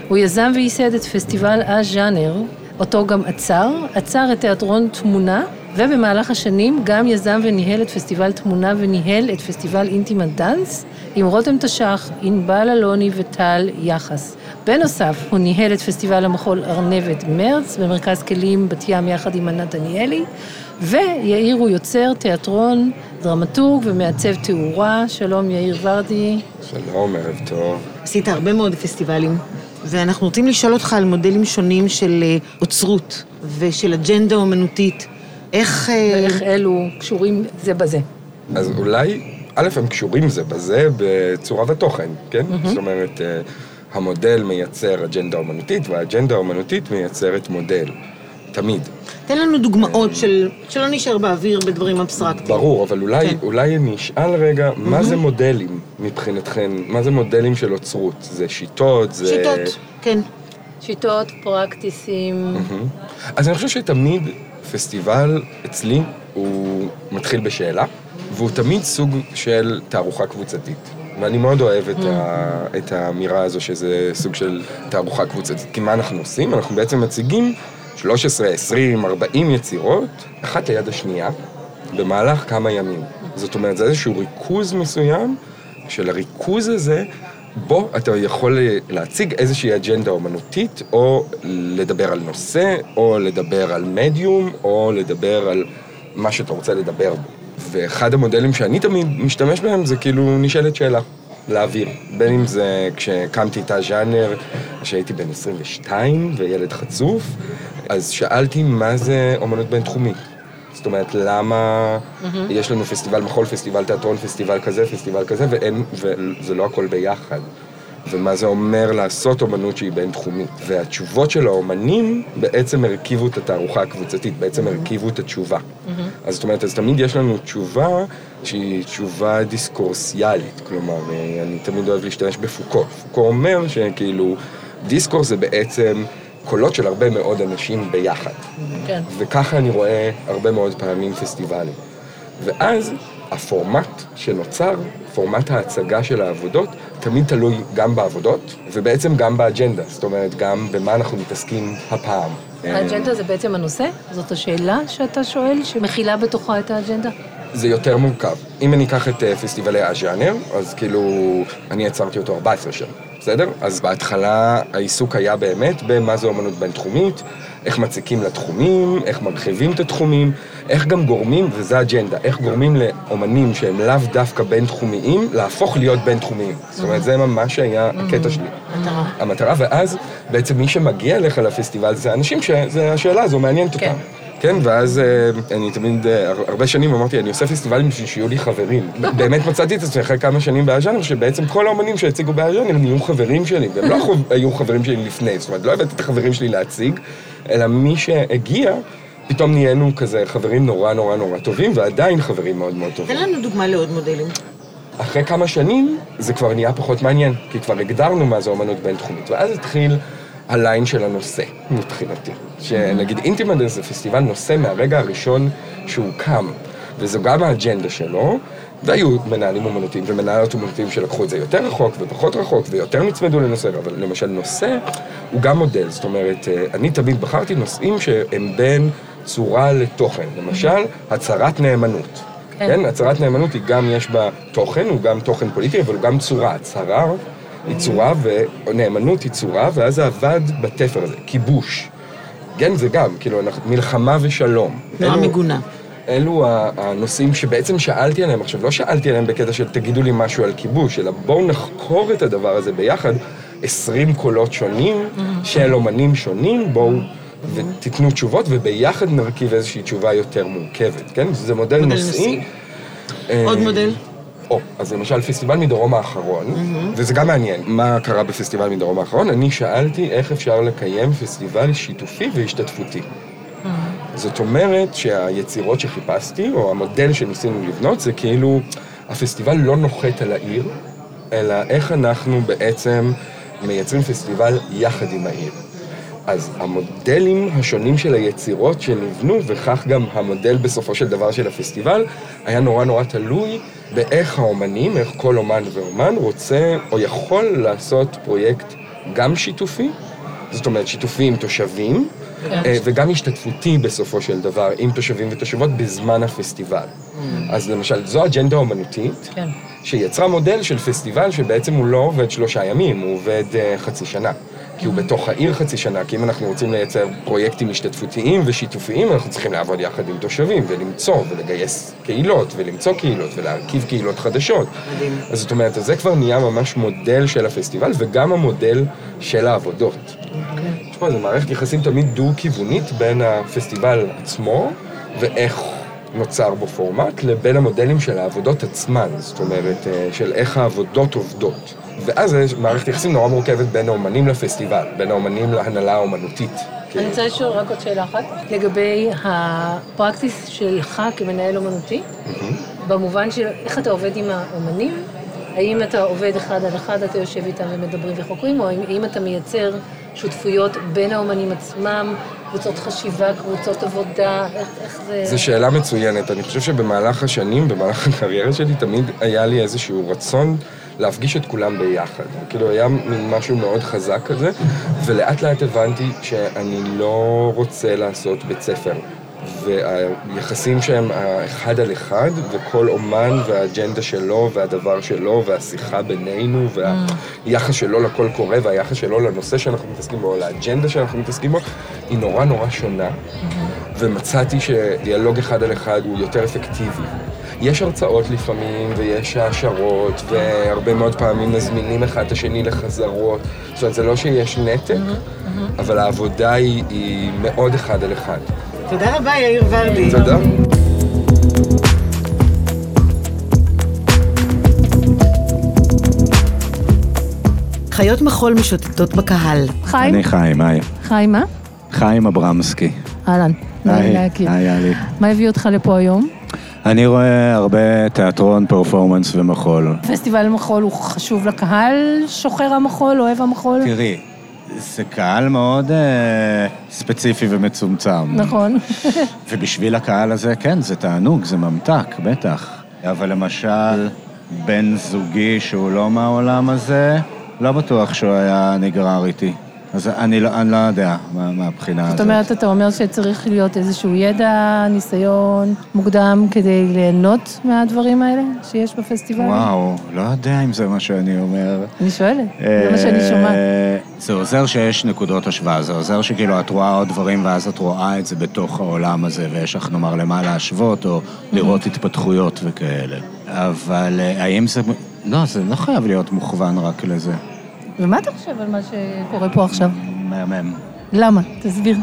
הוא יזם וייסד את פסטיבל א-ז'אנר, אותו גם עצר, עצר את תיאטרון תמונה, ובמהלך השנים גם יזם וניהל את פסטיבל תמונה וניהל את פסטיבל אינטימנט דאנס עם רותם תש"ח, ענבל אלוני וטל יחס. בנוסף, הוא ניהל את פסטיבל המחול ארנבת מרץ במרכז כלים בת ים יחד עם ענת דניאלי, ויאיר הוא יוצר תיאטרון, דרמטורג ומעצב תאורה. שלום יאיר ורדי. שלום, ערב טוב. עשית הרבה מאוד פסטיבלים, ואנחנו רוצים לשאול אותך על מודלים שונים של אה, אוצרות ושל אג'נדה אומנותית. איך... אה, ואיך אלו קשורים זה בזה. אז אולי, א', הם קשורים זה בזה בצורה ותוכן, כן? מהמם. זאת אומרת, אה, המודל מייצר אג'נדה אומנותית, והאג'נדה האומנותית מייצרת מודל. תמיד. תן לנו דוגמאות של... שלא נשאר באוויר בדברים אבסטרקטיים. ברור, אבל אולי, כן. אולי אני אשאל רגע, מה מהמם. זה מודלים מבחינתכן? מה זה מודלים של אוצרות? זה שיטות? זה... שיטות, כן. שיטות, פרקטיסים. מהמם. אז אני חושב שתמיד פסטיבל אצלי הוא מתחיל בשאלה, והוא תמיד סוג של תערוכה קבוצתית. ואני מאוד אוהב את, ה, את האמירה הזו שזה סוג של תערוכה קבוצתית. כי מה אנחנו עושים? אנחנו בעצם מציגים 13, 20, 40 יצירות, אחת ליד השנייה, במהלך כמה ימים. זאת אומרת, זה איזשהו ריכוז מסוים, של הריכוז הזה, בו אתה יכול להציג איזושהי אג'נדה אומנותית, או לדבר על נושא, או לדבר על מדיום, או לדבר על מה שאתה רוצה לדבר בו. ואחד המודלים שאני תמיד משתמש בהם זה כאילו נשאלת שאלה, לאוויר. בין אם זה כשהקמתי את הז'אנר, כשהייתי בן 22 וילד חצוף, אז שאלתי מה זה אומנות בינתחומית. זאת אומרת, למה מהמם. יש לנו פסטיבל מחול, פסטיבל תיאטרון, פסטיבל כזה, פסטיבל כזה, ואין, וזה לא הכל ביחד. ומה זה אומר לעשות אומנות שהיא בינתחומית. והתשובות של האומנים בעצם הרכיבו את התערוכה הקבוצתית, בעצם הרכיבו את התשובה. אז זאת אומרת, אז תמיד יש לנו תשובה שהיא תשובה דיסקורסיאלית, כלומר, אה, אני תמיד אוהב להשתמש בפוקו. פוקו אומר שכאילו, דיסקורס זה בעצם קולות של הרבה מאוד אנשים ביחד. כן. וככה אני רואה הרבה מאוד פעמים פסטיבלים. ואז הפורמט שנוצר, פורמט ההצגה של העבודות, תמיד תלוי גם בעבודות, ובעצם גם באג'נדה. זאת אומרת, גם במה אנחנו מתעסקים הפעם. האג'נדה זה בעצם הנושא? זאת השאלה שאתה שואל, שמכילה בתוכה את האג'נדה? זה יותר מורכב. אם אני אקח את אה, פסטיבלי הז'אנר, אז כאילו, אני יצרתי אותו 14 שנה, בסדר? אז בהתחלה העיסוק היה באמת במה זה אומנות בינתחומית, איך מציקים לתחומים, איך מרחיבים את התחומים, איך גם גורמים, וזה אג'נדה, איך גורמים לאומנים שהם לאו דווקא בינתחומיים, להפוך להיות בינתחומיים. זאת אומרת, זה ממש היה הקטע שלי. המטרה, ואז בעצם מי שמגיע אליך לפסטיבל זה אנשים שהשאלה הזו מעניינת אותם. כן, ואז אה, אני תמיד, אה, הר- הרבה שנים אמרתי, אני עושה פסטיבלים בשביל שיהיו לי חברים. באמת מצאתי את עצמי אחרי כמה שנים בהז'אנר, שבעצם כל האומנים שהציגו בהז'אנר נהיו חברים שלי, והם לא היו חברים שלי לפני, זאת אומרת, לא הבאתי את החברים שלי להציג, אלא מי שהגיע, פתאום נהיינו כזה חברים נורא נורא נורא טובים, ועדיין חברים מאוד מאוד טובים. תן לנו דוגמה לעוד מודלים. אחרי כמה שנים זה כבר נהיה פחות מעניין, כי כבר הגדרנו מה זה אומנות בינתחומית, ואז התחיל הליין של הנושא, מבחינתי. שנגיד אינטימדאנס זה פסטיבל נושא מהרגע הראשון שהוא קם, וזו גם האג'נדה שלו, והיו מנהלים אומנותיים ומנהלות אומנותיים שלקחו את זה יותר רחוק ופחות רחוק ויותר נצמדו לנושא, אבל למשל נושא הוא גם מודל, זאת אומרת, אה, אני תמיד בחרתי נושאים שהם בין צורה לתוכן, למשל, הצהרת נאמנות. כן. כן, הצהרת נאמנות היא גם, יש בה תוכן, הוא גם תוכן פוליטי, אבל הוא גם צורה. הצהרה היא צורה ונאמנות היא צורה, ואז זה עבד בתפר הזה, כיבוש. כן, זה גם, כאילו, אנחנו- מלחמה ושלום. נורא אלו- מגונה. אלו הנושאים שבעצם שאלתי עליהם. עכשיו, לא שאלתי עליהם בקטע של תגידו לי משהו על כיבוש, אלא בואו נחקור את הדבר הזה ביחד. 20 קולות שונים של אומנים שונים, בואו ותיתנו תשובות, וביחד נרכיב איזושהי תשובה יותר מורכבת, כן? זה מודל מודל נושאי. נושאי. אה, עוד מודל? או, אז למשל פסטיבל מדרום האחרון, וזה גם מעניין, מה קרה בפסטיבל מדרום האחרון? אני שאלתי איך אפשר לקיים פסטיבל שיתופי והשתתפותי. זאת אומרת שהיצירות שחיפשתי, או המודל שניסינו לבנות, זה כאילו, הפסטיבל לא נוחת על העיר, אלא איך אנחנו בעצם מייצרים פסטיבל יחד עם העיר. אז המודלים השונים של היצירות שנבנו, וכך גם המודל בסופו של דבר של הפסטיבל, היה נורא נורא תלוי באיך האומנים, איך כל אומן ואומן רוצה או יכול לעשות פרויקט גם שיתופי, זאת אומרת שיתופי עם תושבים, וגם השתתפותי בסופו של דבר עם תושבים ותושבות בזמן הפסטיבל. אז למשל, זו אג'נדה אומנותית, כן. שיצרה מודל של פסטיבל שבעצם הוא לא עובד שלושה ימים, הוא עובד uh, חצי שנה. כי הוא בתוך העיר חצי שנה, כי אם אנחנו רוצים לייצר פרויקטים השתתפותיים ושיתופיים, אנחנו צריכים לעבוד יחד עם תושבים, ולמצוא, ולגייס קהילות, ולמצוא קהילות, ולהרכיב קהילות חדשות. מדהים. אז זאת אומרת, אז זה כבר נהיה ממש מודל של הפסטיבל, וגם המודל של העבודות. יש פה איזו מערכת יחסים תמיד דו-כיוונית בין הפסטיבל עצמו, ואיך נוצר בו פורמט, לבין המודלים של העבודות עצמן, זאת אומרת, אה, של איך העבודות עובדות. ואז יש מערכת יחסים נורא מורכבת בין האומנים לפסטיבל, בין האומנים להנהלה האומנותית. אני רוצה לשאול רק עוד שאלה אחת, לגבי הפרקטיס שלך כמנהל אומנותי, במובן של איך אתה עובד עם האומנים, האם אתה עובד אחד על אחד, אתה יושב איתם ומדברים וחוקרים, או האם, האם אתה מייצר שותפויות בין האומנים עצמם, קבוצות חשיבה, קבוצות עבודה, איך, איך זה... זו שאלה מצוינת. אני חושב שבמהלך השנים, במהלך הקריירה שלי, תמיד היה לי איזשהו רצון להפגיש את כולם ביחד. כאילו, היה מין משהו מאוד חזק כזה, ולאט לאט הבנתי שאני לא רוצה לעשות בית ספר. והיחסים שהם האחד על אחד, וכל אומן והאג'נדה שלו, והדבר שלו, והשיחה בינינו, והיחס שלו לכל קורא, והיחס שלו לנושא שאנחנו מתעסקים בו, או לאג'נדה שאנחנו מתעסקים בו, היא נורא נורא שונה. ומצאתי שדיאלוג אחד על אחד הוא יותר אפקטיבי. יש הרצאות לפעמים, ויש העשרות, והרבה מאוד פעמים מזמינים אחד את השני לחזרות. זאת אומרת, זה לא שיש נתק, אבל העבודה היא, היא מאוד אחד על אחד. תודה רבה, יאיר ורדי. תודה. חיות מחול משוטטות בקהל. חיים? אני חיים, היי. חיים, מה? חיים אברמסקי. אהלן, נעים היי, להכיר. היי, יאלי. מה הביא אותך לפה היום? אני רואה הרבה תיאטרון, פרפורמנס ומחול. פסטיבל מחול הוא חשוב לקהל, שוחר המחול, אוהב המחול? תראי, זה קהל מאוד אה, ספציפי ומצומצם. נכון. ובשביל הקהל הזה, כן, זה תענוג, זה ממתק, בטח. אבל למשל, בן זוגי שהוא לא מהעולם הזה, לא בטוח שהוא היה נגרר איתי. אז אני לא, אני לא יודע מה, מהבחינה הזאת. זאת אומרת, אתה אומר שצריך להיות איזשהו ידע, ניסיון מוקדם כדי ליהנות מהדברים האלה שיש בפסטיבל? וואו, לא יודע אם זה מה שאני אומר. אני שואלת, זה מה שאני שומעת. אה, זה עוזר שיש נקודות השוואה, זה עוזר שכאילו את רואה עוד דברים ואז את רואה את זה בתוך העולם הזה, ויש לך נאמר למה להשוות, או לראות התפתחויות וכאלה. אבל אה, האם זה... לא, זה לא חייב להיות מוכוון רק לזה. ומה אתה חושב על מה שקורה פה עכשיו? מהמם. למה? תסביר.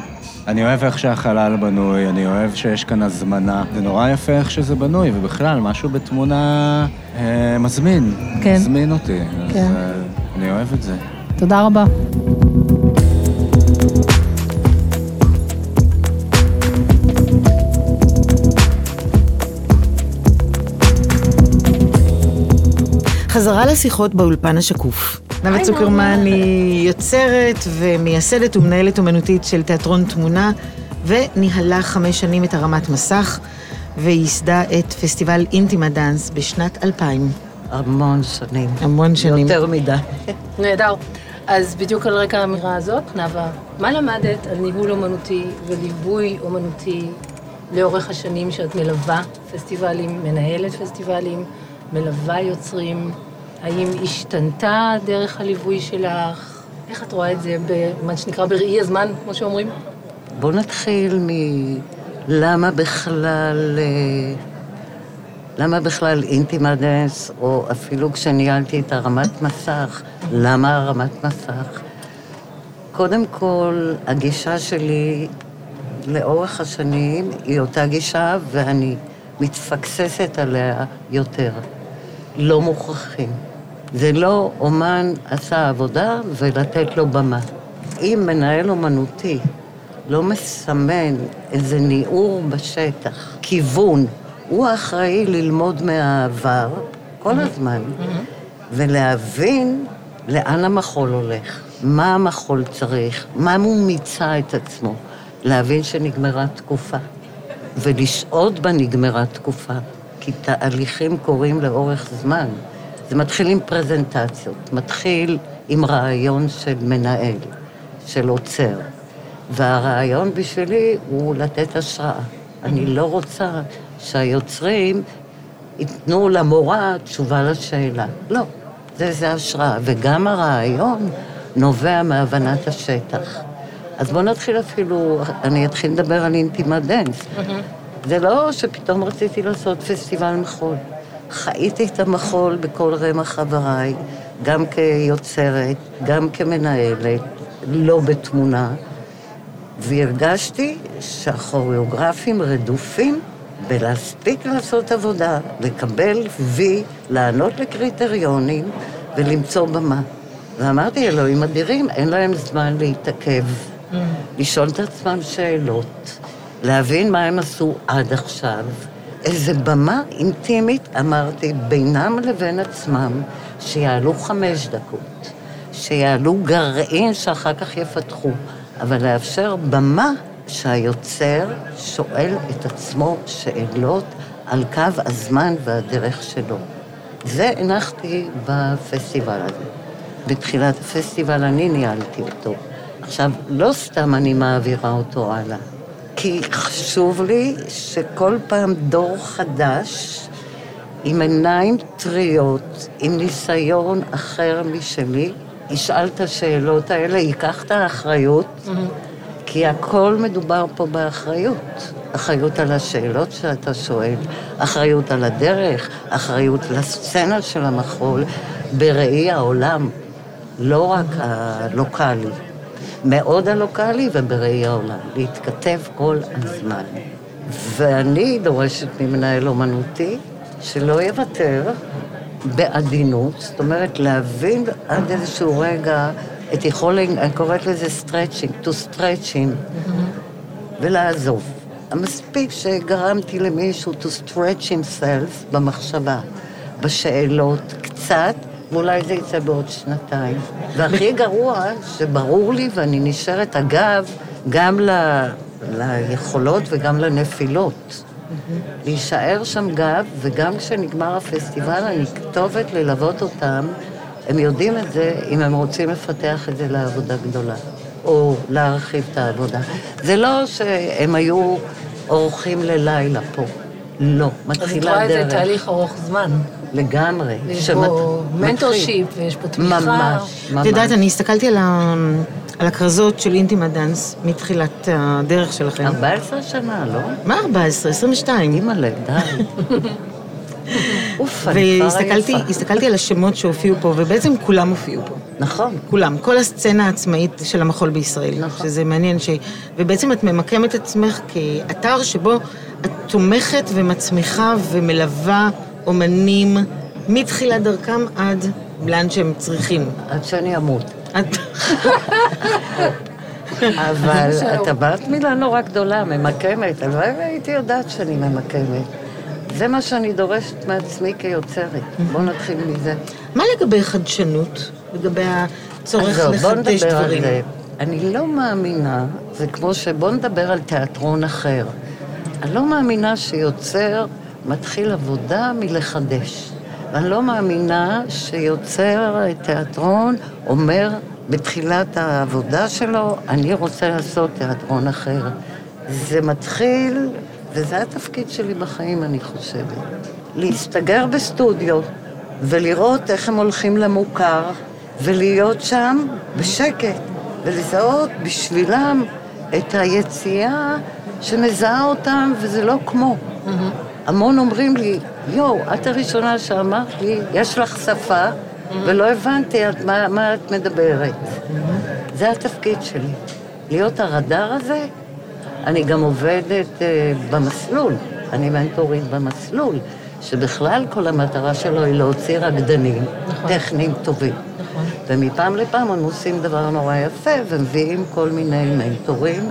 אני אוהב איך שהחלל בנוי, אני אוהב שיש כאן הזמנה. זה נורא יפה איך שזה בנוי, ובכלל, משהו בתמונה אה, מזמין. כן. מזמין אותי. אז כן. אה, אני אוהב את זה. תודה רבה. חזרה לשיחות באולפן השקוף. נאוה צוקרמן. היא יוצרת ומייסדת ומנהלת אומנותית של תיאטרון תמונה, וניהלה חמש שנים את הרמת מסך, וייסדה את פסטיבל אינטימה דאנס בשנת 2000. המון שנים. המון שנים. יותר מדי. נהדר. אז בדיוק על רקע האמירה הזאת, נאוה, מה למדת על ניהול אומנותי וליווי אומנותי לאורך השנים שאת מלווה פסטיבלים, מנהלת פסטיבלים, מלווה יוצרים? האם השתנתה דרך הליווי שלך? איך את רואה את זה במה שנקרא בראי הזמן, כמו שאומרים? בואו נתחיל מלמה בכלל, אה, למה בכלל אינטימה דנס, או אפילו כשניהלתי את הרמת מסך, למה הרמת מסך? קודם כל, הגישה שלי לאורך השנים היא אותה גישה, ואני מתפקסת עליה יותר. לא מוכרחים. זה לא אומן עשה עבודה ולתת לו במה. אם מנהל אומנותי לא מסמן איזה ניעור בשטח, כיוון, הוא אחראי ללמוד מהעבר כל הזמן, ולהבין לאן המחול הולך, מה המחול צריך, מה הוא מיצה את עצמו, להבין שנגמרה תקופה, ולשהות בנגמרה תקופה, כי תהליכים קורים לאורך זמן. זה מתחיל עם פרזנטציות, מתחיל עם רעיון של מנהל, של אוצר. והרעיון בשבילי הוא לתת השראה. אני לא רוצה שהיוצרים ייתנו למורה תשובה לשאלה. לא, זה, זה השראה. וגם הרעיון נובע מהבנת השטח. אז בואו נתחיל אפילו, אני אתחיל לדבר על אינטימה דנס. זה לא שפתאום רציתי לעשות פסטיבל מחול. חייתי את המחול בכל רמ"ח חבריי, גם כיוצרת, גם כמנהלת, לא בתמונה, והרגשתי שהכוריאוגרפים רדופים בלהספיק לעשות עבודה, לקבל וי, לענות לקריטריונים ולמצוא במה. ואמרתי, אלוהים אדירים, אין להם זמן להתעכב, לשאול את עצמם שאלות, להבין מה הם עשו עד עכשיו, איזה במה אינטימית, אמרתי, בינם לבין עצמם, שיעלו חמש דקות, שיעלו גרעין שאחר כך יפתחו, אבל לאפשר במה שהיוצר שואל את עצמו שאלות על קו הזמן והדרך שלו. זה הנחתי בפסטיבל הזה. בתחילת הפסטיבל אני ניהלתי אותו. עכשיו, לא סתם אני מעבירה אותו הלאה. כי חשוב לי שכל פעם דור חדש, עם עיניים טריות, עם ניסיון אחר משלי, ישאל את השאלות האלה, ייקח את האחריות, כי הכל מדובר פה באחריות. אחריות על השאלות שאתה שואל, אחריות על הדרך, אחריות לסצנה של המחול, בראי העולם, לא רק הלוקאלי. מאוד הלוקאלי ובראי העולם, להתכתב כל הזמן. ואני דורשת ממנהל אומנותי שלא יוותר בעדינות, זאת אומרת להבין עד איזשהו רגע את יכולת, אני קוראת לזה stretching, to stretching, ולעזוב. מספיק שגרמתי למישהו to stretch himself במחשבה, בשאלות, קצת, ואולי זה יצא בעוד שנתיים. והכי גרוע, שברור לי ואני נשארת, אגב, גם ל... ליכולות וגם לנפילות. להישאר שם גב, וגם כשנגמר הפסטיבל אני כתובת ללוות אותם. הם יודעים את זה אם הם רוצים לפתח את זה לעבודה גדולה, או להרחיב את העבודה. זה לא שהם היו אורחים ללילה פה. לא, מתחילה דרך. אז את רואה את זה תהליך ארוך זמן. לגמרי. יש פה mentorship ויש פה תמיכה. ממש, ממש. את יודעת, אני הסתכלתי על, ה... על הכרזות של אינטימה דאנס מתחילת הדרך שלכם. 14 שנה, לא? מה 14? 22. אימא'לה, די. אוף, אני כבר והסתכלתי עייפה. הסתכלתי על השמות שהופיעו פה, ובעצם כולם הופיעו פה. נכון. כולם. כל הסצנה העצמאית של המחול בישראל. נכון. שזה מעניין ש... ובעצם את ממקמת את עצמך כאתר שבו את תומכת ומצמיחה ומלווה אומנים מתחילת דרכם עד לאן שהם צריכים. עד שאני אמות. אבל. את אמרת מילה נורא גדולה, ממקמת. הלוואי והייתי יודעת שאני ממקמת. זה מה שאני דורשת מעצמי כיוצרת. בואו נתחיל מזה. מה לגבי חדשנות? לגבי הצורך לחדש דברים? זה. אני לא מאמינה, זה כמו שבואו נדבר על תיאטרון אחר. אני לא מאמינה שיוצר מתחיל עבודה מלחדש. ואני לא מאמינה שיוצר תיאטרון אומר בתחילת העבודה שלו, אני רוצה לעשות תיאטרון אחר. זה מתחיל, וזה התפקיד שלי בחיים, אני חושבת. להסתגר בסטודיו ולראות איך הם הולכים למוכר, ולהיות שם בשקט, ולזהות בשבילם את היציאה שמזהה אותם, וזה לא כמו. המון אומרים לי, יואו, את הראשונה שאמרת לי, יש לך שפה, ולא הבנתי את מה, מה את מדברת. זה התפקיד שלי, להיות הרדאר הזה. אני גם עובדת uh, במסלול, אני מנטורית במסלול, שבכלל כל המטרה שלו היא להוציא רקדנים נכון. טכניים טובים. נכון. ומפעם לפעם הם עושים דבר נורא יפה, ומביאים כל מיני מנטורים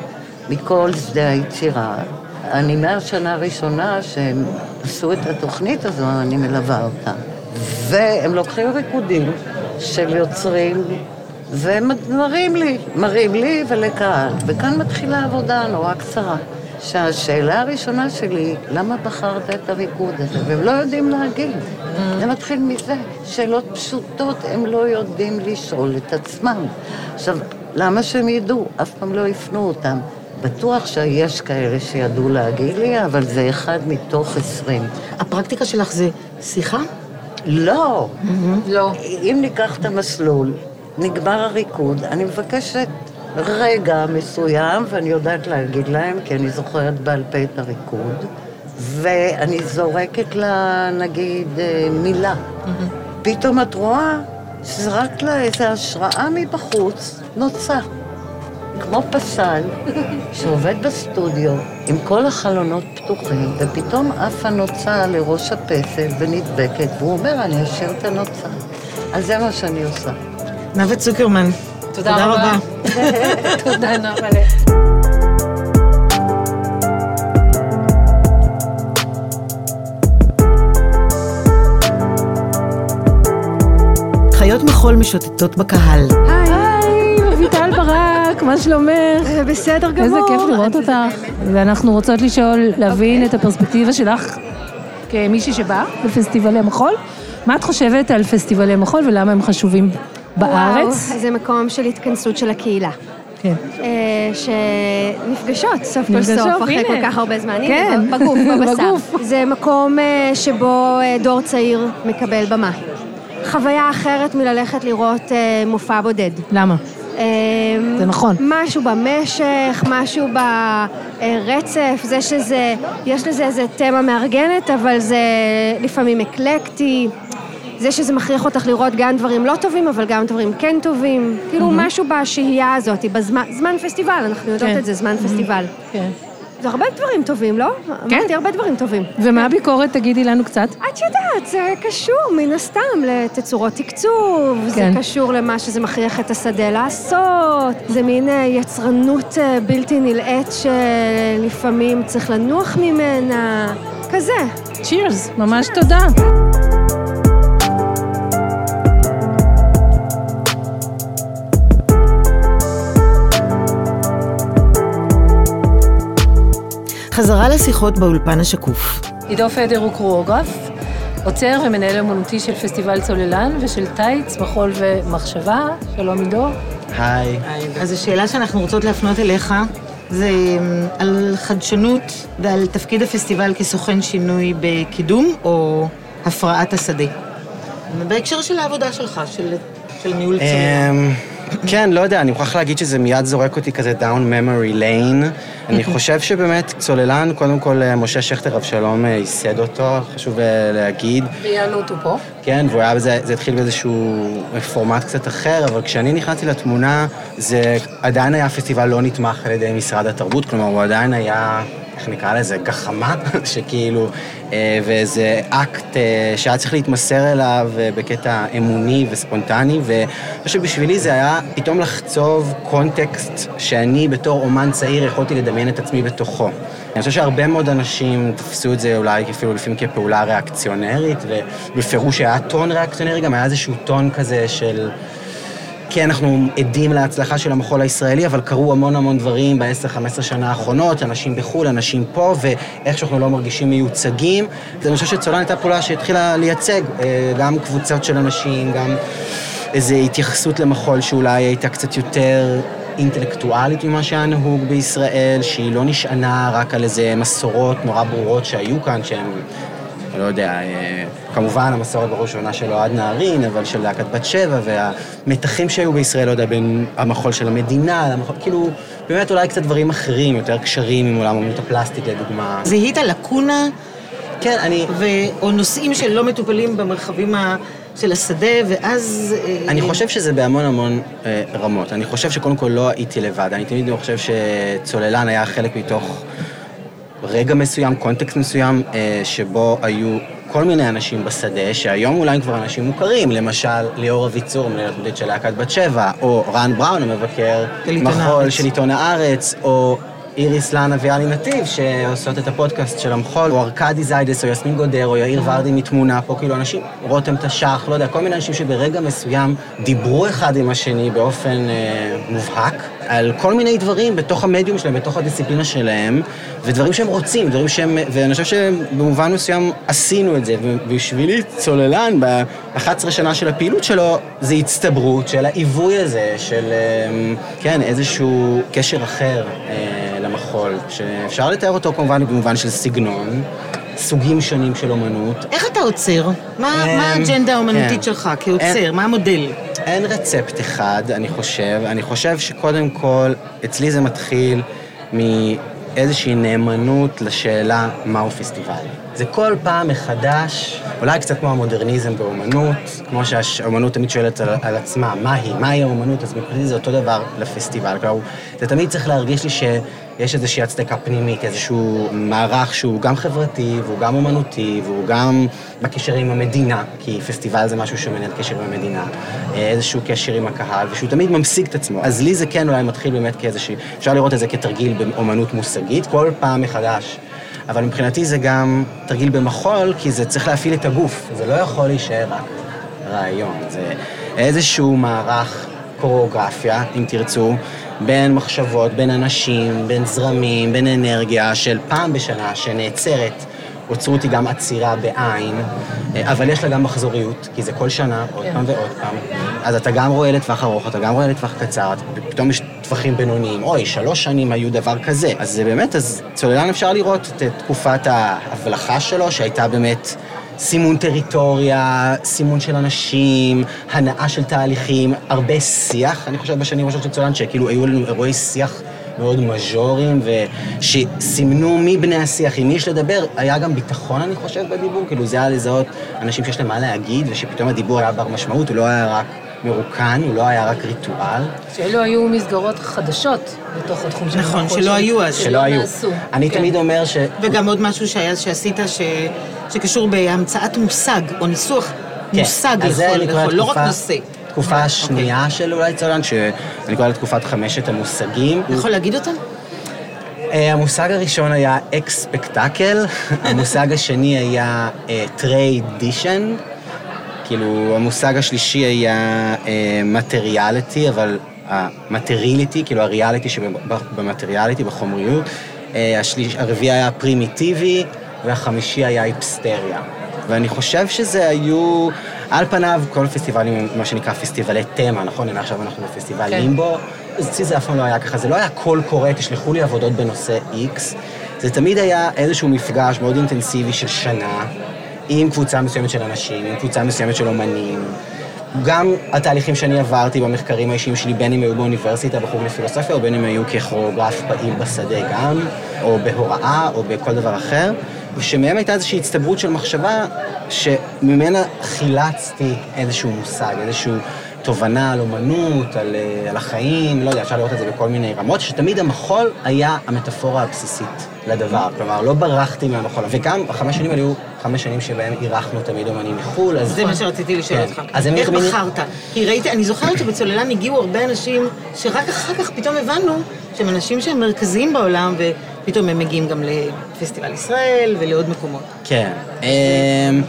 מכל שדה היצירה. אני מהשנה הראשונה שהם עשו את התוכנית הזו, אני מלווה אותם. והם לוקחים ריקודים של יוצרים, והם מראים לי, מראים לי ולקהל. וכאן מתחילה עבודה נורא קצרה. שהשאלה הראשונה שלי, למה בחרת את הריקוד הזה? והם לא יודעים להגיד. זה מתחיל מזה. שאלות פשוטות הם לא יודעים לשאול את עצמם. עכשיו, למה שהם ידעו? אף פעם לא הפנו אותם. בטוח שיש כאלה שידעו להגיד לי, אבל זה אחד מתוך עשרים. הפרקטיקה שלך זה שיחה? לא. לא. אם ניקח את המסלול, נגמר הריקוד, אני מבקשת רגע מסוים, ואני יודעת להגיד להם, כי אני זוכרת בעל פה את הריקוד, ואני זורקת לה, נגיד, אה, מילה. פתאום את רואה שזרקת לה איזו השראה מבחוץ, נוצה. כמו פסל שעובד בסטודיו עם כל החלונות פתוחים, ופתאום עפה נוצה לראש הפסל ונדבקת, והוא אומר, אני אשאיר את הנוצה. אז זה מה שאני עושה. נווה צוקרמן, תודה רבה. תודה, נאוה. חיות מחול משוטטות בקהל. היי, מה שלומך? בסדר גמור. איזה כיף לראות אותך. ואנחנו רוצות לשאול, להבין את הפרספקטיבה שלך כמישהי שבאה לפסטיבלי מחול. מה את חושבת על פסטיבלי מחול ולמה הם חשובים בארץ? וואו, זה מקום של התכנסות של הקהילה. כן. אה, שנפגשות סוף כל סוף, אחרי. כל כך הרבה זמן. כן. בגוף, בבשר. זה מקום אה, שבו אה, דור צעיר מקבל במה. חוויה אחרת מללכת לראות אה, מופע בודד. למה? אה, זה נכון. משהו במשך, משהו ברצף, זה שזה, יש לזה איזה תמה מארגנת, אבל זה לפעמים אקלקטי. זה שזה מכריח אותך לראות גם דברים לא טובים, אבל גם דברים כן טובים. כאילו מהמם. משהו בשהייה הזאת, בזמן זמן פסטיבל, אנחנו יודעות כן. את זה, זמן מהמם. פסטיבל. כן. זה הרבה דברים טובים, לא? אמרתי הרבה דברים טובים. ומה הביקורת? תגידי לנו קצת. את יודעת, זה קשור מן הסתם לתצורות תקצוב, זה כן. קשור למה שזה מכריח את השדה לעשות, זה מין אה, יצרנות אה, בלתי נלאית שלפעמים צריך לנוח ממנה, כזה. צ'ירס, ממש תודה. חזרה לשיחות באולפן השקוף. עידו פדר הוא קרואוגרף, עוצר ומנהל אמנותי של פסטיבל צוללן ושל טייץ, מחול ומחשבה. שלום עידו. היי. אז השאלה שאנחנו רוצות להפנות אליך זה אמ, על חדשנות ועל תפקיד הפסטיבל כסוכן שינוי בקידום או הפרעת השדה. בהקשר של העבודה שלך, של, של ניהול צוללן. כן, לא יודע, אני מוכרח להגיד שזה מיד זורק אותי כזה down memory lane. אני חושב שבאמת צוללן, קודם כל אה, משה שכטר אבשלום אה, ייסד אותו, חשוב אה, להגיד. ראיינו אותו פה. כן, והוא היה בזה, זה התחיל באיזשהו פורמט קצת אחר, אבל כשאני נכנסתי לתמונה, זה עדיין היה פסטיבל לא נתמך על ידי משרד התרבות, כלומר, הוא עדיין היה, איך נקרא לזה, גחמה, שכאילו, אה, ואיזה אקט אה, שהיה צריך להתמסר אליו אה, בקטע אמוני וספונטני, ואני חושב שבשבילי זה היה פתאום לחצוב קונטקסט שאני בתור אומן צעיר יכולתי לדמיין את עצמי בתוכו. אני חושב שהרבה מאוד אנשים תפסו את זה אולי אפילו לפעמים כפעולה ריאקציונרית, ובפירוש היה טון ריאקציונרי, גם היה איזשהו טון כזה של... כן, אנחנו עדים להצלחה של המחול הישראלי, אבל קרו המון המון דברים ב-10-15 שנה האחרונות, אנשים בחו"ל, אנשים פה, ואיך שאנחנו לא מרגישים מיוצגים. אני חושב שצולן הייתה פעולה שהתחילה לייצג אה, גם קבוצות של אנשים, גם איזו התייחסות למחול שאולי הייתה קצת יותר אינטלקטואלית ממה שהיה נהוג בישראל, שהיא לא נשענה רק על איזה מסורות נורא ברורות שהיו כאן, שהן, לא יודע, אה, כמובן המסורת בראש העונה של אוהד נהרין, אבל של להקת בת שבע, והמתחים שהיו בישראל, לא יודע, בין המחול של המדינה, למחול, כאילו, באמת אולי קצת דברים אחרים, יותר קשרים עם עולם אמנות הפלסטיק לדוגמה. זיהית לקונה? כן, אני... ו... או נושאים שלא מטופלים במרחבים ה... של השדה, ואז... אה, אני חושב שזה בהמון המון אה, רמות. אני חושב שקודם כל לא הייתי לבד. אני תמיד חושב שצוללן היה חלק מתוך רגע מסוים, קונטקסט מסוים, אה, שבו היו כל מיני אנשים בשדה, שהיום אולי הם כבר אנשים מוכרים, למשל ליאור אביצור, מנהל התמודד של להקת בת שבע, או רן בראון, המבקר מחול של עיתון הארץ, או איריס לנה ויאלי נתיב, שעושות את הפודקאסט של המחול, או ארכדי זיידס, או יסמין גודר, או יאיר ורדי מתמונה פה, כאילו אנשים, רותם תש"ח, לא יודע, כל מיני אנשים שברגע מסוים דיברו אחד עם השני באופן אה, מובהק, על כל מיני דברים בתוך המדיום שלהם, בתוך הדיסציפלינה שלהם, ודברים שהם רוצים, דברים שהם, ואני חושב שבמובן מסוים עשינו את זה, ובשבילי צוללן, ב-11 שנה של הפעילות שלו, זה הצטברות של העיווי הזה, של, אה, כן, איזשהו קשר אחר. אה, למחול, שאפשר לתאר אותו כמובן במובן של סגנון, סוגים שונים של אומנות. איך אתה עוצר? מה האג'נדה האומנותית כן. שלך כעוצר? מה המודל? אין רצפט אחד, אני חושב. אני חושב שקודם כל, אצלי זה מתחיל מאיזושהי נאמנות לשאלה מהו פסטיבל. זה כל פעם מחדש, אולי קצת כמו המודרניזם באומנות, כמו שהאומנות תמיד שואלת על, על עצמה, מה היא, מהי האומנות, אז מבחינתי זה אותו דבר לפסטיבל. כלומר, זה תמיד צריך להרגיש לי שיש איזושהי הצדקה פנימית, איזשהו מערך שהוא גם חברתי, והוא גם אומנותי, והוא גם בקשר עם המדינה, כי פסטיבל זה משהו שמנהל קשר עם המדינה, איזשהו קשר עם הקהל, ושהוא תמיד ממשיג את עצמו. אז לי זה כן אולי מתחיל באמת כאיזושהי, אפשר לראות את זה כתרגיל באומנות מושגית, כל פעם מחדש. אבל מבחינתי זה גם תרגיל במחול, כי זה צריך להפעיל את הגוף, זה לא יכול להישאר רק רעיון, זה איזשהו מערך קוריאוגרפיה, אם תרצו, בין מחשבות, בין אנשים, בין זרמים, בין אנרגיה של פעם בשנה שנעצרת. אוצרות היא גם עצירה בעין, אבל יש לה גם מחזוריות, כי זה כל שנה, עוד פעם ועוד פעם. אז אתה גם רואה לטווח ארוך, אתה גם רואה לטווח קצר, פתאום יש טווחים בינוניים. אוי, שלוש שנים היו דבר כזה. אז זה באמת, אז צוללן אפשר לראות את תקופת ההבלחה שלו, שהייתה באמת סימון טריטוריה, סימון של אנשים, הנאה של תהליכים, הרבה שיח, אני חושב, בשנים הראשונות של צוללן, שכאילו היו לנו אירועי שיח. מאוד מז'וריים, ושסימנו מי בני השיח, עם מי יש לדבר, היה גם ביטחון, אני חושב, בדיבור, כאילו זה היה לזהות אנשים שיש להם מה להגיד, ושפתאום הדיבור היה בר משמעות, הוא לא היה רק מרוקן, הוא לא היה רק ריטואל. שאלו היו מסגרות חדשות בתוך התחום של נכון, שלא היו אז. שלא היו. אני כן. תמיד אומר ש... וגם עוד משהו שהיה, שעשית, ש... שקשור בהמצאת מושג, או ניסוח מושג אז זה לכל, לכל, לא רק נושא. תקופה השנייה של אולי צולן, שאני קורא לה תקופת חמשת המושגים. יכול להגיד אותם? אה, המושג הראשון היה אקס-ספקטקל, המושג השני היה tradition, כאילו המושג השלישי היה materiality, אבל ה materiality, כאילו ה reality שב materiality, בחומריות. אה, השליש- הרביעי היה פרימיטיבי, והחמישי היה היפסטריה. ואני חושב שזה היו, על פניו, כל הפסטיבלים הם מה שנקרא פסטיבלי תמה, נכון? הנה עכשיו אנחנו בפסטיבל כן. לימבו. אצלי זה אף פעם לא היה ככה, זה לא היה קול קורא, תשלחו לי עבודות בנושא X. זה תמיד היה איזשהו מפגש מאוד אינטנסיבי של שנה, עם קבוצה מסוימת של אנשים, עם קבוצה מסוימת של אומנים. גם התהליכים שאני עברתי במחקרים האישיים שלי, בין אם היו באוניברסיטה, בחוג לפילוסופיה, או בין אם היו ככוריאוגרף פעיל בשדה גם, או בהוראה, או בכל דבר אחר, ושמהם הייתה איזושהי הצטברות של מחשבה, שממנה חילצתי איזשהו מושג, איזשהו תובנה על אומנות, על, אה, על החיים, לא יודע, אפשר לראות את זה בכל מיני רמות, שתמיד המחול היה המטאפורה הבסיסית לדבר. כלומר, לא ברחתי מהמחול, וגם החמש שנים האלה היו חמש שנים שבהם אירחנו תמיד אומנים מחו"ל, אז... זה מה שרציתי לשאול כן. אותך. אז איך בחרת? כי ראיתי, אני זוכרת שבצוללן הגיעו הרבה אנשים שרק אחר כך פתאום הבנו שהם אנשים שהם מרכזיים בעולם, פתאום הם מגיעים גם לפסטיבל ישראל ולעוד מקומות. כן. אמ,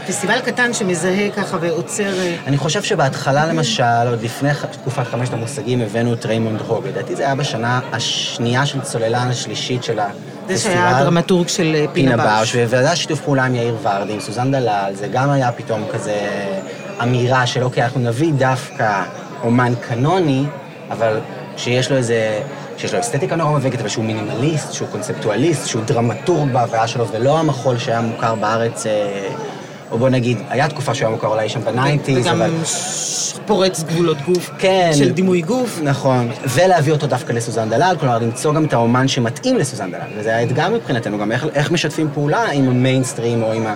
פסטיבל קטן שמזהה ככה ואוצר... אה, אני חושב שבהתחלה למשל, עוד לפני תקופת חמשת המושגים, הבאנו את ריימונד הוג. לדעתי זה היה בשנה השנייה של צוללן השלישית של הפסטיבל. זה שהיה הדרמטורג של אה, פינה באוש. וזה שיתוף פעולה עם יאיר ורדי, עם סוזן דלל, זה גם היה פתאום כזה אמירה של אוקיי, אנחנו נביא דווקא אומן קנוני, אבל שיש לו איזה... שיש לו אסתטיקה נורא מובהקת, אבל שהוא מינימליסט, שהוא קונספטואליסט, שהוא דרמטורג בהוויה שלו, ולא המחול שהיה מוכר בארץ, אה, או בוא נגיד, היה תקופה שהוא היה מוכר אולי שם ב nineties, וגם אבל... פורץ גבולות גוף. כן. של דימוי גוף. נכון. ולהביא אותו דווקא לסוזן דלל, כלומר למצוא גם את האומן שמתאים לסוזן דלל. וזה האתגר מבחינתנו, גם איך, איך משתפים פעולה עם המיינסטרים, או עם ה...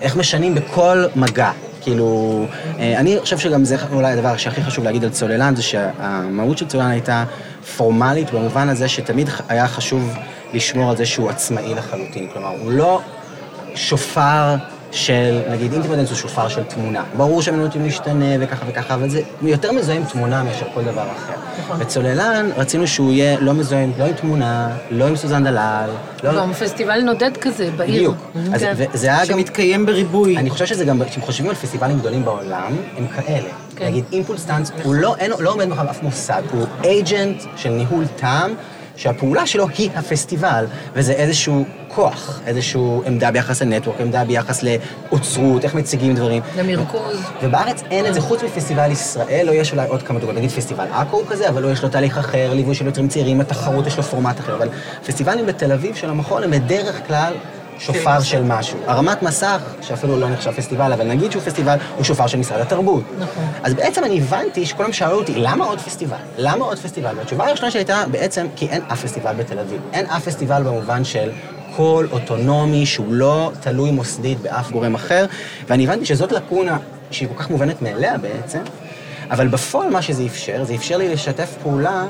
איך משנים בכל מגע. כאילו, אה, אני חושב שגם זה אולי הדבר שהכי חשוב להגיד על צוללן, זה שהמהות של צוללן הייתה פורמלית, במובן הזה שתמיד היה חשוב לשמור על זה שהוא עצמאי לחלוטין. כלומר, הוא לא שופר של, נגיד אינטימדנס הוא שופר של תמונה. ברור שהם נוטים להשתנה וככה וככה, אבל זה יותר מזוהה עם תמונה מאשר כל דבר אחר. נכון. בצוללן רצינו שהוא יהיה לא מזוהה עם- לא עם תמונה, לא עם סוזן דלל, לא... גם פסטיבל נודד כזה בעיר. בדיוק. אז כן. וזה היה גם... שמתקיים בריבוי. אני חושב שזה גם, כשהם חושבים על פסטיבלים גדולים בעולם, הם כאלה. כן. נגיד אימפולס דאנס, הוא לא, אין, לא עומד מאחוריו אף מוסד, הוא אייג'נט של ניהול טעם, שהפעולה שלו היא הפסטיבל, וזה איזשהו כוח, איזושהי עמדה ביחס לנטוורק, עמדה ביחס לאוצרות, איך מציגים דברים. למרכוז. ובארץ אין את זה, חוץ מפסטיבל ישראל, או יש אולי עוד כמה דוגמאות, נגיד פסטיבל עכו הוא כזה, אבל לא יש לו תהליך אחר, ליווי של יוצרים צעירים, התחרות יש לו פורמט אחר, אבל פסטיבלים בתל אביב של המכון הם בדרך כלל שופר של משהו. הרמת מסך, שאפילו לא נחשב פסטיבל, אבל נגיד שהוא פסטיבל, הוא שופר של משרד התרבות. נכון. אז בעצם אני הבנתי שכולם שאלו אותי, למה עוד פסטיבל? למה עוד פסטיבל? והתשובה הראשונה שלי הייתה, בעצם, כי אין אף פסטיבל בתל אביב. אין אף פסטיבל במובן של קול אוטונומי שהוא לא תלוי מוסדית באף גורם אחר, ואני הבנתי שזאת לקונה שהיא כל כך מובנת מאליה בעצם, אבל בפועל מה שזה אפשר, זה אפשר לי לשתף פעולה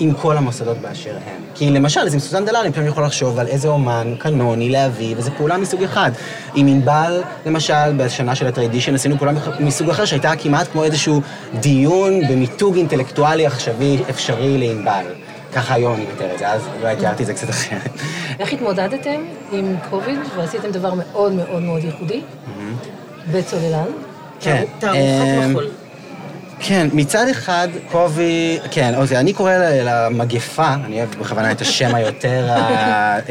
עם כל המוסדות באשר הם. כי למשל, אז עם סוזן דלל, אני פתאום יכול לחשוב על איזה אומן קנוני להביא, וזו פעולה מסוג אחד. עם ענבל, למשל, בשנה של הטרדישן, עשינו פעולה מסוג אחר, שהייתה כמעט כמו איזשהו דיון במיתוג אינטלקטואלי עכשווי אפשרי לענבל. ככה היום אני מתאר את זה, אז אולי תיארתי את זה קצת אחרת. איך התמודדתם עם קוביד ועשיתם דבר מאוד מאוד מאוד ייחודי בצוללן? כן. תערוכת אמ, מחול. כן, מצד אחד, קובי, כן, אוקיי, אני קורא למגפה, אני אוהב בכוונה את השם היותר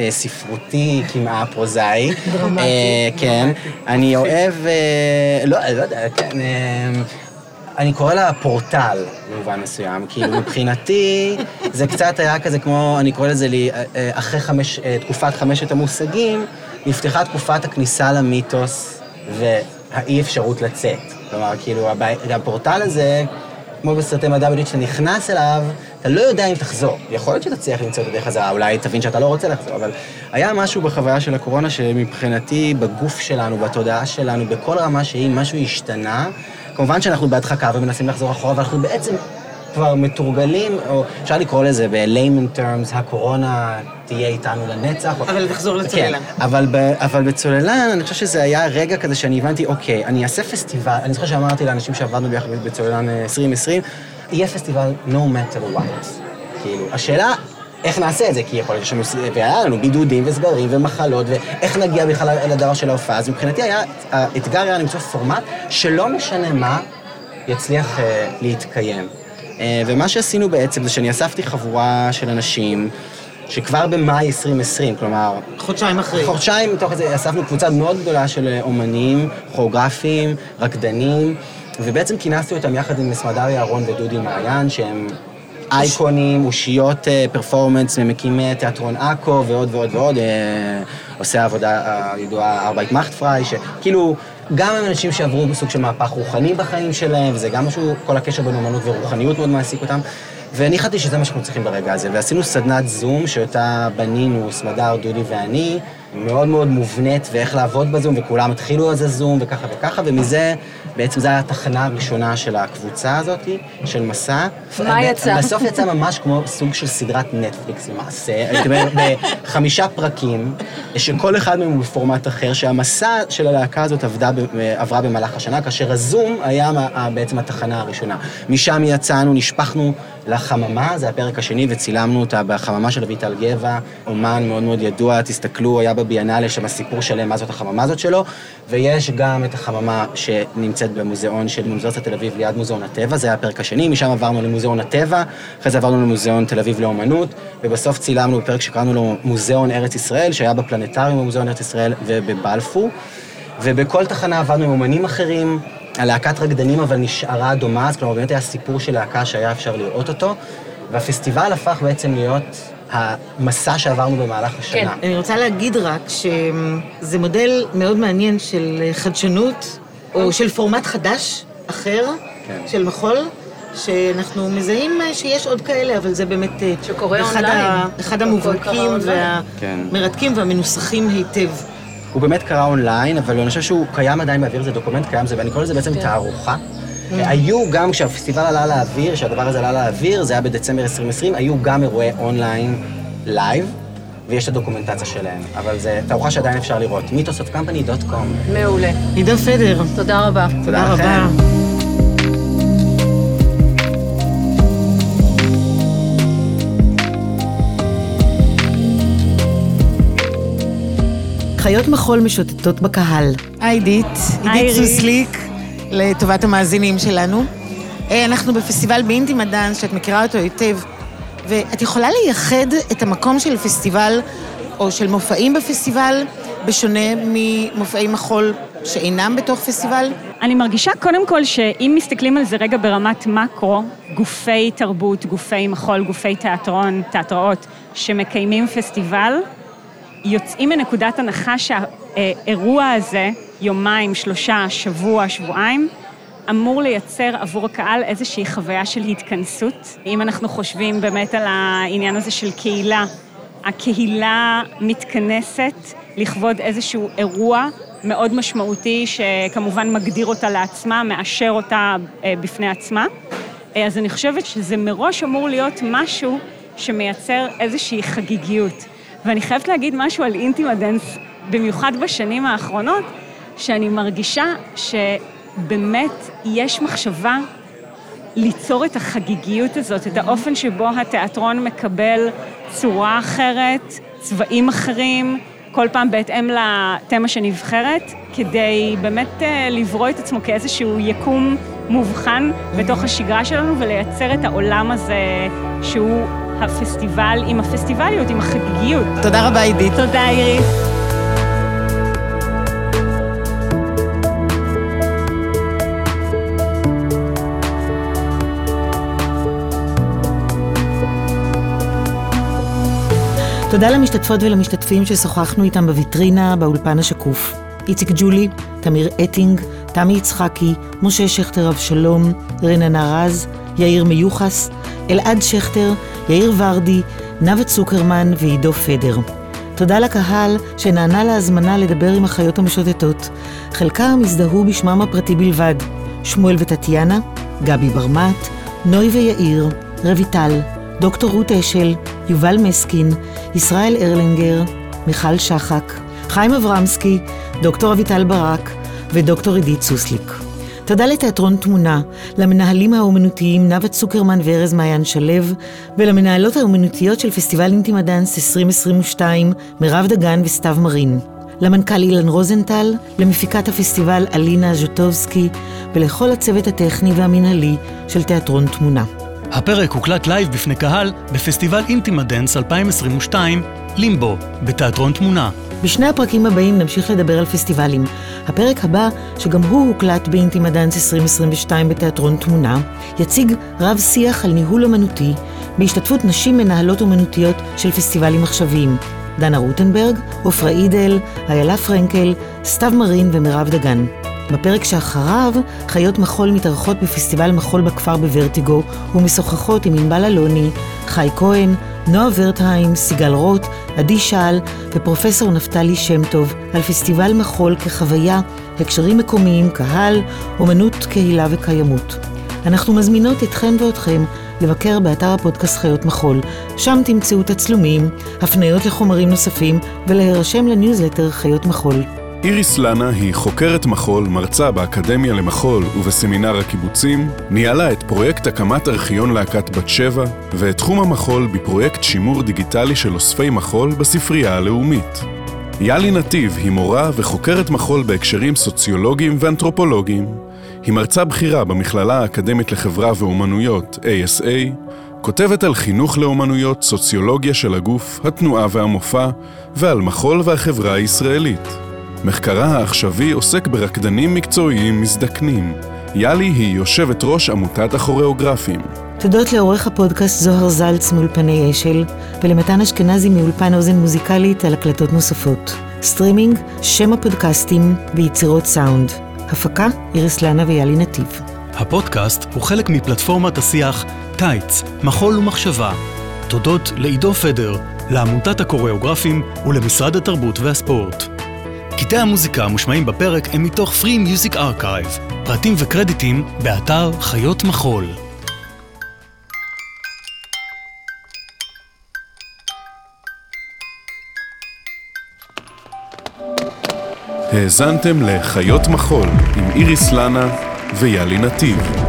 הספרותי, כמעט פרוזאי. דרמטי. אה, כן, אני אוהב, אה, לא, לא יודע, כן, אה, אני קורא לה פורטל במובן מסוים, כאילו מבחינתי זה קצת היה כזה כמו, אני קורא לזה לי, אה, אה, אחרי חמש, אה, תקופת חמשת המושגים, נפתחה תקופת הכניסה למיתוס והאי אפשרות לצאת. כלומר, כאילו, הבעי- הפורטל הזה, כמו בסרטי מדע בדיוק, שאתה נכנס אליו, אתה לא יודע אם תחזור. יכול להיות שתצליח למצוא את הדרך חזרה, אולי תבין שאתה לא רוצה לחזור, אבל היה משהו בחוויה של הקורונה שמבחינתי, בגוף שלנו, בתודעה שלנו, בכל רמה שהיא, משהו השתנה. כמובן שאנחנו בהדחקה ומנסים לחזור אחורה, אבל אנחנו בעצם כבר מתורגלים, או אפשר לקרוא לזה ב-layman terms, הקורונה תהיה איתנו לנצח. אבל תחזור לצוללן. כן, אבל, ב, אבל בצוללן, אני חושב שזה היה רגע כזה שאני הבנתי, אוקיי, אני אעשה פסטיבל, אני זוכר שאמרתי לאנשים שעבדנו ביחד בצוללן אה, 2020, יהיה פסטיבל no matter what. כאילו, השאלה... איך נעשה את זה? כי יכול להיות שיש לנו, והיה לנו בידודים וסגרים ומחלות, ואיך נגיע בכלל אל הדבר של ההופעה. אז מבחינתי היה, האתגר היה למצוא פורמט שלא משנה מה, יצליח אה, להתקיים. אה, ומה שעשינו בעצם זה שאני אספתי חבורה של אנשים שכבר במאי 2020, כלומר... חודשיים אחרי. חודשיים מתוך זה אספנו קבוצה מאוד גדולה של אה, אומנים, כוריאוגרפים, רקדנים, ובעצם כינסתי אותם יחד עם מסמדר יערון ודודי מעיין, שהם אייקונים, אושיות אה, פרפורמנס ממקימי תיאטרון עכו ועוד ועוד ועוד, אה, עושה עבודה הידועה ארבעית מאכט פריי, שכאילו, גם הם אנשים שעברו בסוג של מהפך רוחני בחיים שלהם, וזה גם משהו, כל הקשר בין אומנות ורוחניות מאוד מעסיק אותם. ואני החלטתי שזה מה שאנחנו צריכים ברגע הזה, ועשינו סדנת זום שאותה בנינו, סמדר, דודי ואני, מאוד מאוד מובנית, ואיך לעבוד בזום, וכולם התחילו אז הזום, וככה וככה, ומזה, בעצם זו הייתה התחנה הראשונה של הקבוצה הזאת, של מסע. מה יצא? בסוף יצא ממש כמו סוג של סדרת נטפליקס למעשה, הייתי אומר, בחמישה פרקים, שכל אחד מהם הוא בפורמט אחר, שהמסע של הלהקה הזאת עבדה, עברה במהלך השנה, כאשר הזום היה בעצם התחנה הראשונה. משם יצאנו, נשפכנו לחממה, זה הפרק השני, וצילמנו אותה בחממה של אביטל גבע, אומן מאוד מאוד ידוע, תסתכלו, היה בביאנלה שם סיפור שלם מה זאת החממה הזאת שלו, ויש גם את החממה שנמצאת במוזיאון של אוניברסיטת תל אביב ליד מוזיאון הטבע, זה היה הפרק השני, משם עברנו למוזיאון הטבע, אחרי זה עברנו למוזיאון תל אביב לאומנות, ובסוף צילמנו בפרק שקראנו לו מוזיאון ארץ ישראל, שהיה בפלנטריום במוזיאון ארץ ישראל ובבלפור, ובכל תחנה עבדנו עם אומנים אחרים, הלהקת רקדנים אבל נשארה דומה, אז כלומר באמת היה סיפור של להקה שהיה אפשר לראות אותו, והפסטיבל הפך בעצם להיות המסע שעברנו במהלך השנה. כן, אני רוצה להגיד רק שזה מודל מאוד מעניין של חדשנות, או של פורמט חדש, אחר, כן. של מחול, שאנחנו מזהים שיש עוד כאלה, אבל זה באמת שקורה אחד, אונליין. ה, אחד המובהקים אונליין. כן. והמרתקים והמנוסחים היטב. הוא באמת קרה אונליין, אבל אני חושב שהוא קיים עדיין באוויר, זה דוקומנט קיים, זה, ואני קורא לזה בעצם כן. תערוכה. היו גם, כשהפסטיבל עלה לאוויר, כשהדבר הזה עלה לאוויר, זה היה בדצמבר 2020, היו גם אירועי אונליין לייב, ויש את הדוקומנטציה שלהם, אבל זו תערוכה שעדיין אפשר לראות, mythosofcompany.com. מעולה. עידו פדר. תודה רבה. תודה לכם. חיות מחול משוטטות בקהל. היי עידית, עידית. סוסליק, לטובת המאזינים שלנו. אה, אנחנו בפסטיבל באינטימה דאנס, שאת מכירה אותו היטב, ואת יכולה לייחד את המקום של פסטיבל, או של מופעים בפסטיבל, בשונה ממופעי מחול שאינם בתוך פסטיבל? אני מרגישה קודם כל שאם מסתכלים על זה רגע ברמת מקרו, גופי תרבות, גופי מחול, גופי תיאטרון, תיאטראות, שמקיימים פסטיבל, יוצאים מנקודת הנחה שהאירוע הזה, יומיים, שלושה, שבוע, שבועיים, אמור לייצר עבור הקהל איזושהי חוויה של התכנסות. אם אנחנו חושבים באמת על העניין הזה של קהילה, הקהילה מתכנסת לכבוד איזשהו אירוע מאוד משמעותי, שכמובן מגדיר אותה לעצמה, מאשר אותה אה, בפני עצמה. אה, אז אני חושבת שזה מראש אמור להיות משהו שמייצר איזושהי חגיגיות. ואני חייבת להגיד משהו על אינטימה דנס, במיוחד בשנים האחרונות, שאני מרגישה שבאמת יש מחשבה ליצור את החגיגיות הזאת, את האופן שבו התיאטרון מקבל צורה אחרת, צבעים אחרים, כל פעם בהתאם לתמה שנבחרת, כדי באמת אה, לברוא את עצמו כאיזשהו יקום מובחן בתוך השגרה שלנו ולייצר את העולם הזה שהוא הפסטיבל עם הפסטיבליות, עם החגיגיות. תודה רבה, עידית. תודה, איריס. תודה למשתתפות ולמשתתפים ששוחחנו איתם בוויטרינה באולפן השקוף. איציק ג'ולי, תמיר אטינג, תמי יצחקי, משה שכטר אבשלום, רננה רז, יאיר מיוחס, אלעד שכטר, יאיר ורדי, נאוה צוקרמן ועידו פדר. תודה לקהל שנענה להזמנה לדבר עם החיות המשוטטות. חלקם הזדהו בשמם הפרטי בלבד. שמואל וטטיאנה, גבי ברמת, נוי ויאיר, רויטל, דוקטור רות אשל, יובל מסקין, ישראל ארלינגר, מיכל שחק, חיים אברמסקי, דוקטור אביטל ברק ודוקטור עידית סוסליק. תודה לתיאטרון תמונה, למנהלים האומנותיים נאוה צוקרמן וארז מעיין שלו, ולמנהלות האומנותיות של פסטיבל אינטימה דאנס 2022, מירב דגן וסתיו מרין. למנכ"ל אילן רוזנטל, למפיקת הפסטיבל אלינה ז'וטובסקי, ולכל הצוות הטכני והמנהלי של תיאטרון תמונה. הפרק הוקלט לייב בפני קהל בפסטיבל אינטימה דנס 2022, לימבו, בתיאטרון תמונה. בשני הפרקים הבאים נמשיך לדבר על פסטיבלים. הפרק הבא, שגם הוא הוקלט באינטימה דאנס 2022 בתיאטרון תמונה, יציג רב שיח על ניהול אמנותי, בהשתתפות נשים מנהלות אומנותיות של פסטיבלים עכשוויים. דנה רוטנברג, עופרה אידל, איילה פרנקל, סתיו מרין ומירב דגן. בפרק שאחריו, חיות מחול מתארחות בפסטיבל מחול בכפר בוורטיגו ומשוחחות עם ענבל אלוני, חי כהן, נועה ורטהיים, סיגל רוט, עדי שעל ופרופסור נפתלי שם טוב על פסטיבל מחול כחוויה, הקשרים מקומיים, קהל, אומנות, קהילה וקיימות. אנחנו מזמינות אתכן ואתכם לבקר באתר הפודקאסט חיות מחול. שם תמצאו תצלומים, הפניות לחומרים נוספים ולהירשם לניוזלטר חיות מחול. איריס לנה היא חוקרת מחול, מרצה באקדמיה למחול ובסמינר הקיבוצים, ניהלה את פרויקט הקמת ארכיון להקת בת שבע, ואת תחום המחול בפרויקט שימור דיגיטלי של אוספי מחול בספרייה הלאומית. יאלי נתיב היא מורה וחוקרת מחול בהקשרים סוציולוגיים ואנתרופולוגיים. היא מרצה בכירה במכללה האקדמית לחברה ואומנויות, ASA, כותבת על חינוך לאומנויות, סוציולוגיה של הגוף, התנועה והמופע, ועל מחול והחברה הישראלית. מחקרה העכשווי עוסק ברקדנים מקצועיים מזדקנים. יאלי היא יושבת ראש עמותת הכוריאוגרפים. תודות לעורך הפודקאסט זוהר זלץ מאולפני אשל, ולמתן אשכנזי מאולפן אוזן מוזיקלית על הקלטות נוספות. סטרימינג, שם הפודקאסטים ויצירות סאונד. הפקה, איריס לנה ויאלי נתיב. הפודקאסט הוא חלק מפלטפורמת השיח טייץ, מחול ומחשבה. תודות לעידו פדר, לעמותת הקוריאוגרפים ולמשרד התרבות והספורט. קטעי המוזיקה המושמעים בפרק הם מתוך Free Music Archive, פרטים וקרדיטים באתר חיות מחול. האזנתם לחיות מחול עם איריס לנה ויאלי נתיב.